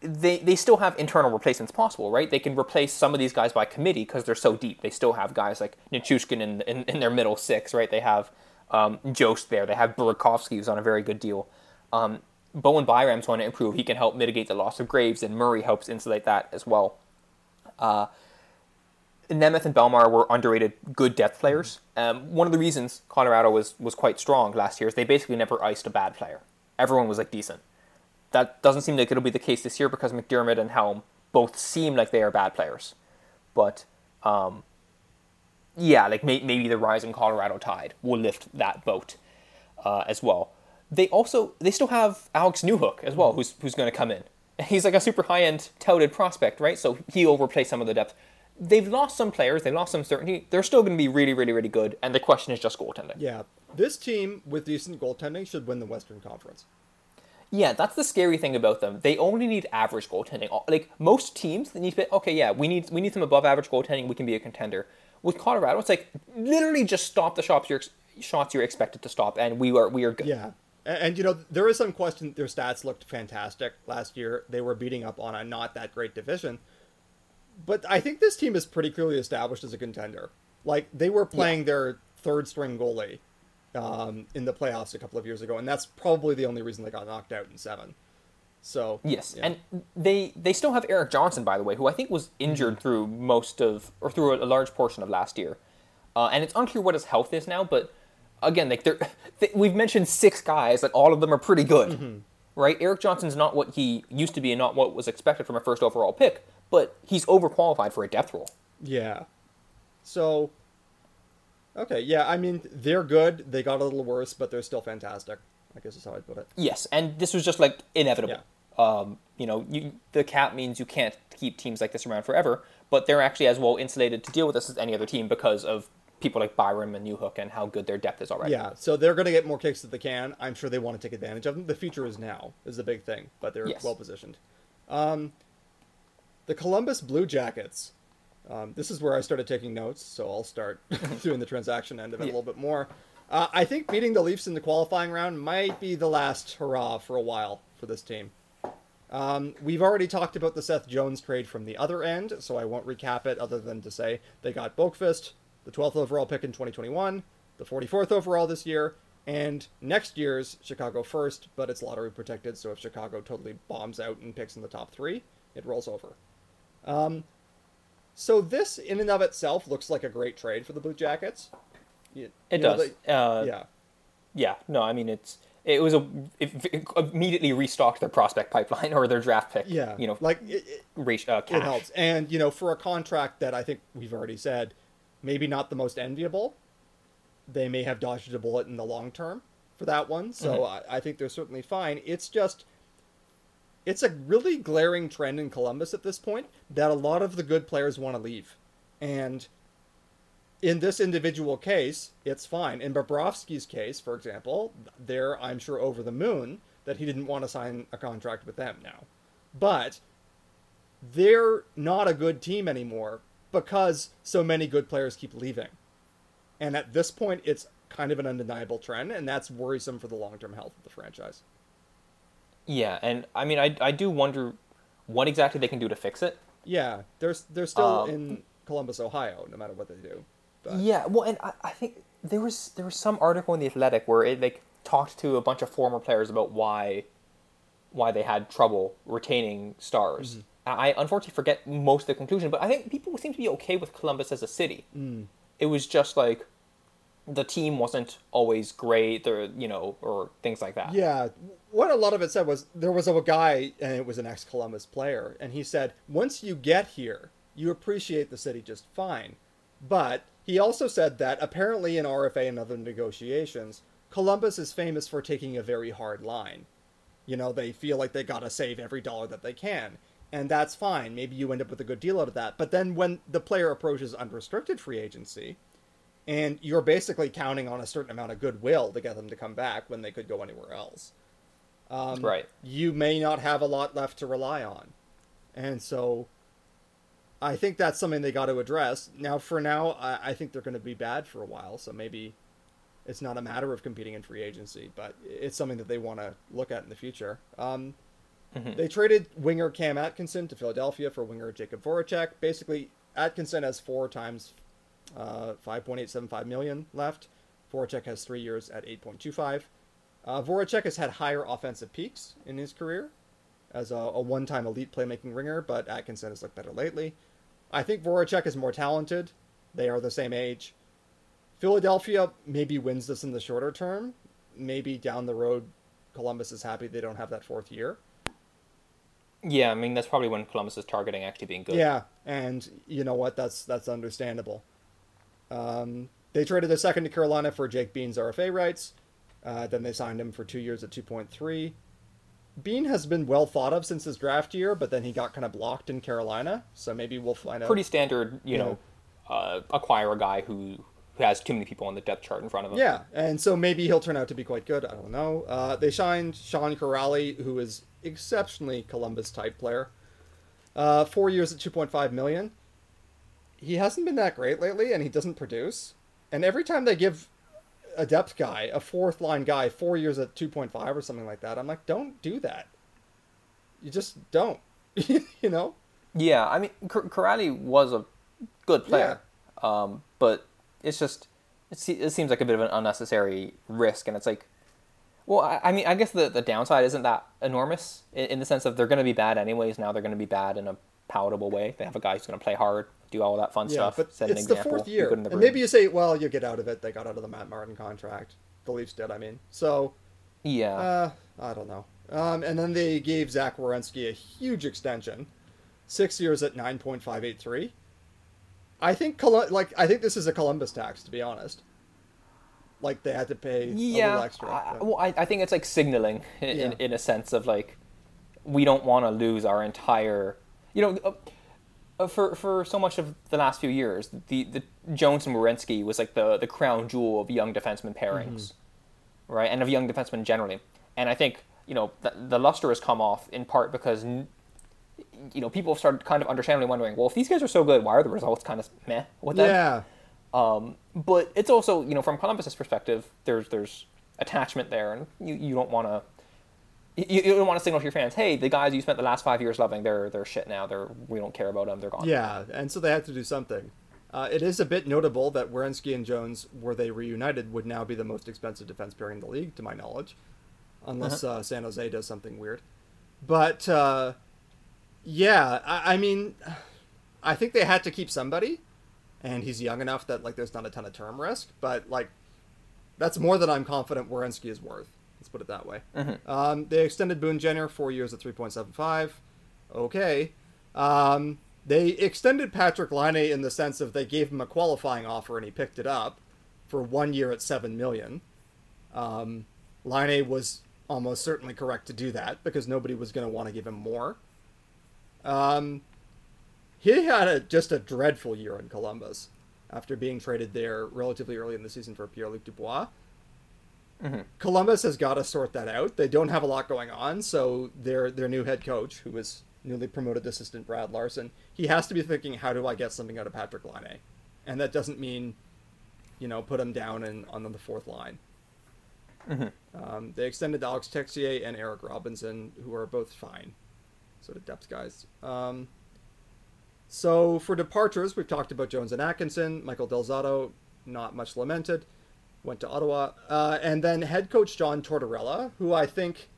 they they still have internal replacements possible, right? They can replace some of these guys by committee because they're so deep. They still have guys like Nichushkin in, in, in their middle six, right? They have um, Jost there. They have Burakovsky, who's on a very good deal. Um, Bowen Byram's going to improve. He can help mitigate the loss of Graves, and Murray helps insulate that as well. Uh, Nemeth and Bellemare were underrated good depth players. Um, one of the reasons Colorado was, was quite strong last year is they basically never iced a bad player. Everyone was like decent. That doesn't seem like it'll be the case this year because MacDermid and Helm both seem like they are bad players. But um, yeah, like may- maybe the rising Colorado tide will lift that boat uh, as well. They also they still have Alex Newhook as well, who's who's going to come in. He's like a super high end touted prospect, right? So he'll replace some of the depth. They've lost some players, they lost some certainty. They're still going to be really, really, really good. And the question is just goaltending. Yeah, this team with decent goaltending should win the Western Conference. Yeah, that's the scary thing about them. They only need average goaltending. Like most teams, they need to be okay. Yeah, we need we need some above average goaltending. We can be a contender. With Colorado, it's like literally just stop the shots you're shots you're expected to stop, and we are we are good. Yeah, and, and, you know there is some question. Their stats looked fantastic last year. They were beating up on a not that great division, but I think this team is pretty clearly established as a contender. Like they were playing yeah. their third string goalie um, in the playoffs a couple of years ago, and that's probably the only reason they got knocked out in seven. So yes, yeah. and they they still have Erik Johnson, by the way, who I think was injured mm-hmm. through most of or through a, large portion of last year, uh, and it's unclear what his health is now. But again, like they're, they, we've mentioned six guys, like all of them are pretty good, mm-hmm. right? Erik Johnson's not what he used to be, and not what was expected from a first overall pick, but he's overqualified for a depth role. Yeah, so okay, yeah, I mean they're good. They got a little worse, but they're still fantastic. I guess is how I'd put it. Yes, and this was just like inevitable. Yeah. Um, you know, you, the cap means you can't keep teams like this around forever, but they're actually as well insulated to deal with this as any other team because of people like Byram and Newhook and how good their depth is already. Yeah, so they're going to get more kicks that they can. I'm sure they want to take advantage of them. The future is now is the big thing, but they're Yes. well positioned. Um, the Columbus Blue Jackets. Um, this is where I started taking notes, so I'll start doing the transaction end of it a little bit more. Uh, I think beating the Leafs in the qualifying round might be the last hurrah for a while for this team. Um, we've already talked about the Seth Jones trade from the other end, so I won't recap it other than to say they got Boqvist, the 12th overall pick in 2021, the 44th overall this year, and next year's Chicago first, but it's lottery protected, so if Chicago totally bombs out and picks in the top three, it rolls over. Um, so this, in and of itself, looks like a great trade for the Blue Jackets. You- It you does. they- uh, yeah. Yeah, no, I mean it's it was a it, it immediately restocked their prospect pipeline or their draft pick. Yeah, you know, like it, it, uh, it helps, and you know, for a contract that I think we've already said, maybe not the most enviable, they may have dodged a bullet in the long term for that one. So Mm-hmm. I, I think they're certainly fine. It's just, it's a really glaring trend in Columbus at this point that a lot of the good players want to leave, and in this individual case, it's fine. In Bobrovsky's case, for example, they're I'm sure over the moon that he didn't want to sign a contract with them now, but they're not a good team anymore because so many good players keep leaving. And at this point, it's kind of an undeniable trend, and that's worrisome for the long term health of the franchise. Yeah, and I mean, I I do wonder what exactly they can do to fix it. Yeah, they're, they're still Um, in Columbus, Ohio, no matter what they do. But, Yeah, well, and I, I think there was there was some article in the Athletic where it like talked to a bunch of former players about why why they had trouble retaining stars. I unfortunately forget most of the conclusion, but I think people seem to be okay with Columbus as a city. It was just like the team wasn't always great, or you know, or things like that. Yeah, what a lot of it said was there was a guy, and it was an ex Columbus player, and he said, once you get here, you appreciate the city just fine. But he also said that apparently in RFA and other negotiations, Columbus is famous for taking a very hard line. You know, they feel like they gotta save every dollar that they can. And that's fine. Maybe you end up with a good deal out of that. But then when the player approaches unrestricted free agency, and you're basically counting on a certain amount of goodwill to get them to come back when they could go anywhere else. Um, Right. You may not have a lot left to rely on, and so I think that's something they got to address. Now, for now, I, I think they're going to be bad for a while, so maybe it's not a matter of competing in free agency, but it's something that they want to look at in the future. Um, They traded winger Cam Atkinson to Philadelphia for winger Jakub Voracek. Basically, Atkinson has four times uh, 5.875 million left. Voracek has three years at 8.25. Uh, Voracek has had higher offensive peaks in his career as a, a one-time elite playmaking ringer, but Atkinson has looked better lately. I think Voracek is more talented. They are the same age. Philadelphia maybe wins this in the shorter term. Maybe down the road, Columbus is happy they don't have that fourth year. Yeah, I mean that's probably when Columbus is targeting actually being good. Yeah, and you know what? That's that's understandable. Um, they traded their second to Carolina for Jake Bean's RFA rights. Uh, then they signed him for two years at two point three. Bean has been well thought of since his draft year, but then he got kind of blocked in Carolina. So maybe we'll find out. Pretty standard, you Yeah. know, uh, acquire a guy who who has too many people on the depth chart in front of him. Yeah, and so maybe he'll turn out to be quite good. I don't know. Uh, they signed Sean Kuraly, who is exceptionally Columbus type player. Uh, four years at two point five million. He hasn't been that great lately, and he doesn't produce. And every time they give a depth guy, a fourth line guy, four years at two point five or something like that, I'm like, don't do that. You just don't. you know. Yeah, I mean, Kuraly was a good player, um, but it's just it, se- it seems like a bit of an unnecessary risk, and it's like, well, I, I mean, I guess the the downside isn't that enormous in, in the sense of they're going to be bad anyways. Now they're going to be bad in a palatable way. They have a guy who's going to play hard, do all that fun Yeah, stuff, but set it's the fourth year, the and maybe you say, well, you get out of it. They got out of the Matt Martin contract. The Leafs did, I mean. So yeah, Uh, I don't know. Um, and then they gave Zach Werenski a huge extension, six years at nine point five eight three. I think Colu- like I think this is a Columbus tax, to be honest. Like they had to pay a yeah. little extra. I, well, I, I think it's like signaling in, in, Yeah. in a sense of like we don't want to lose our entire, you know. Uh, for for so much of the last few years, the the Jones and Werenski was like the the crown jewel of young defenseman pairings, right, and of young defensemen generally. And I think you know the, the luster has come off in part because you know people have started kind of understandably wondering, well, if these guys are so good, why are the results kind of meh with them? yeah, Um, but it's also you know from Columbus's perspective, there's there's attachment there, and you, you don't want to. You, you don't want to signal to your fans, "Hey, the guys you spent the last five years loving, they're they're shit now. They're we don't care about them. They're gone." Yeah, and so they had to do something. Uh, it is a bit notable that Werenski and Jones, were they reunited, would now be the most expensive defense pairing in the league, to my knowledge, unless uh, San Jose does something weird. But uh, yeah, I, I mean, I think they had to keep somebody, and he's young enough that like there's not a ton of term risk. But like, that's more than I'm confident Werenski is worth. Let's put it that way. Um, they extended Boone Jenner four years at 3.75. Okay. Um, they extended Patrik Laine in the sense of they gave him a qualifying offer and he picked it up for one year at seven million. Um, Laine was almost certainly correct to do that because nobody was going to want to give him more. Um, he had a, just a dreadful year in Columbus after being traded there relatively early in the season for Pierre Luc Dubois. Columbus has got to sort that out. They don't have a lot going on, so their their new head coach, who was newly promoted assistant Brad Larsen, he has to be thinking, how do I get something out of Patrik Laine? And that doesn't mean, you know, put him down and on the fourth line. Um, they extended Alex Texier and Eric Robinson, who are both fine, sort of depth guys. Um, so for departures, we've talked about Jones and Atkinson, Michael Del Zotto, not much lamented, went to Ottawa, uh, and then head coach John Tortorella, who I think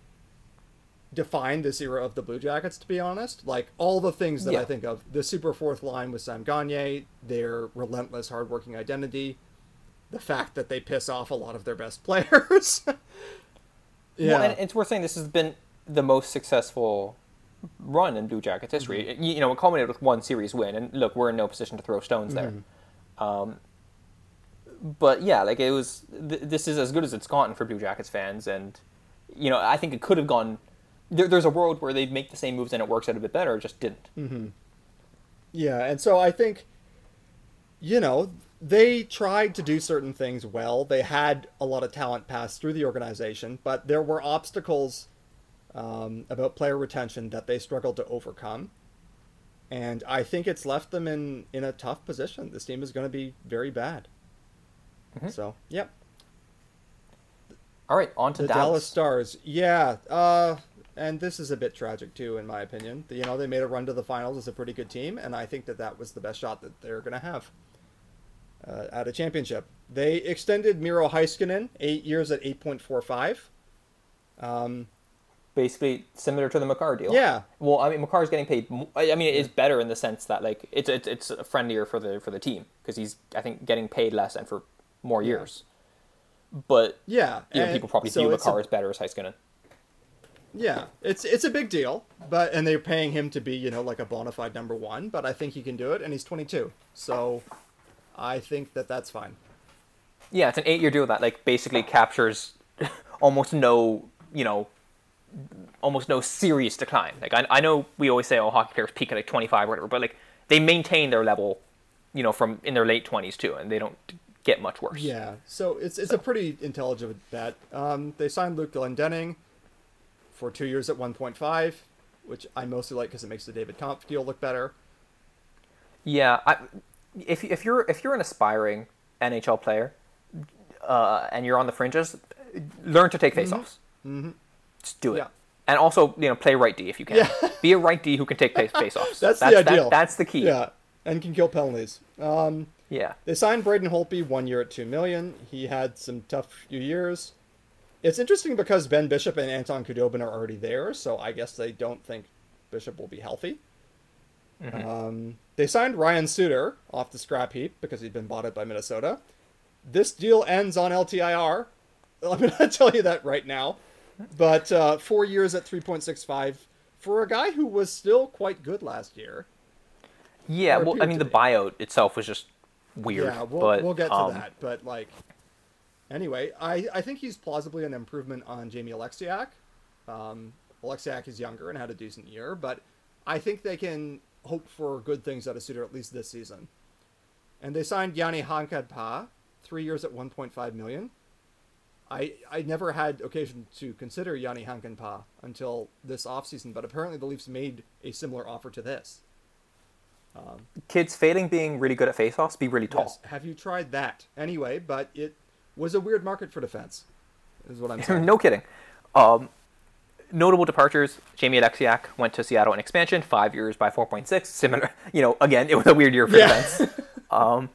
defined this era of the Blue Jackets. To be honest, like all the things that I think of, the super fourth line with Sam Gagne, their relentless, hardworking identity, the fact that they piss off a lot of their best players. yeah, Well, and it's worth saying this has been the most successful run in Blue Jackets history. Mm-hmm. You, you know, it culminated with one series win, and look, we're in no position to throw stones there. Mm-hmm. Um, but yeah, like it was. Th- this is as good as it's gotten for Blue Jackets fans, and you know, I think it could have gone. There, there's a world where they make the same moves and it works out a bit better. It just didn't. Yeah, and so I think, you know, they tried to do certain things well. They had a lot of talent pass through the organization, but there were obstacles um, about player retention that they struggled to overcome. And I think it's left them in, in a tough position. This team is going to be very bad. So, yep. All right, on to the Dallas. Dallas Stars. Yeah, uh, and this is a bit tragic too, in my opinion. You know, they made a run to the finals as a pretty good team, and I think that that was the best shot that they're going to have uh, at a championship. They extended Miro Heiskanen eight years at eight point four five. Um, Basically similar to the Makar deal. Yeah. Well, I mean, Makar's getting paid. I I mean, it is better in the sense that like it's it's, it's friendlier for the for the team because he's I think getting paid less and for more years. But yeah, you know, people probably so view it's a- as better as Heiskanen. Yeah, it's it's a big deal, but and they're paying him to be you know like a bona fide number one, but I think he can do it, and he's twenty two, so I think that that's fine. Yeah, it's an eight-year deal that like basically captures almost no, you know, almost no serious decline. Like I, I know we always say, oh, hockey players peak at like 25 or whatever, but like they maintain their level, you know, from in their late 20s too, and they don't get much worse. Yeah, so it's it's a pretty intelligent bet. Um, they signed Luke Glendening for two years at one point five, which I mostly like because it makes the David Kampf deal look better. Yeah, I, if if you're if you're an aspiring NHL player, uh, and you're on the fringes, learn to take faceoffs. Mm-hmm. Just do it. Yeah. And also, you know, play right D if you can. Yeah. Be a right D who can take face faceoffs. That's, that's the ideal. That, that's the key. Yeah, and can kill penalties. Um, Yeah. They signed Braden Holtby one year at two million. He had some tough few years. It's interesting because Ben Bishop and Anton Khudobin are already there, so I guess they don't think Bishop will be healthy. Um, they signed Ryan Suter off the scrap heap because he'd been bought out by Minnesota. This deal ends on LTIR. I'm going to tell you that right now. But uh, four years at 3.65 for a guy who was still quite good last year. Yeah, well, I mean, the buyout itself was just weird. Yeah, we'll, but, we'll get to um, that. But like, anyway, I, I think he's plausibly an improvement on Jamie Oleksiak. Um, Oleksiak is younger and had a decent year, but I think they can hope for good things out of Suter at least this season. And they signed Jani Hakanpää, three years at 1.5 million. I I never had occasion to consider Jani Hakanpää until this offseason, but apparently the Leafs made a similar offer to this. Kids failing being really good at face-offs, be really tall. Yes. Have you tried that? Anyway, but it was a weird market for defense. Is what I'm saying. no kidding. Um, notable departures: Jamie Oleksiak went to Seattle in expansion, five years by 4.6. Similar, you know, again, it was a weird year for Yeah. defense. Um,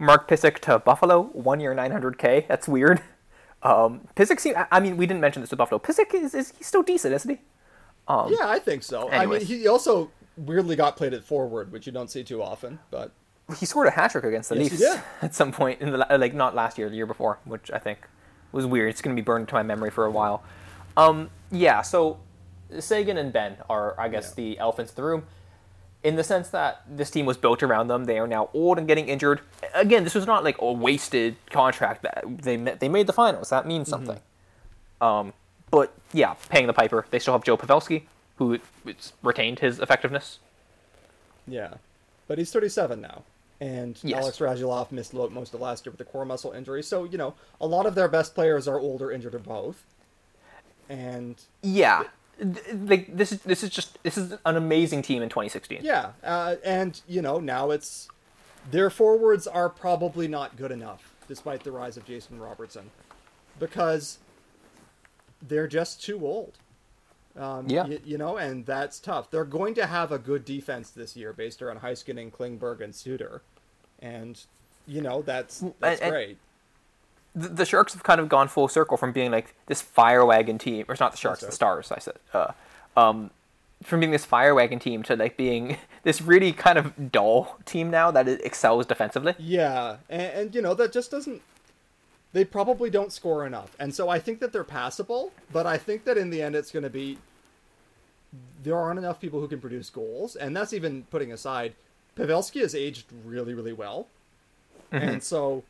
Mark Pysyk to Buffalo, one year 900k. That's weird. Um, Pysyk, seem, I- mean, we didn't mention this to Buffalo. Pysyk is, is he's still decent, isn't he? Um, Yeah, I think so. I mean, he also weirdly got played at forward, which you don't see too often. But he scored a hat trick against the Yes, Leafs at some point in the like not last year, the year before, which I think was weird. It's going to be burned into my memory for a while. Um, yeah, so Seguin and Benn are, I guess, Yeah. the elephants in the room, in the sense that this team was built around them. They are now old and getting injured. Again, this was not like a wasted contract. That they they made the finals. That means something. Um, but yeah, paying the piper. They still have Joe Pavelski, who it's retained his effectiveness. yeah, but he's 37 now, and Yes. Alex Radulov missed most of last year with a core muscle injury. So you know, a lot of their best players are older, injured, or both. And Yeah, like this is this is just this is an amazing team in 2016. yeah, uh, and you know now it's their forwards are probably not good enough, despite the rise of Jason Robertson, because they're just too old. Um, Yeah. y- you know, and that's tough. They're going to have a good defense this year based around Heiskanen, Klingberg, and Suter, and you know that's that's and- great. The, the Sharks have kind of gone full circle from being like this fire wagon team, or it's not the Sharks, the Stars. I said, uh, um, from being this fire wagon team to like being this really kind of dull team now that it excels defensively. Yeah, and, and you know that just doesn't. They probably don't score enough, and so I think that they're passable. But I think that in the end, it's going to be there aren't enough people who can produce goals, and that's even putting aside. Pavelski has aged really, really well, mm-hmm. and so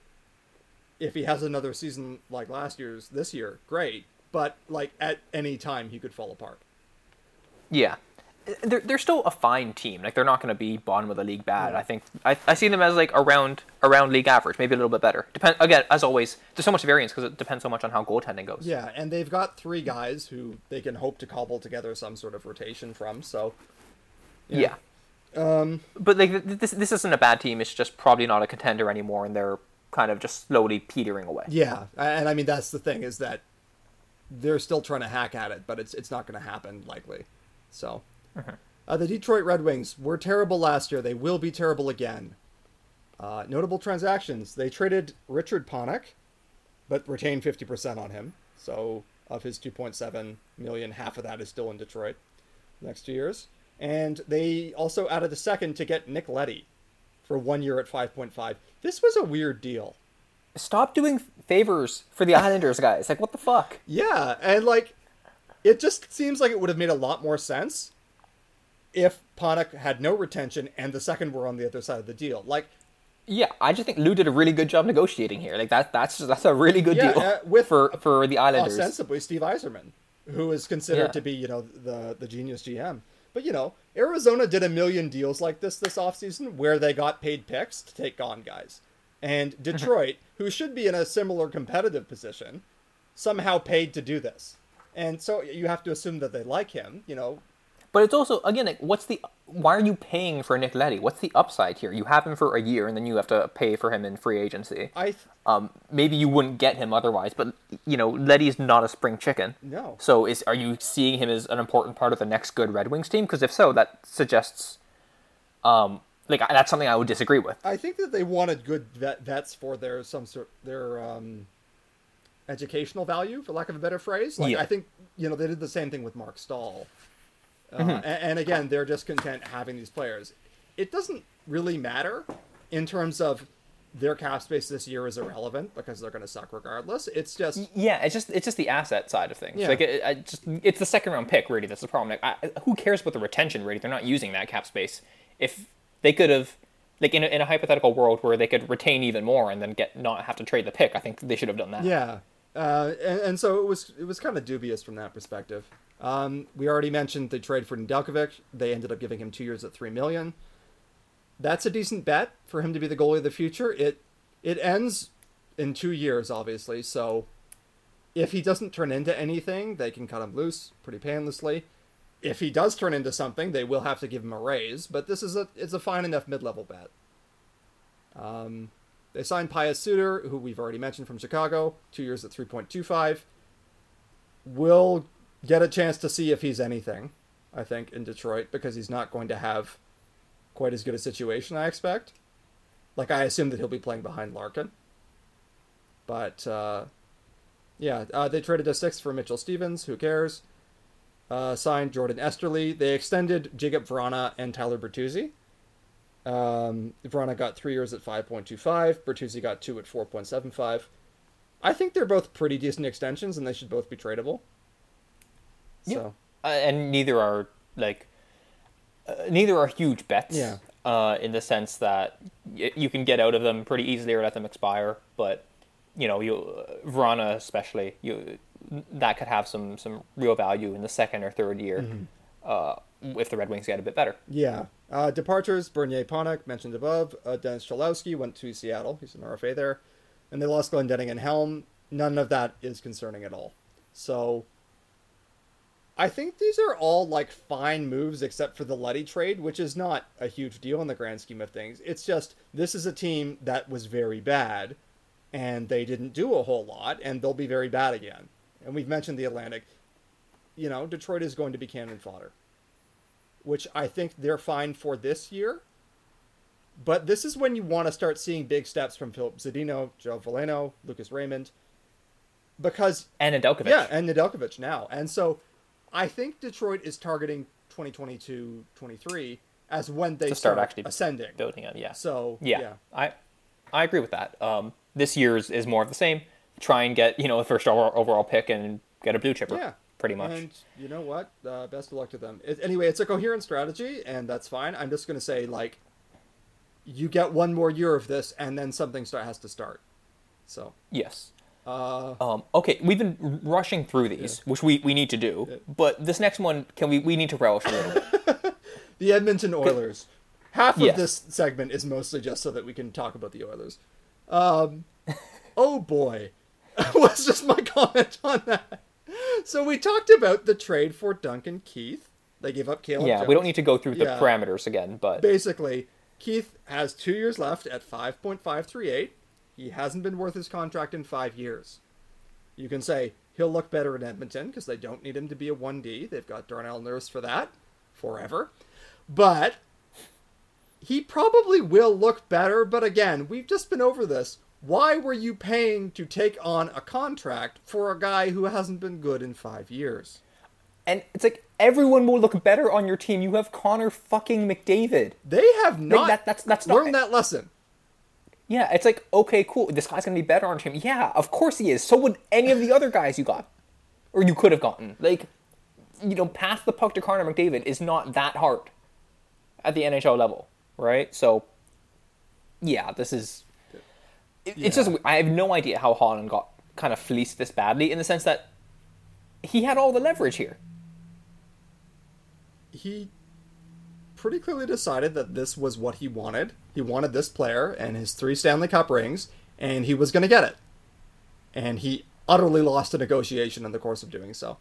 if he has another season like last year's this year, great. But like at any time, he could fall apart. Yeah. They're, they're still a fine team. Like they're not going to be bottom of the league bad. I think I, I see them as like around around league average, maybe a little bit better. Depend again as always. There's so much variance because it depends so much on how goaltending goes. Yeah, and they've got three guys who they can hope to cobble together some sort of rotation from. So Yeah. Um, but like this, this isn't a bad team. It's just probably not a contender anymore, and they're kind of just slowly petering away. Yeah, and I mean that's the thing is that they're still trying to hack at it, but it's it's not going to happen likely. So, uh, the Detroit Red Wings were terrible last year. They will be terrible again. Uh, notable transactions: they traded Richard Panik, but retained fifty percent on him. So, of his two point seven million, half of that is still in Detroit. Next two years, and they also added a second to get Nick Leddy for one year at five point five. This was a weird deal. Stop doing favors for the Islanders, guys. Like what the fuck? Yeah, and like, it just seems like it would have made a lot more sense if Panik had no retention and the second were on the other side of the deal. Like, Yeah, I just think Lou did a really good job negotiating here. Like that that's that's a really good Yeah, deal uh, with- for for the Islanders. ostensibly Steve Yzerman, who is considered Yeah. to be, you know, the the genius GM. But you know, Arizona did a million deals like this this offseason where they got paid picks to take on guys. And Detroit, who should be in a similar competitive position, somehow paid to do this. And so you have to assume that they like him, you know, But it's also again like what's the why are you paying for Nick Leddy? What's the upside here? You have him for a year and then you have to pay for him in free agency. I th- Um, maybe you wouldn't get him otherwise, but you know Leddy's not a spring chicken. No. So is are you seeing him as an important part of the next good Red Wings team? Because if so, that suggests, um, like that's something I would disagree with. I think that they wanted good vet, vets for their some sort their um, educational value, for lack of a better phrase. Like Yeah. I think you know they did the same thing with Marc Staal, uh, Mm-hmm. and, and again they're just content having these players. It doesn't really matter in terms of their cap space this year is irrelevant because they're going to suck regardless. It's just Yeah, it's just it's just the asset side of things. Yeah. Like it, I just it's the second round pick really. That's the problem. Like I, who cares about the retention rate? They're not using that cap space. If they could have. Like in a, in a hypothetical world where they could retain even more and then get not have to trade the pick, I think they should have done that. Yeah, uh, and, and so it was it was kind of dubious from that perspective. Um, we already mentioned the trade for Nedeljkovic. They ended up giving him two years at three million. That's a decent bet for him to be the goalie of the future. It it ends in two years, obviously. So if he doesn't turn into anything, they can cut him loose pretty painlessly. if he does turn into something, they will have to give him a raise. But this is a it's a fine enough mid level bet. Um, they signed Pius Suter, who we've already mentioned from Chicago, two years at three point two five. We'll get a chance to see if he's anything, I think, in Detroit because he's not going to have quite as good a situation. I expect. Like I assume that he'll be playing behind Larkin. But uh, yeah, uh, they traded a sixth for Mitchell Stevens. Who cares? Uh, signed Jordan Oesterle. They extended Jakub Vrana and Tyler Bertuzzi. Um, Vrana got three years at 5.25. Bertuzzi got two at 4.75. I think they're both pretty decent extensions, and they should both be tradable. So uh, and neither are like uh, neither are huge bets. Yeah. Uh, in the sense that y- you can get out of them pretty easily or let them expire, but you know, you uh, Vrana especially, you that could have some some real value in the second or third year, uh, if the Red Wings get a bit better. yeah, uh, departures: Bernier Panik mentioned above. Uh, Dennis Cholowski went to Seattle. He's an RFA there, and they lost Glendening and Helm. None of that is concerning at all. So I think these are all like fine moves except for the Leddy trade, which is not a huge deal in the grand scheme of things. It's just this is a team that was very bad and they didn't do a whole lot and they'll be very bad again. And we've mentioned the Atlantic. You know, Detroit is going to be cannon fodder, which I think they're fine for this year. But this is when you want to start seeing big steps from Filip Zadina, Joe Veleno, Lucas Raymond, because And Nedeljkovic. yeah, and Nedeljkovic now. And so I think Detroit is targeting 2022-23 as when they start start, actually ascending. building it. Yeah. So yeah, yeah. I I agree with that. Um, this year's is more of the same. Try and get you know the first overall pick and get a blue chipper. Yeah. Pretty much. And you know what? Uh, best of luck to them. It, anyway, it's a coherent strategy, and that's fine. I'm just going to say, like, you get one more year of this, and then something start has to start. So, yes. uh, Um, okay, we've been rushing through these, which we, we need to do. Yeah. But this next one, can we we need to relish a little bit? the Edmonton Oilers. Half of Yes. this segment is mostly just so that we can talk about the Oilers. Um, oh boy, was just my comment on that. So we talked about the trade for Duncan Keith. They gave up Caleb. yeah, we don't need to go through the Yeah. parameters again, but Basically, Keith has two years left at 5.538. He hasn't been worth his contract in five years. You can say he'll look better in Edmonton because they don't need him to be a 1D. They've got Darnell Nurse for that forever. But he probably will look better. But again, we've just been over this. Why were you paying to take on a contract for a guy who hasn't been good in five years? and it's like everyone will look better on your team. You have Connor fucking McDavid. They have not that- that's- that's not- learned that lesson. Yeah, it's like okay, cool. This guy's gonna be better on your team. Yeah, of course he is. So would any of the other guys you got, or you could have gotten. Like, you know, pass the puck to Connor McDavid is not that hard at the NHL level, right? So, yeah, this is. It- It's just I have no idea how Holland got kind of fleeced this badly in the sense that he had all the leverage here. he pretty clearly decided that this was what he wanted. He wanted this player and his three Stanley Cup rings, and he was going to get it. And he utterly lost a negotiation in the course of doing so.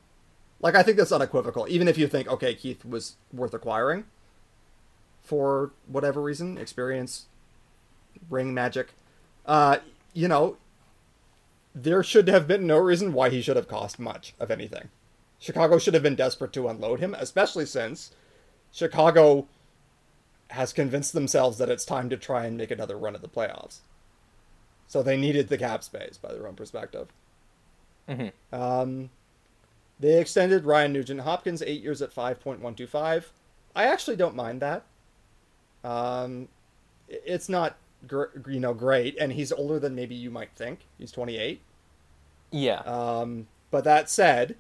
Like, I think that's unequivocal. Even if you think, okay, Keith was worth acquiring for whatever reason experience, ring magic. Uh, you know, there should have been no reason why he should have cost much of anything. Chicago should have been desperate to unload him, especially since Chicago has convinced themselves that it's time to try and make another run at the playoffs. So they needed the cap space by their own perspective. Mhm. Um, they extended Ryan Nugent Hopkins eight years at 5.125. I actually don't mind that. Um, it's not gr- you know great, and he's older than maybe you might think. He's 28. Yeah, Um, but that said,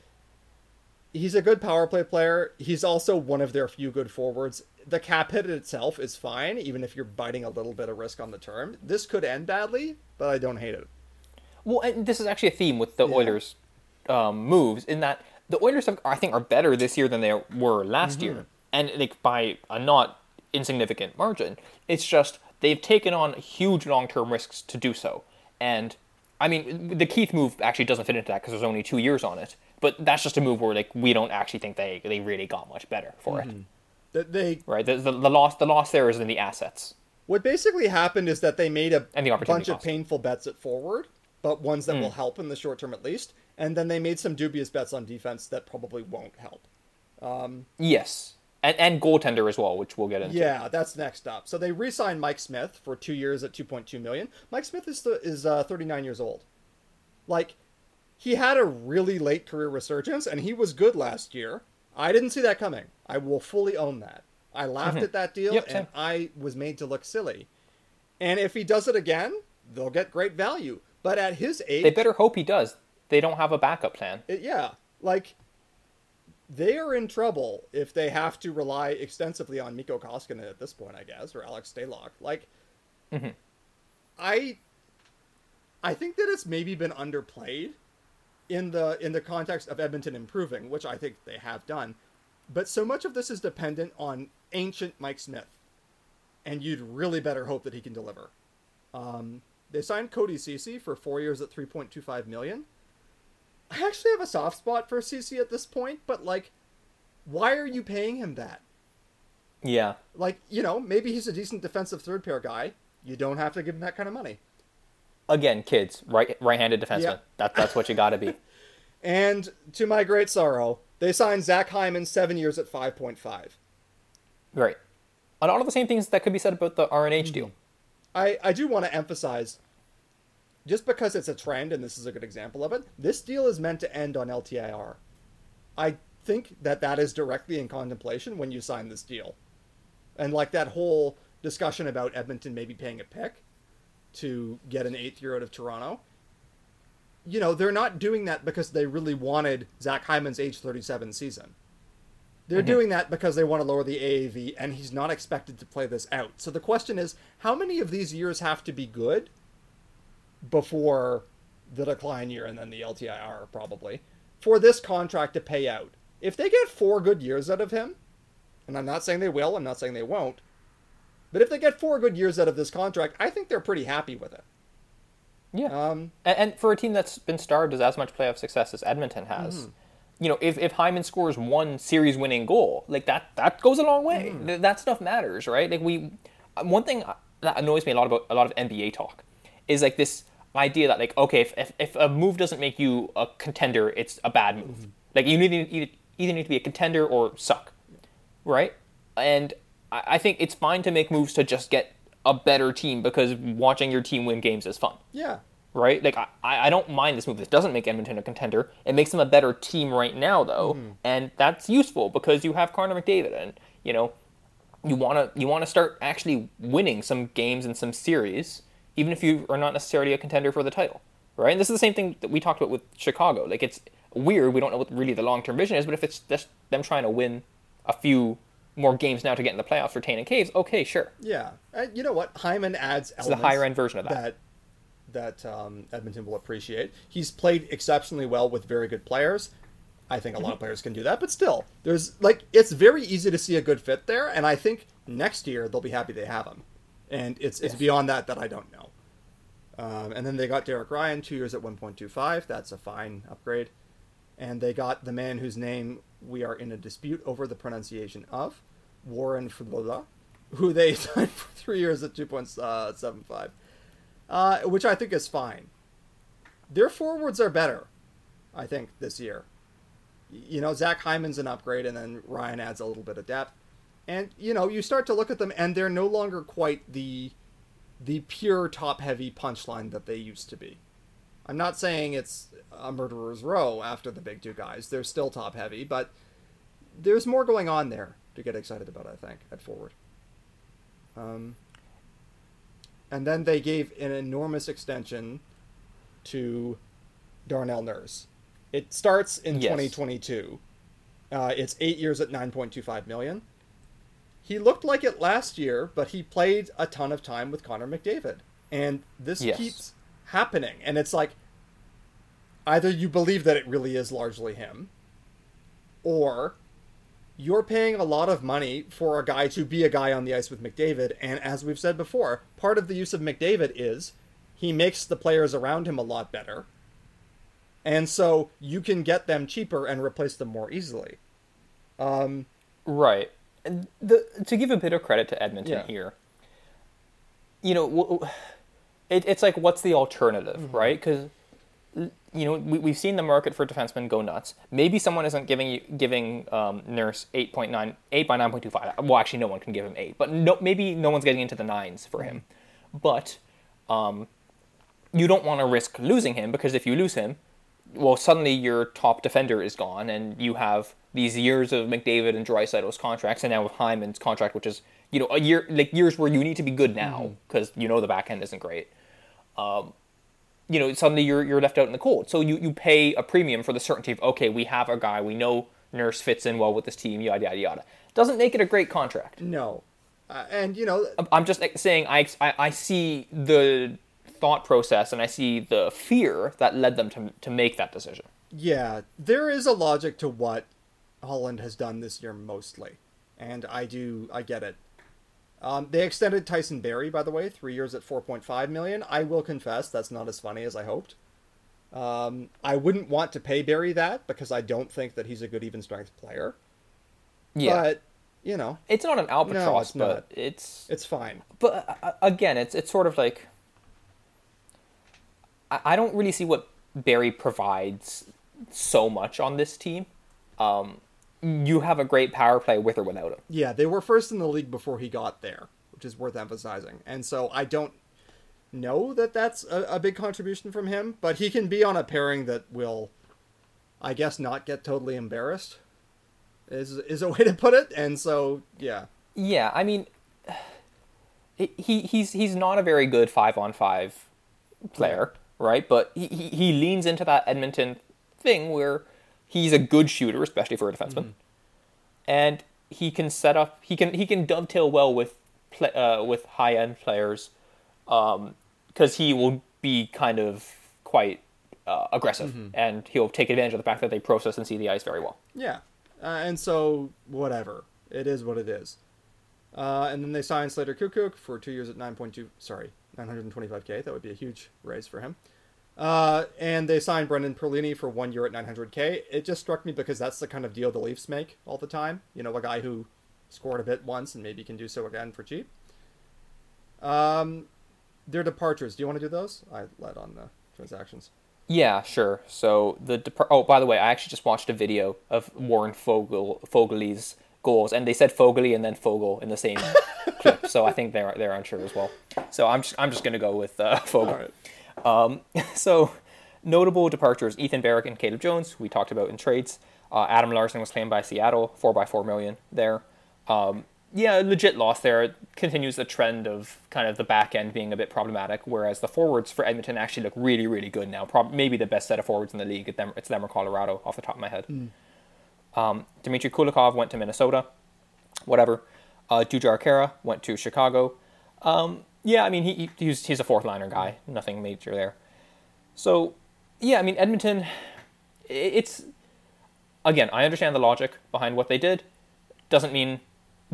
he's a good power play player. He's also one of their few good forwards. The cap hit itself is fine, even if you're biting a little bit of risk on the term. This could end badly, but I don't hate it. Well, and this is actually a theme with the Yeah. Oilers' um, moves in that the Oilers, have, I think, are better this year than they were last Mm-hmm. year, and like by a not insignificant margin. It's just they've taken on huge long-term risks to do so, and I mean, the Keith move actually doesn't fit into that because there's only two years on it. But that's just a move where like we don't actually think they they really got much better for it, mm-hmm. That they right? The, the the loss the loss there is in the assets. what basically happened is that they made a And the bunch of painful bets at forward, but ones that mm. will help in the short term at least, and then they made some dubious bets on defense that probably won't help. Um, yes, and and goaltender as well, which we'll get into. Yeah, that's next up. So they re-signed Mike Smith for two years at 2.2 million. Mike Smith is th- is uh, 39 years old. Like, he had a really late career resurgence, and he was good last year. I didn't see that coming. I will fully own that. I laughed at that deal, Mm-hmm. Yep, and. I was made to look silly. And if he does it again, they'll get great value. But at his age, They better hope he does. They don't have a backup plan. it- yeah, like they are in trouble if they have to rely extensively on Mikko Koskinen at this point, I guess, or Alex Stalock. Like, I, I think that it's maybe been underplayed in the in the context of Edmonton improving, which I think they have done. But so much of this is dependent on ancient Mike Smith, and you'd really better hope that he can deliver. Um, they signed Cody Cece for four years at three point two five million. I actually have a soft spot for Cece at this point, but like, why are you paying him that? Yeah. Like, you know, maybe he's a decent defensive third pair guy. You don't have to give him that kind of money. Again, kids, right right-handed defenseman. Yeah. That that's what you got to be. And to my great sorrow, they signed Zach Hyman seven years at five point five. Right. And all of the same things that could be said about the RNH mm-hmm. deal. I, I do want to emphasize just because it's a trend and this is a good example of it, this deal is meant to end on LTIR. I think that that is directly in contemplation when you sign this deal. And like that whole discussion about Edmonton maybe paying a pick to get an eighth year out of Toronto. You know, they're not doing that because they really wanted Zach Hyman's age 37 season. They're mm-hmm. doing that because they want to lower the AAV, and he's not expected to play this out. So the question is, how many of these years have to be good before the decline year and then the LTIR probably for this contract to pay out? If they get four good years out of him, and I'm not saying they will, I'm not saying they won't, but if they get four good years out of this contract, I think they're pretty happy with it. Yeah. Um, And, and for a team that's been starved as as much playoff success as Edmonton has, Mm-hmm. you know, if, if Hyman scores one series winning goal, like that that goes a long way. Th- That stuff matters, right? Like we, one thing that annoys me a lot about a lot of NBA talk is like this idea that like okay, if if, if a move doesn't make you a contender, it's a bad move. Mm-hmm. Like you need either, need to be a contender or suck, right? And I, I think it's fine to make moves to just get a better team because watching your team win games is fun yeah. right? Like I, I don't mind this move. This doesn't make Edmonton a contender. It makes them a better team right now, though, and that's useful because you have Connor McDavid, and you know you want to you want to start actually winning some games and some series, even if you are not necessarily a contender for the title, right? And this is the same thing that we talked about with Chicago. Like it's weird. We don't know what really the long term vision is, but if it's just them trying to win a few more games now to get in the playoffs, retain and caves, okay, sure. Yeah, and you know what? Hyman adds the higher end version of that. that that um, Edmonton will appreciate. He's played exceptionally well with very good players. I think a lot of players can do that, but still, there's like it's very easy to see a good fit there, and I think next year they'll be happy they have him. And it's it's Yes. beyond that that I don't know. Um, and then they got Derek Ryan, two years at 1.25. That's a fine upgrade. And they got the man whose name we are in a dispute over the pronunciation of, Warren Frola, who they signed for three years at 2.75, uh, which I think is fine. Their forwards are better, I think, this year. You know, Zach Hyman's an upgrade, and then Ryan adds a little bit of depth. And, you know, you start to look at them, and they're no longer quite the the pure top heavy punchline that they used to be. I'm not saying it's a murderer's row after the big two guys. They're still top heavy, but there's more going on there to get excited about, I think, at forward. Um, and then they gave an enormous extension to Darnell Nurse. It starts in Yes. 2022. Uh, it's eight years at 9.25 million. He looked like it last year, but he played a ton of time with Connor McDavid. And this Yes. keeps happening. And it's like either you believe that it really is largely him, or you're paying a lot of money for a guy to be a guy on the ice with McDavid. And as we've said before, part of the use of McDavid is he makes the players around him a lot better. And so you can get them cheaper and replace them more easily. Um, Right. The to give a bit of credit to Edmonton Yeah. here, you know, it, it's like what's the alternative, Mm-hmm. right? Because you know we, we've seen the market for defensemen go nuts. Maybe someone isn't giving you giving um, Nurse 8.9, 8 by 9.25. Well, actually, no one can give him 8, but no, maybe no one's getting into the nines for him. But um, you don't want to risk losing him because if you lose him, well, suddenly your top defender is gone, and you have these years of McDavid and Draisaitl's contracts, and now with Hyman's contract, which is you know a year like years where you need to be good now because you know the back end isn't great. Um, you know, suddenly you're you're left out in the cold. So you you pay a premium for the certainty of okay, we have a guy, we know Nurse fits in well with this team, yada yada yada. Doesn't make it a great contract. no. Uh, and, you know, I'm just saying I, I I see the thought process and I see the fear that led them to to make that decision. Yeah, there is a logic to what Holland has done this year mostly, and I do I get it. Um, they extended Tyson Barrie, by the way, three years at four point five million. I will confess that's not as funny as I hoped. Um, I wouldn't want to pay Barrie that because I don't think that he's a good even strength player. Yeah, But you know, it's not an albatross, it's but not. it's it's fine. but uh, again, it's it's sort of like I, I don't really see what Barrie provides so much on this team. Um, you have a great power play with or without him. Yeah, they were first in the league before he got there, which is worth emphasizing. And so I don't know that that's a, a big contribution from him, but he can be on a pairing that will, I guess, not get totally embarrassed. Is is a way to put it. And so yeah, Yeah, I mean, he he's he's not a very good five on five player, right? But he, he he leans into that Edmonton thing where he's a good shooter, especially for a defenseman, and he can set up. He can he can dovetail well with play, uh, with high end players, because he will be kind of quite uh, aggressive, and he'll take advantage of the fact that they process and see the ice very well. yeah, uh, and so whatever it is, what it is. Uh, and then they signed Slater Koekkoek for two years at nine point two. Sorry, nine hundred twenty-five k. That would be a huge raise for him. Uh, and they signed Brendan Perlini for one year at 900k. It just struck me because that's the kind of deal the Leafs make all the time. You know, a guy who scored a bit once and maybe can do so again for cheap. Um, their departures. Do you want to do those? I led on the transactions. Yeah, sure. So the oh, by the way, I actually just watched a video of Warren Fogel Fogelly's goals, and they said Fogelly and then Fogel in the same clip. So I think they're they're unsure as well. So I'm just I'm just gonna go with uh, Fogel. Um, so notable departures: Ethan Barrick and Caleb Jones. We talked about in trades. Uh, Adam Larsson was claimed by Seattle, four by four million there. Um, yeah, legit loss there. It continues the trend of kind of the back end being a bit problematic, whereas the forwards for Edmonton actually look really, really good now. Prob- maybe the best set of forwards in the league. It's them, it's them or Colorado off the top of my head. Um, Dmitry Kulikov went to Minnesota. Whatever. Uh, Jujhar Khaira went to Chicago. Um, yeah, I mean, he, he, he's, he's a fourth liner guy. Nothing major there. So, yeah, I mean, Edmonton, it's. Again, I understand the logic behind what they did. Doesn't mean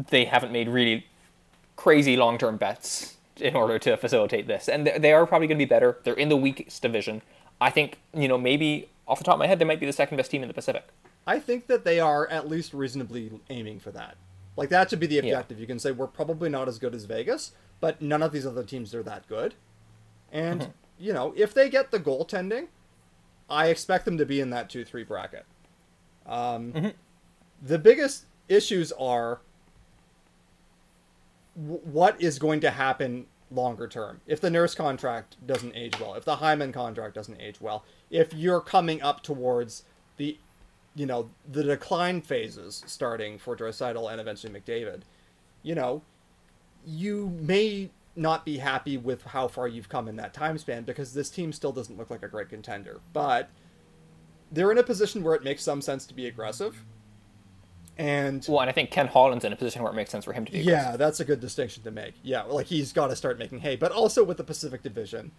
they haven't made really crazy long term bets in order to facilitate this. And they- are probably going to be better. They're in the weakest division. I think, you know, maybe off the top of my head, they might be the second best team in the Pacific. I think that they are at least reasonably aiming for that. Like that should be the Yeah. objective. You can say we're probably not as good as Vegas, but none of these other teams are that good. And Mm-hmm. you know, if they get the goaltending, I expect them to be in that two three bracket. Um, Mm-hmm. The biggest issues are w- what is going to happen longer term if the nurse contract doesn't age well if the hyman contract doesn't age well if you're coming up towards the you know the decline phases starting for Draisaitl and eventually McDavid you know you may not be happy with how far you've come in that time span because this team still doesn't look like a great contender but they're in a position where it makes some sense to be aggressive and Well, and I think Ken Holland's in a position where it makes sense for him to be. yeah, that's a good distinction to make. Yeah, like he's got to start making hay. But also with the Pacific Division,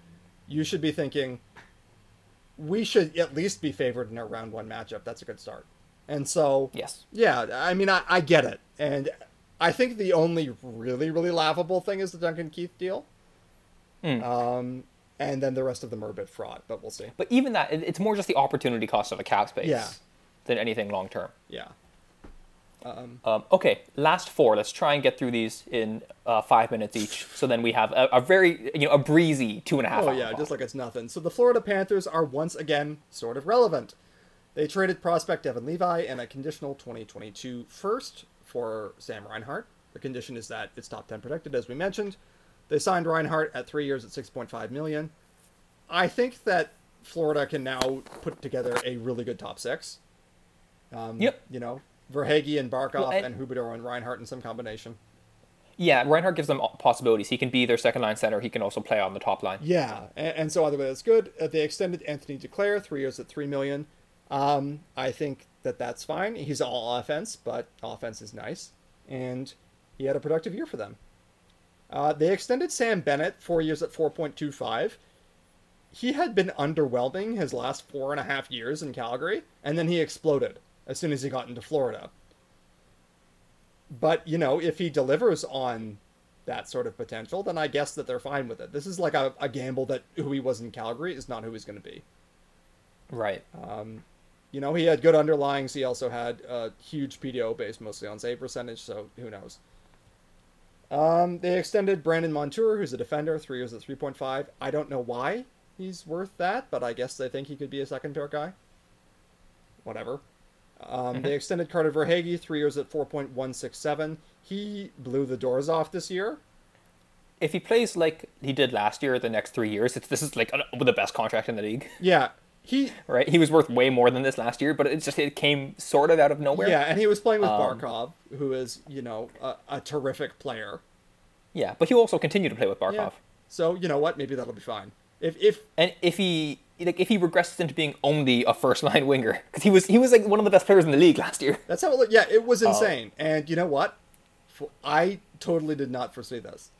you should be thinking we should at least be favored in our round one matchup. That's a good start. And so, Yes. yeah, I mean, I, I get it. And I think the only really, really laughable thing is the Duncan Keith deal. Hmm. Um, and then the rest of them are a bit fraught, but we'll see. But even that, it's more just the opportunity cost of a cap space Yeah. than anything long term. Yeah. Um, Um, okay, last four. Let's try and get through these in uh, five minutes each. So then we have a, a very, you know, a breezy two and a half. Oh yeah, just like it's nothing. So the Florida Panthers are once again sort of relevant. They traded prospect Devon Levi and a conditional 2022 first for Sam Reinhart. The condition is that it's top 10 protected, as we mentioned. They signed Reinhart at three years at 6.5 million. I think that Florida can now put together a really good top six. Um, Yep. You know, Verhaeghe and Barkov Well, and- and Huberdeau and Reinhart in some combination. Yeah, Reinhart gives them possibilities. He can be their second line center. He can also play on the top line. Yeah, and, and so either way, that's good. Uh, they extended Anthony Duclair three years at three million. Um, I think that that's fine. He's all offense, but offense is nice, and he had a productive year for them. Uh, they extended Sam Bennett four years at four point two five. He had been underwhelming his last four and a half years in Calgary, and then he exploded as soon as he got into Florida. But you know, if he delivers on that sort of potential, then I guess that they're fine with it. This is like a, a gamble that who he was in Calgary is not who he's going to be. Right. You know, he had good underlyings. He also had a huge PDO based mostly on save percentage, so who knows. Um, they extended Brandon Montour, who's a defender, three years at 3.5. I don't know why he's worth that, but I guess they think he could be a second pair guy. Whatever. Um, they extended Carter Verhaeghe, three years at 4.167. He blew the doors off this year. If he plays like he did last year, the next three years, it's this is like uh, the best contract in the league. Yeah, he Right. He was worth way more than this last year, but it's just it came sort of out of nowhere. Yeah, and he was playing with Um, Barkov, who is, you know, a, a terrific player. Yeah, but he'll also continue to play with Barkov. Yeah. So you know what? Maybe that'll be fine. If if And if he like if he regresses into being only a first line winger, because he was he was like one of the best players in the league last year. that's how it looked. Yeah, it was insane. And you know what? I totally did not foresee this.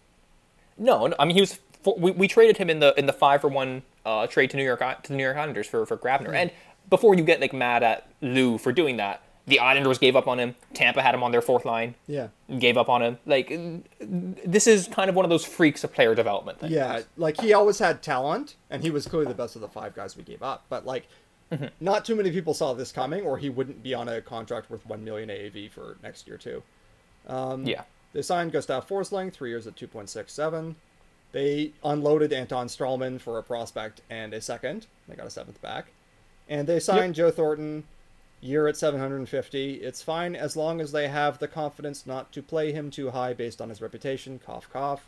No, no, I mean he was. We, we traded him in the in the five for one uh, trade to New York to the New York Islanders for for Grabner. And before you get like mad at Lou for doing that, the Islanders gave up on him. Tampa had him on their fourth line. Yeah. Gave up on him. Like this is kind of one of those freaks of player development things. Yeah, like he always had talent, and he was clearly the best of the five guys we gave up. But like, Mm-hmm. not too many people saw this coming, or he wouldn't be on a contract worth one million AAV for next year too. Yeah. They signed Gustav Forsling, three years at 2.67. They unloaded Anton Stralman for a prospect and a second. They got a seventh back. And they signed Joe Thornton, year at 750. It's fine as long as they have the confidence not to play him too high based on his reputation. Cough, cough.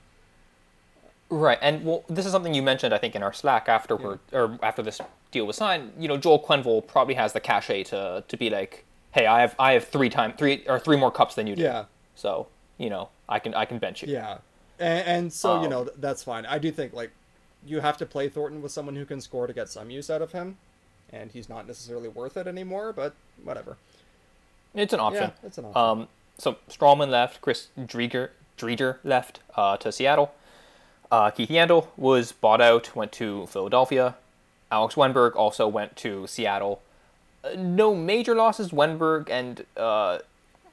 Right, and well, this is something you mentioned, I think, in our Slack after we're, or after this deal was signed. You know, Joel Quenneville probably has the cachet to to be like, hey, I have I have three time three or three more cups than you do. Yeah. So you know, I can I can bench you. Yeah. And, and so, you know, that's fine. I do think, like, you have to play Thornton with someone who can score to get some use out of him. And he's not necessarily worth it anymore, but whatever. It's an option. Yeah, it's an option. Um, so Stralman left, Chris Drieger, Drieger left uh, to Seattle. Uh, Keith Yandle was bought out, went to Philadelphia. Alex Wennberg also went to Seattle. Uh, no major losses. Wennberg and uh,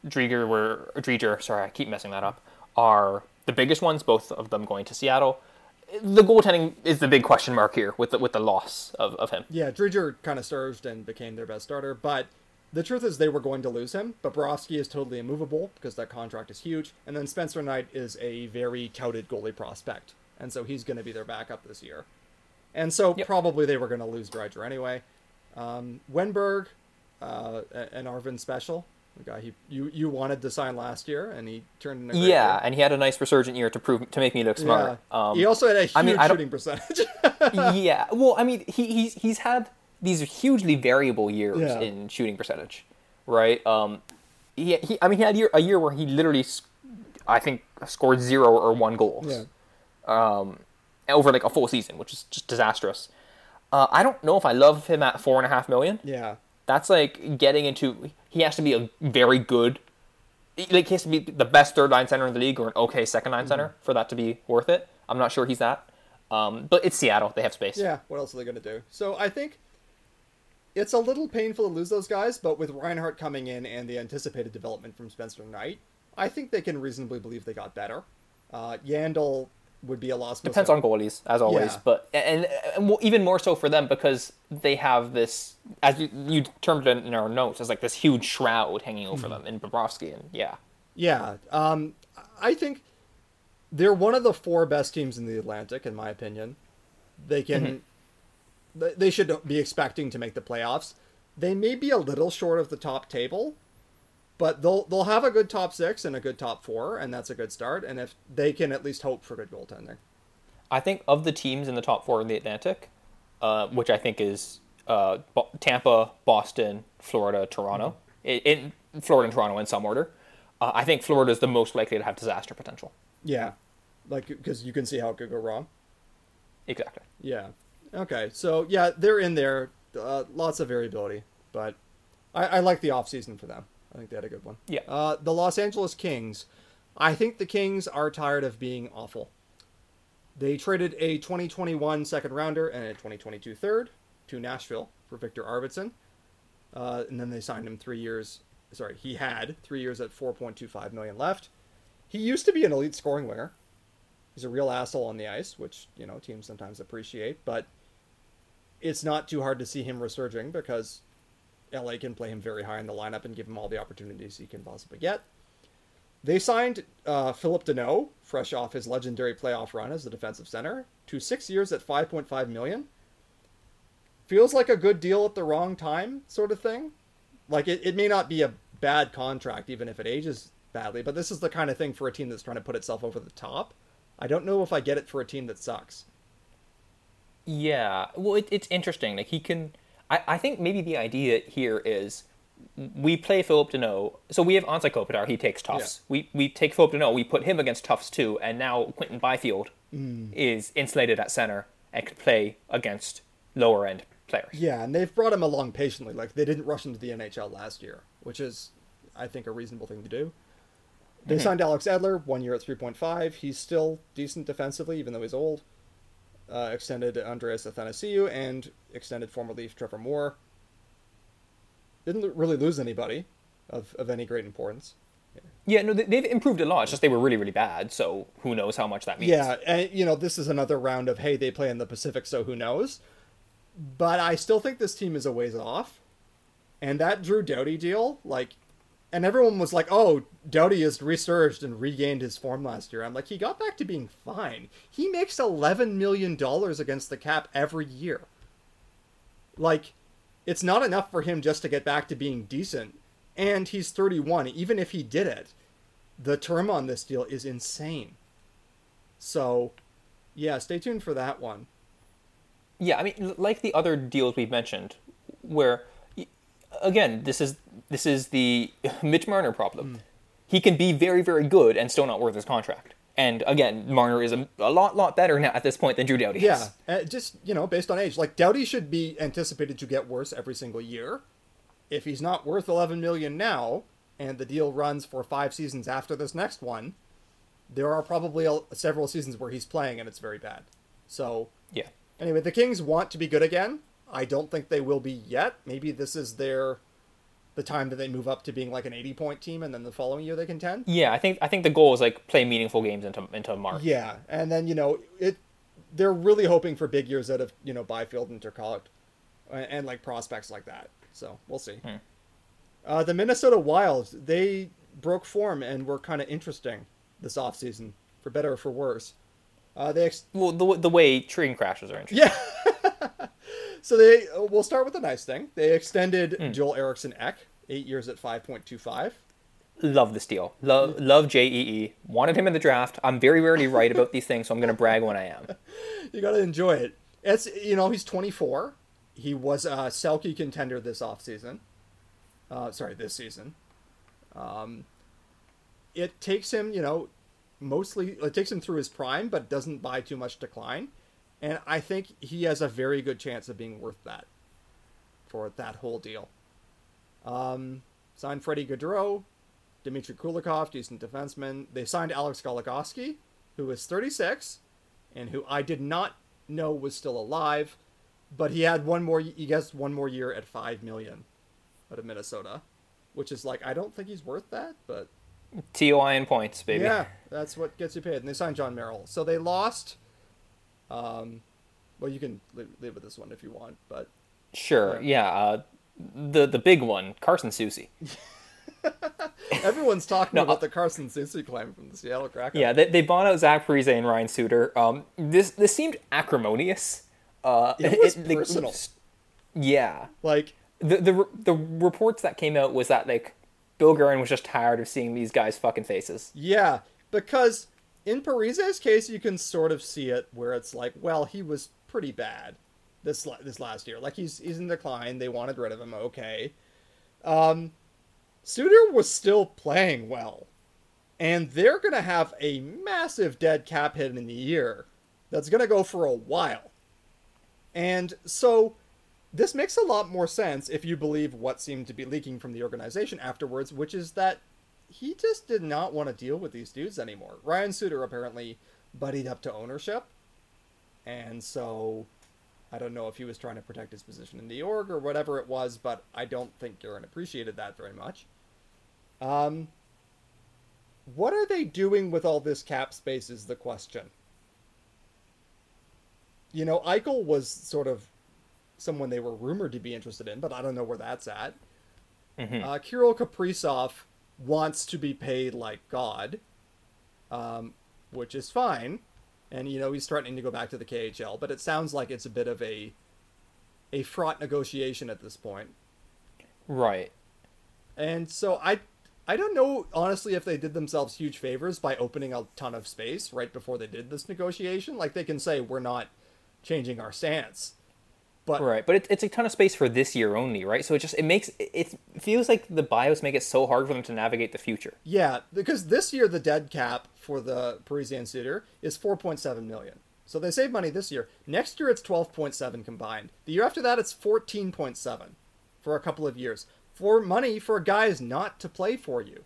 Drieger were Drieger. Sorry, I keep messing that up. Are the biggest ones, both of them going to Seattle. The goaltending is the big question mark here with the, with the loss of, of him. Yeah, Driedger kind of surged and became their best starter, but the truth is they were going to lose him. Bobrovsky is totally immovable because that contract is huge, and then Spencer Knight is a very touted goalie prospect, and so he's going to be their backup this year. And so Yep. probably they were going to lose Driedger anyway. Um, Wennberg, uh, and Arvin Special, the guy he you you wanted to sign last year, and he turned in a great Yeah, year. and he had a nice resurgent year to prove to make me look smart. Yeah. Um, he also had a huge I mean, I shooting percentage. yeah. Well, I mean, he, he's he's had these hugely variable years Yeah. in shooting percentage, right? Um, he, he I mean, he had a year, a year where he literally, I think, scored zero or one goals. yeah. Over like a full season, which is just disastrous. Uh, I don't know if I love him at four and a half million. Yeah. That's like getting into. He has to be a very good. Like he has to be the best third line center in the league or an okay second line center for that to be worth it. I'm not sure he's that. Um, but it's Seattle; they have space. Yeah, what else are they going to do? So I think it's a little painful to lose those guys, but with Reinhart coming in and the anticipated development from Spencer Knight, I think they can reasonably believe they got better. Uh, Yandel would be a loss. Depends on goalies, as always, Yeah. but and, and even more so for them because they have this, as you, you termed it in our notes, as like this huge shroud hanging over Mm-hmm. them in Bobrovsky, and yeah, Yeah, um, I think they're one of the four best teams in the Atlantic, in my opinion. They can, th they should be expecting to make the playoffs. They may be a little short of the top table, but they'll they'll have a good top six and a good top four, and that's a good start. And if they can at least hope for good goaltending, I think of the teams in the top four in the Atlantic, uh, which I think is uh, Bo- Tampa, Boston, Florida, Toronto, in, in Florida and Toronto in some order. Uh, I think Florida is the most likely to have disaster potential. yeah, like because you can see how it could go wrong. Exactly. Yeah. Okay. So yeah, they're in there. Uh, lots of variability, but I, I like the off season for them. I think they had a good one. Yeah. Uh, the Los Angeles Kings. I think the Kings are tired of being awful. They traded a 2021 second rounder and a 2022 third to Nashville for Viktor Arvidsson. Uh, and then they signed him three years. Sorry, he had three years at 4.25 million left. He used to be an elite scoring winger. He's a real asshole on the ice, which you know teams sometimes appreciate. But it's not too hard to see him resurging because LA can play him very high in the lineup and give him all the opportunities he can possibly get. They signed uh, Phillip Danault, fresh off his legendary playoff run as the defensive center, to six years at 5.5 million. Feels like a good deal at the wrong time, sort of thing. Like it, it may not be a bad contract, even if it ages badly, but this is the kind of thing for a team that's trying to put itself over the top. I don't know if I get it for a team that sucks. Yeah, well, it, it's interesting. Like he can, I, I think maybe the idea here is we play Phillip Danault. So we have Anze Kopitar. He takes Tufts. We we take Phillip Danault. We put him against Tufts too, and now Quinton Byfield mm. is insulated at center and can play against lower end players. Yeah, and they've brought him along patiently. Like they didn't rush into the NHL last year, which is, I think, a reasonable thing to do. They mm-hmm. signed Alex Edler, one year at three point five. He's still decent defensively, even though he's old. Uh, extended Andreas Athanasiou and extended former Leaf Trevor Moore. Didn't really lose anybody of, of any great importance. Yeah, no, they- they've improved a lot. It's just they were really really bad. So who knows how much that means? Yeah, and you know, this is another round of hey, they play in the Pacific, so who knows? But I still think this team is a ways off. And that Drew Doughty deal, like, and everyone was like, "Oh, Doughty has resurged and regained his form last year." I'm like, he got back to being fine. He makes eleven million dollars against the cap every year. Like, it's not enough for him just to get back to being decent. And he's 31. Even if he did it, the term on this deal is insane. So, yeah, stay tuned for that one. Yeah, I mean, like the other deals we've mentioned, where again, this is this is the Mitch Marner problem. He can be very, very good and still not worth his contract. And again, Marner is a, a lot, lot better now at this point than Drew Doughty. Yeah, uh, just you know, based on age, like Doughty should be anticipated to get worse every single year. If he's not worth 11 million now, and the deal runs for five seasons after this next one, there are probably several seasons where he's playing and it's very bad. So yeah. anyway, the Kings want to be good again. I don't think they will be yet. Maybe this is their the time that they move up to being like an 80 point team, and then the following year they contend. Yeah, I think I think the goal is like play meaningful games into into March. Yeah, and then you know it. They're really hoping for big years out of you know Byfield and Turcotte, and, and like prospects like that. So we'll see. Hmm. Uh, the Minnesota Wild they broke form and were kind of interesting this offseason, for better or for worse. Uh, they ex- Well, the the way train crashes are interesting. yeah. so they uh, we'll start with a nice thing. They extended Hmm. Joel Eriksson Ek eight years at five point two five. Love this deal. Love love JEE. Wanted him in the draft. I'm very rarely right about these things, so I'm gonna brag when I am. you got to enjoy it. It's you know he's 24. He was a Selke contender this offseason. Uh, sorry, this season. Um, it takes him, you know, mostly it takes him through his prime, but doesn't buy too much decline. And I think he has a very good chance of being worth that for that whole deal. Um, signed Freddie Gaudreau, Dmitry Kulikov, decent defenseman. They signed Alex Goligoski, who is 36 and who I did not know was still alive, but he had one more. He gets one more year at five million, out of Minnesota, which is like I don't think he's worth that, but TOI in points, baby. Yeah, that's what gets you paid. And they signed Jon Merrill. So they lost. Um, well, you can leave, live with this one if you want, but Sure. Yeah. Uh, the the big one, Carson Soucy. everyone's talking No, about uh, the Carson Soucy claim from the Seattle Kraken. Yeah, they, they bought out Zach Parise and Ryan Suter. Um, this this seemed acrimonious. Uh, It was like, personal. yeah. Like, The, the the reports that came out was that like Bill Guerin was just tired of seeing these guys' fucking faces. yeah, because in Parise's case, you can sort of see it where it's like, well, he was pretty bad this this last year. Like he's he's in decline. They wanted rid of him. Okay. Um, Suter was still playing well, and they're gonna have a massive dead cap hit in the year that's gonna go for a while. And so this makes a lot more sense if you believe what seemed to be leaking from the organization afterwards, which is that he just did not want to deal with these dudes anymore. Ryan Suter apparently buddied up to ownership, and so I don't know if he was trying to protect his position in the org or whatever it was, but I don't think Guerin appreciated that very much. Um, what are they doing with all this cap space is the question. You know, Eichel was sort of someone they were rumored to be interested in, but I don't know where that's at. Mhm. Uh, Kirill Kaprizov wants to be paid like God, um, which is fine, and you know he's threatening to go back to the KHL. But it sounds like it's a bit of a a fraught negotiation at this point. Right. And so I I don't know honestly if they did themselves huge favors by opening a ton of space right before they did this negotiation. Like they can say we're not changing our stance. But Right, but it, it's a ton of space for this year only, right? So it just it makes it, feels like the bios make it so hard for them to navigate the future. yeah, because this year the dead cap for the Parise and Suter is 4.7 million. So they save money this year. Next year it's 12.7 combined. The year after that it's 14.7 for a couple of years. For money for guys not to play for you.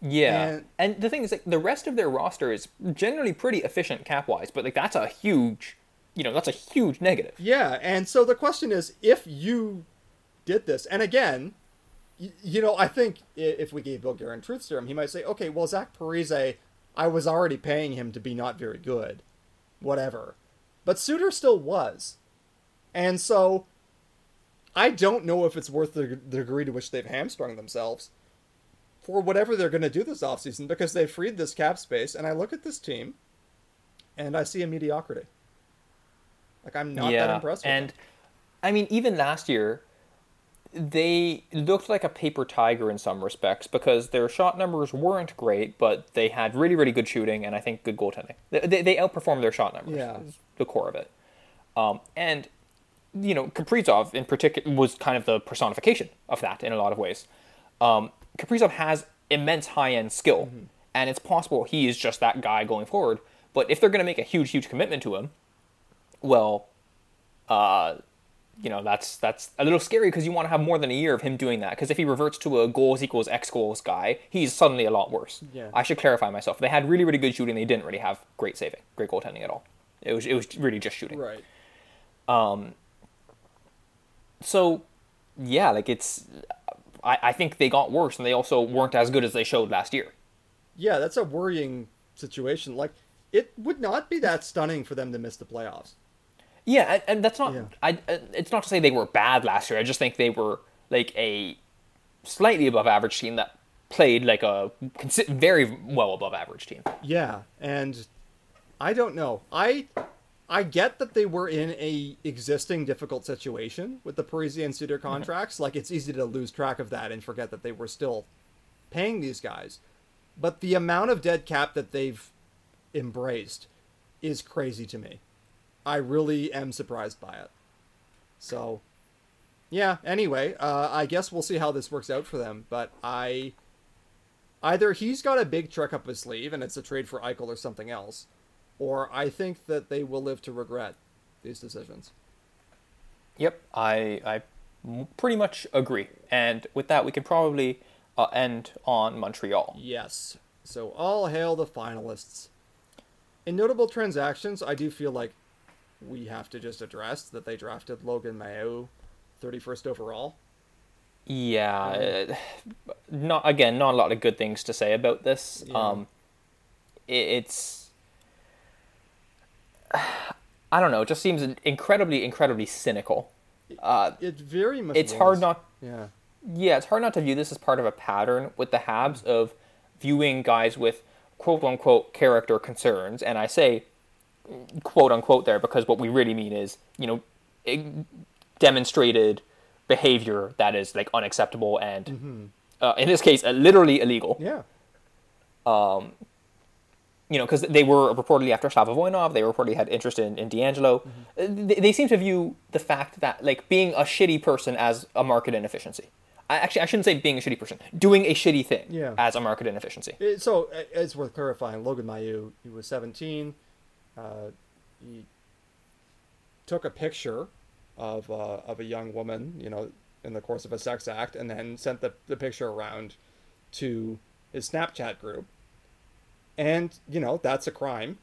Yeah, And- and, the thing is, like, the rest of their roster is generally pretty efficient cap wise, but like that's a huge, you know, that's a huge negative. Yeah, and so the question is, if you did this, and again, you, know, I think if we gave Bill Guerin truth serum, he might say, okay, well, Zach Parise, I was already paying him to be not very good, whatever, but Suter still was, and so I don't know if it's worth the, the degree to which they've hamstrung themselves for whatever they're going to do this offseason because they freed this cap space, and I look at this team, and I see a mediocrity. Like I'm not that impressed with and them. I mean, even last year, they looked like a paper tiger in some respects because their shot numbers weren't great, but they had really, really good shooting and I think good goaltending. They, they, they outperformed their shot numbers. Yeah. the core of it. Um, and you know, Kaprizov in particular was kind of the personification of that in a lot of ways. Um, Kaprizov has immense high end skill, Mm-hmm. and it's possible he is just that guy going forward. But if they're going to make a huge, huge commitment to him, well, uh, you know that's that's a little scary because you want to have more than a year of him doing that. Because if he reverts to a goals equals X goals guy, he's suddenly a lot worse. Yeah. I should clarify myself. They had really, really good shooting. They didn't really have great saving, great goaltending at all. It was it was really just shooting. Right. Um. So, yeah, like it's. I, I think they got worse, and they also weren't as good as they showed last year. Yeah, that's a worrying situation. Like, it would not be that stunning for them to miss the playoffs. Yeah, and, that's not. Yeah. I. uh, It's not to say they were bad last year. I just think they were like a slightly above average team that played like a very well above average team. Yeah, and I don't know. I I get that they were in a existing difficult situation with the Parise and Suter contracts. Like it's easy to lose track of that and forget that they were still paying these guys. But the amount of dead cap that they've embraced is crazy to me. I really am surprised by it. So, yeah. Anyway, uh, I guess we'll see how this works out for them. But I either he's got a big trick up his sleeve and it's a trade for Eichel or something else, or I think that they will live to regret these decisions. Yep, I I pretty much agree. And with that, we can probably uh, end on Montreal. Yes. So all hail the finalists. In notable transactions, I do feel like we have to just address that they drafted Logan Mailloux 31st overall. Yeah, uh, not again, not a lot of good things to say about this. Yeah. Um, it, it's I don't know. It just seems incredibly, incredibly cynical. Uh, It very much. it's was. hard not Yeah. yeah, it's hard not to view this as part of a pattern with the Habs of viewing guys with quote unquote character concerns. And I say quote unquote there because what we really mean is, you know, demonstrated behavior that is like unacceptable and, uh, in this case, uh, literally illegal. Yeah. Um you know, because they were reportedly after Slava Voinov, they reportedly had interest in, in DeAngelo. Uh, They, they seem to view the fact that, like, being a shitty person as a market inefficiency. I, actually, I shouldn't say being a shitty person. Doing a shitty thing Yeah. as a market inefficiency. It, so it's worth clarifying. Logan Mailloux, he was 17. Uh, he took a picture of uh, of a young woman, you know, in the course of a sex act, and then sent the, the picture around to his Snapchat group. And you know that's a crime.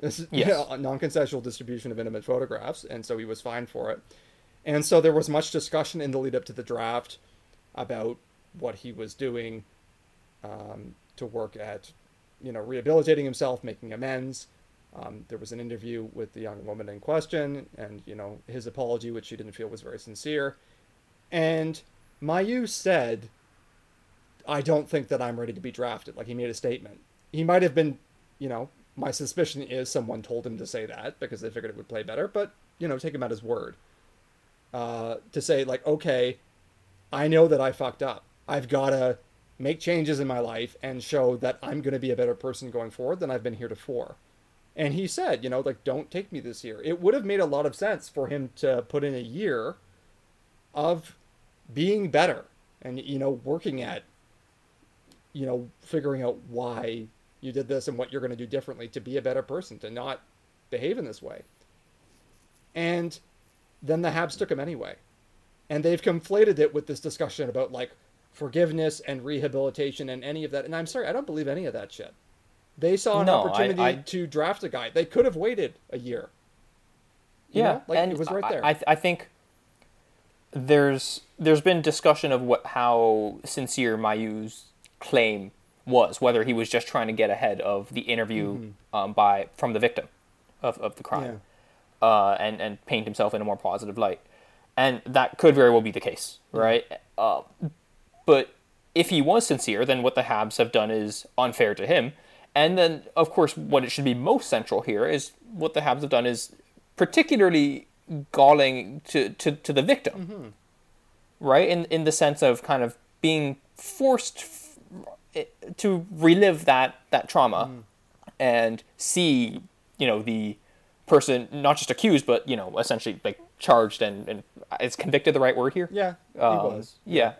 This is Yes. a non-consensual distribution of intimate photographs, and so he was fined for it. And so there was much discussion in the lead up to the draft about what he was doing um, to work at, you know, rehabilitating himself, making amends. Um, there was an interview with the young woman in question, and you know his apology, which she didn't feel was very sincere. And Mailloux said, "I don't think that I'm ready to be drafted." Like he made a statement. He might have been, you know, my suspicion is someone told him to say that because they figured it would play better. But you know, take him at his word. Uh, to say like, okay, I know that I fucked up. I've got to make changes in my life and show that I'm to be a better person going forward than I've been here heretofore. And he said, you know, like, don't take me this year. It would have made a lot of sense for him to put in a year of being better and, you know, working at, you know, figuring out why you did this and what you're going to do differently to be a better person, to not behave in this way. And then the Habs took him anyway and they've conflated it with this discussion about like forgiveness and rehabilitation and any of that. And I'm sorry, I don't believe any of that shit. They saw an No, opportunity I- to draft a guy. They could have waited a year. You yeah, know? like and it was right there. I, I think there's there's been discussion of what how sincere Mailloux's claim was, whether he was just trying to get ahead of the interview um, by from the victim of, of the crime, uh, and and paint himself in a more positive light, and that could very well be the case, right? Uh, but if he was sincere, then what the Habs have done is unfair to him. And then, of course, what it should be most central here is what the Habs have done is particularly galling to, to, to the victim, right? In in the sense of kind of being forced f- eh, to relive that that trauma and see, you know, the person not just accused, but you know, essentially like charged and, and is convicted the right word here? yeah, he Um, was. Yeah,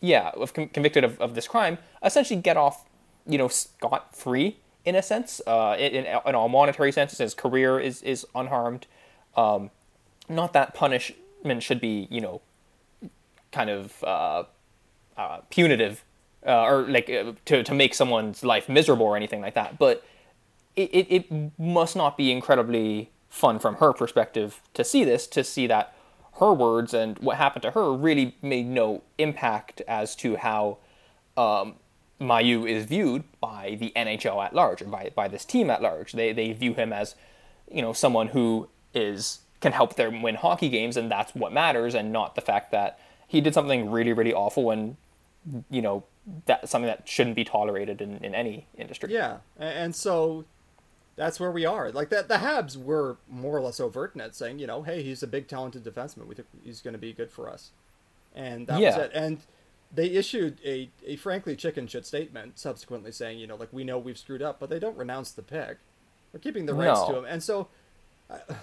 yeah, of con- convicted of, of this crime, essentially get off, you know, scot free in a sense. Uh, in, in all monetary senses, his career is is unharmed. Um, not that punishment should be, you know, kind of uh, uh, punitive uh, or like uh, to to make someone's life miserable or anything like that, but it, it, it must not be incredibly fun from her perspective to see this, to see that her words and what happened to her really made no impact as to how um, Mailloux is viewed by the NHL at large, or by, by this team at large. They, they view him as, you know, someone who is can help them win hockey games, and that's what matters, and not the fact that he did something really, really awful and, you know, that something that shouldn't be tolerated in, in any industry. Yeah, and so that's where we are. Like that, the Habs were more or less overt in it, saying, you know, hey, he's a big, talented defenseman. We think he's going to be good for us, and that Yeah. was it. And they issued a, a frankly chicken shit statement subsequently saying, you know, like we know we've screwed up, but they don't renounce the pick. They're keeping the rights to No. him, and so. Uh,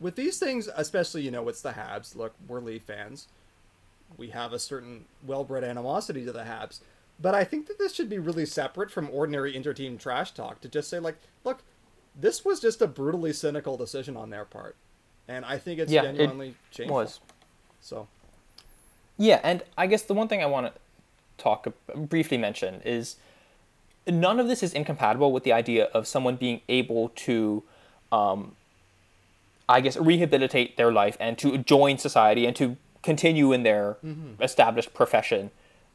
with these things, especially, you know, it's the Habs. Look, we're Leaf fans. We have a certain well-bred animosity to the Habs. But I think that this should be really separate from ordinary inter-team trash talk to just say, like, look, this was just a brutally cynical decision on their part. And I think it's Yeah, it genuinely shameful. was. So, Yeah, and I guess the one thing I want to talk briefly mention is none of this is incompatible with the idea of someone being able to, um, I guess, rehabilitate their life and to join society and to continue in their established profession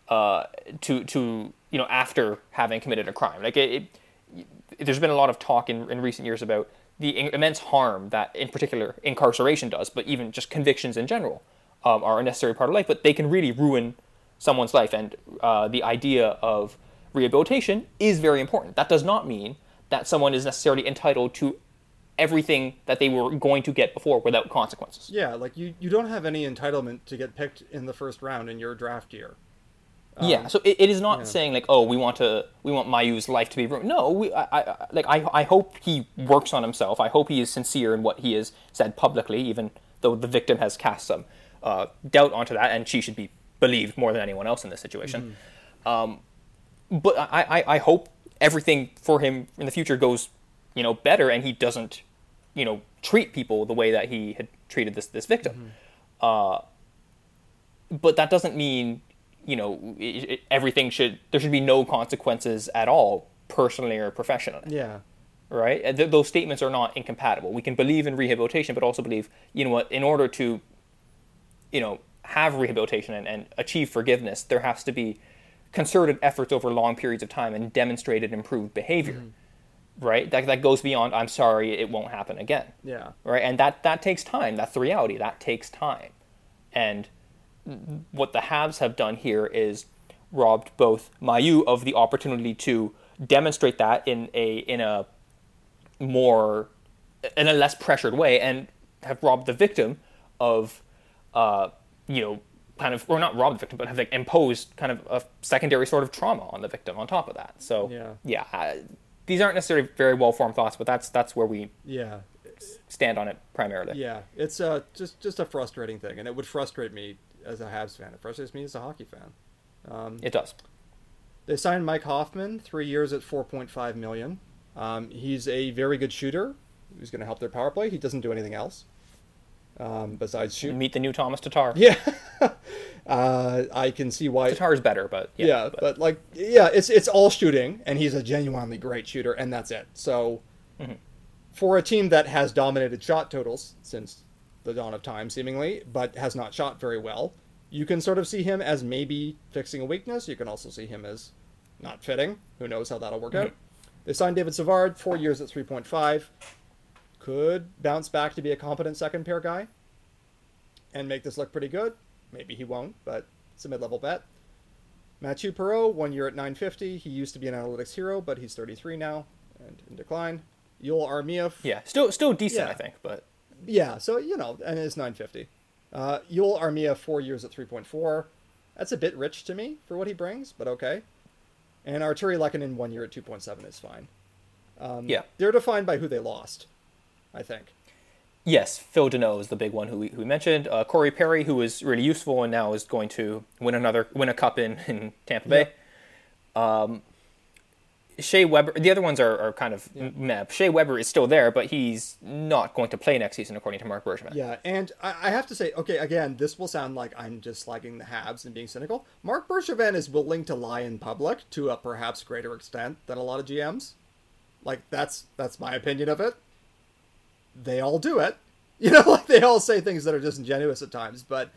uh, to to you know after having committed a crime. Like it, it there's been a lot of talk in, in recent years about the immense harm that, in particular, incarceration does, but even just convictions in general um, are a necessary part of life. But they can really ruin someone's life, and uh, the idea of rehabilitation is very important. That does not mean that someone is necessarily entitled to everything that they were going to get before without consequences. Yeah, like you, you don't have any entitlement to get picked in the first round in your draft year. yeah, so it, it is not saying like, oh, we want to, we want Mailloux's life to be ruined. No, we, I, I, like, I, I hope he works on himself. I hope he is sincere in what he has said publicly, even though the victim has cast some uh, doubt onto that, and she should be believed more than anyone else in this situation. Um, but I, I, I hope everything for him in the future goes, you know, better, and he doesn't, you know, treat people the way that he had treated this this victim. Uh, but that doesn't mean, you know, it, it, everything should there should be no consequences at all, personally or professionally Yeah. right? Th- those statements are not incompatible. We can believe in rehabilitation, but also believe, you know what, in order to, you know, have rehabilitation and, and achieve forgiveness, there has to be concerted efforts over long periods of time and demonstrated improved behavior, mm-hmm. right? That, that goes beyond, I'm sorry, it won't happen again, Yeah. right? And that, that takes time. That's the reality. That takes time. And what the Habs have done here is robbed both Mailloux of the opportunity to demonstrate that in a in a more in a less pressured way, and have robbed the victim of uh, you know kind of or not robbed the victim, but have like imposed kind of a secondary sort of trauma on the victim on top of that. So Yeah. yeah, these aren't necessarily very well formed thoughts, but that's that's where we Yeah. stand on it primarily. Yeah. It's uh, just just a frustrating thing, and it would frustrate me as a Habs fan. It frustrates me as a hockey fan. It does. They signed Mike Hoffman, three years at 4.5 million. Um, he's a very good shooter. He's going to help their power play. He doesn't do anything else um, besides shoot. Meet the new Tomas Tatar. Yeah, uh, I can see why. Tatar's better, but yeah, Yeah, but, like, yeah, it's it's all shooting, and he's a genuinely great shooter, and that's it. So, for a team that has dominated shot totals since the dawn of time, seemingly, but has not shot very well, you can sort of see him as maybe fixing a weakness. You can also see him as not fitting. Who knows how that'll work out? They signed David Savard, four years at three point five. Could bounce back to be a competent second pair guy, and make this look pretty good. Maybe he won't, but it's a mid level bet. Mathieu Perreault, one year at 950. He used to be an analytics hero, but he's 33 now and in decline. Joel Armia. yeah, still still decent, Yeah. I think, but Yeah, so, you know, and it's 950. Uh, Joel Armia, four years at 3.4. That's a bit rich to me for what he brings, but okay. And Artturi Lehkonen, one year at 2.7 is fine. Um, yeah. They're defined by who they lost, I think. Yes, Phil Danault is the big one who we, who we mentioned. Uh, Corey Perry, who was really useful and now is going to win another win a cup in, in Tampa Bay. Um, Shea Weber, the other ones are, are kind of meh. Shea Weber is still there, but he's not going to play next season, according to Marc Bergevin. Yeah, and I, I have to say, okay, again, this will sound like I'm just slagging the Habs and being cynical. Marc Bergevin is willing to lie in public to a perhaps greater extent than a lot of GMs. Like that's that's my opinion of it. They all do it, you know, like they all say things that are disingenuous at times. But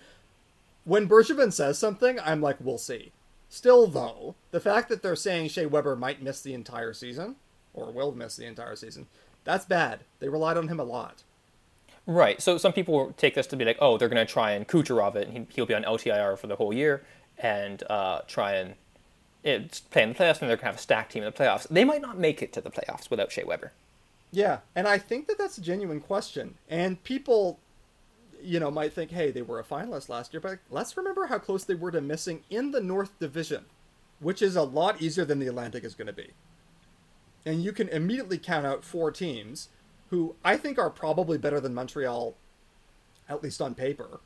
when Bergevin says something, I'm like, we'll see. Still, though, the fact that they're saying Shea Weber might miss the entire season or will miss the entire season, that's bad. They relied on him a lot. Right. So some people take this to be like, oh, they're going to try and Kucherov it, and he- he'll be on LTIR for the whole year, and uh, try and it's play in the playoffs, and they're going to have a stacked team in the playoffs. They might not make it to the playoffs without Shea Weber. Yeah, and I think that that's a genuine question. And people, you know, might think, hey, they were a finalist last year, but let's remember how close they were to missing in the North Division, which is a lot easier than the Atlantic is going to be. And you can immediately count out four teams who I think are probably better than Montreal, at least on paper,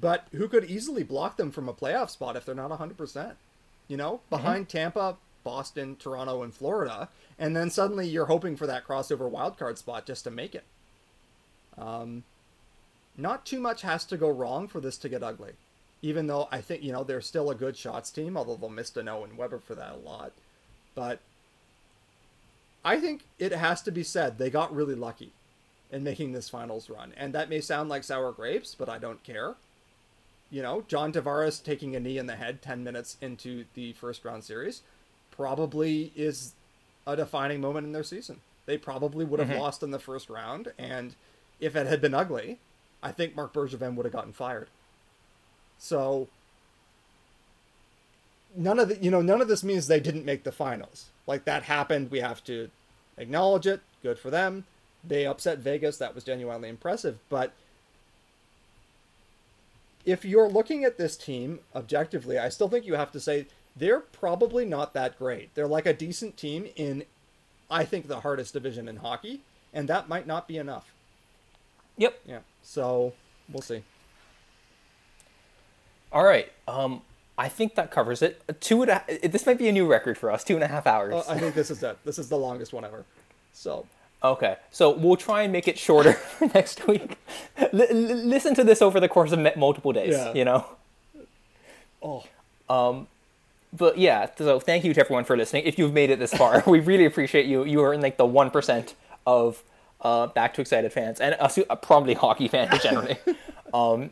but who could easily block them from a playoff spot if they're not 100%. You know, behind mm-hmm. Tampa, Boston, Toronto, and Florida, and then suddenly you're hoping for that crossover wildcard spot just to make it. Um, not too much has to go wrong for this to get ugly. Even though I think, you know, they're still a good shots team, although they'll miss Danault and Weber for that a lot. But I think it has to be said they got really lucky in making this finals run. And that may sound like sour grapes, but I don't care. you know, John Tavares taking a knee in the head 10 minutes into the first round series probably is a defining moment in their season. They probably would have Mm-hmm. lost in the first round, and if it had been ugly, I think Marc Bergevin would have gotten fired. So none of the, you know none of this means they didn't make the finals. Like that happened, we have to acknowledge it. Good for them. They upset Vegas. That was genuinely impressive. But if you're looking at this team objectively, I still think you have to say they're probably not that great. They're like a decent team in, I think, the hardest division in hockey, and that might not be enough. Yep. Yeah. So we'll see. All right. Um, I think that covers it. Two and a, this might be a new record for us. Two and a half hours. Uh, I think this is it. This is the longest one ever. So Okay, so we'll try and make it shorter for next week. L- l- listen to this over the course of multiple days, Yeah. you know. oh But yeah, so thank you to everyone for listening. If you've made it this far, we really appreciate you. You are in like the one percent of uh, Back to Excited fans, and uh, uh, probably hockey fans generally. um,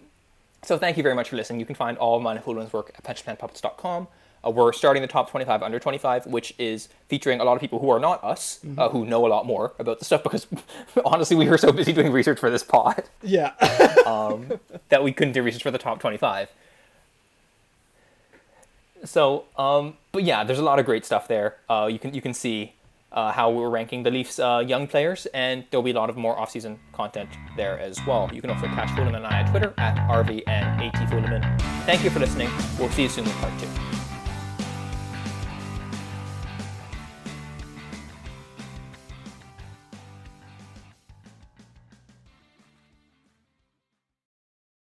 so thank you very much for listening. You can find all of Hulun's work at pensionplanpuppets.com. Uh, we're starting the top 25 under 25, which is featuring a lot of people who are not us, uh, who know a lot more about the stuff because honestly, we were so busy doing research for this pod yeah. that we couldn't do research for the top 25. So, um, but yeah, there's a lot of great stuff there. Uh, you can you can see uh, how we're ranking the Leafs uh, young players, and there'll be a lot of more off-season content there as well. You can also catch Fulham and I at Twitter at RV and AT. Thank you for listening. We'll see you soon with part two.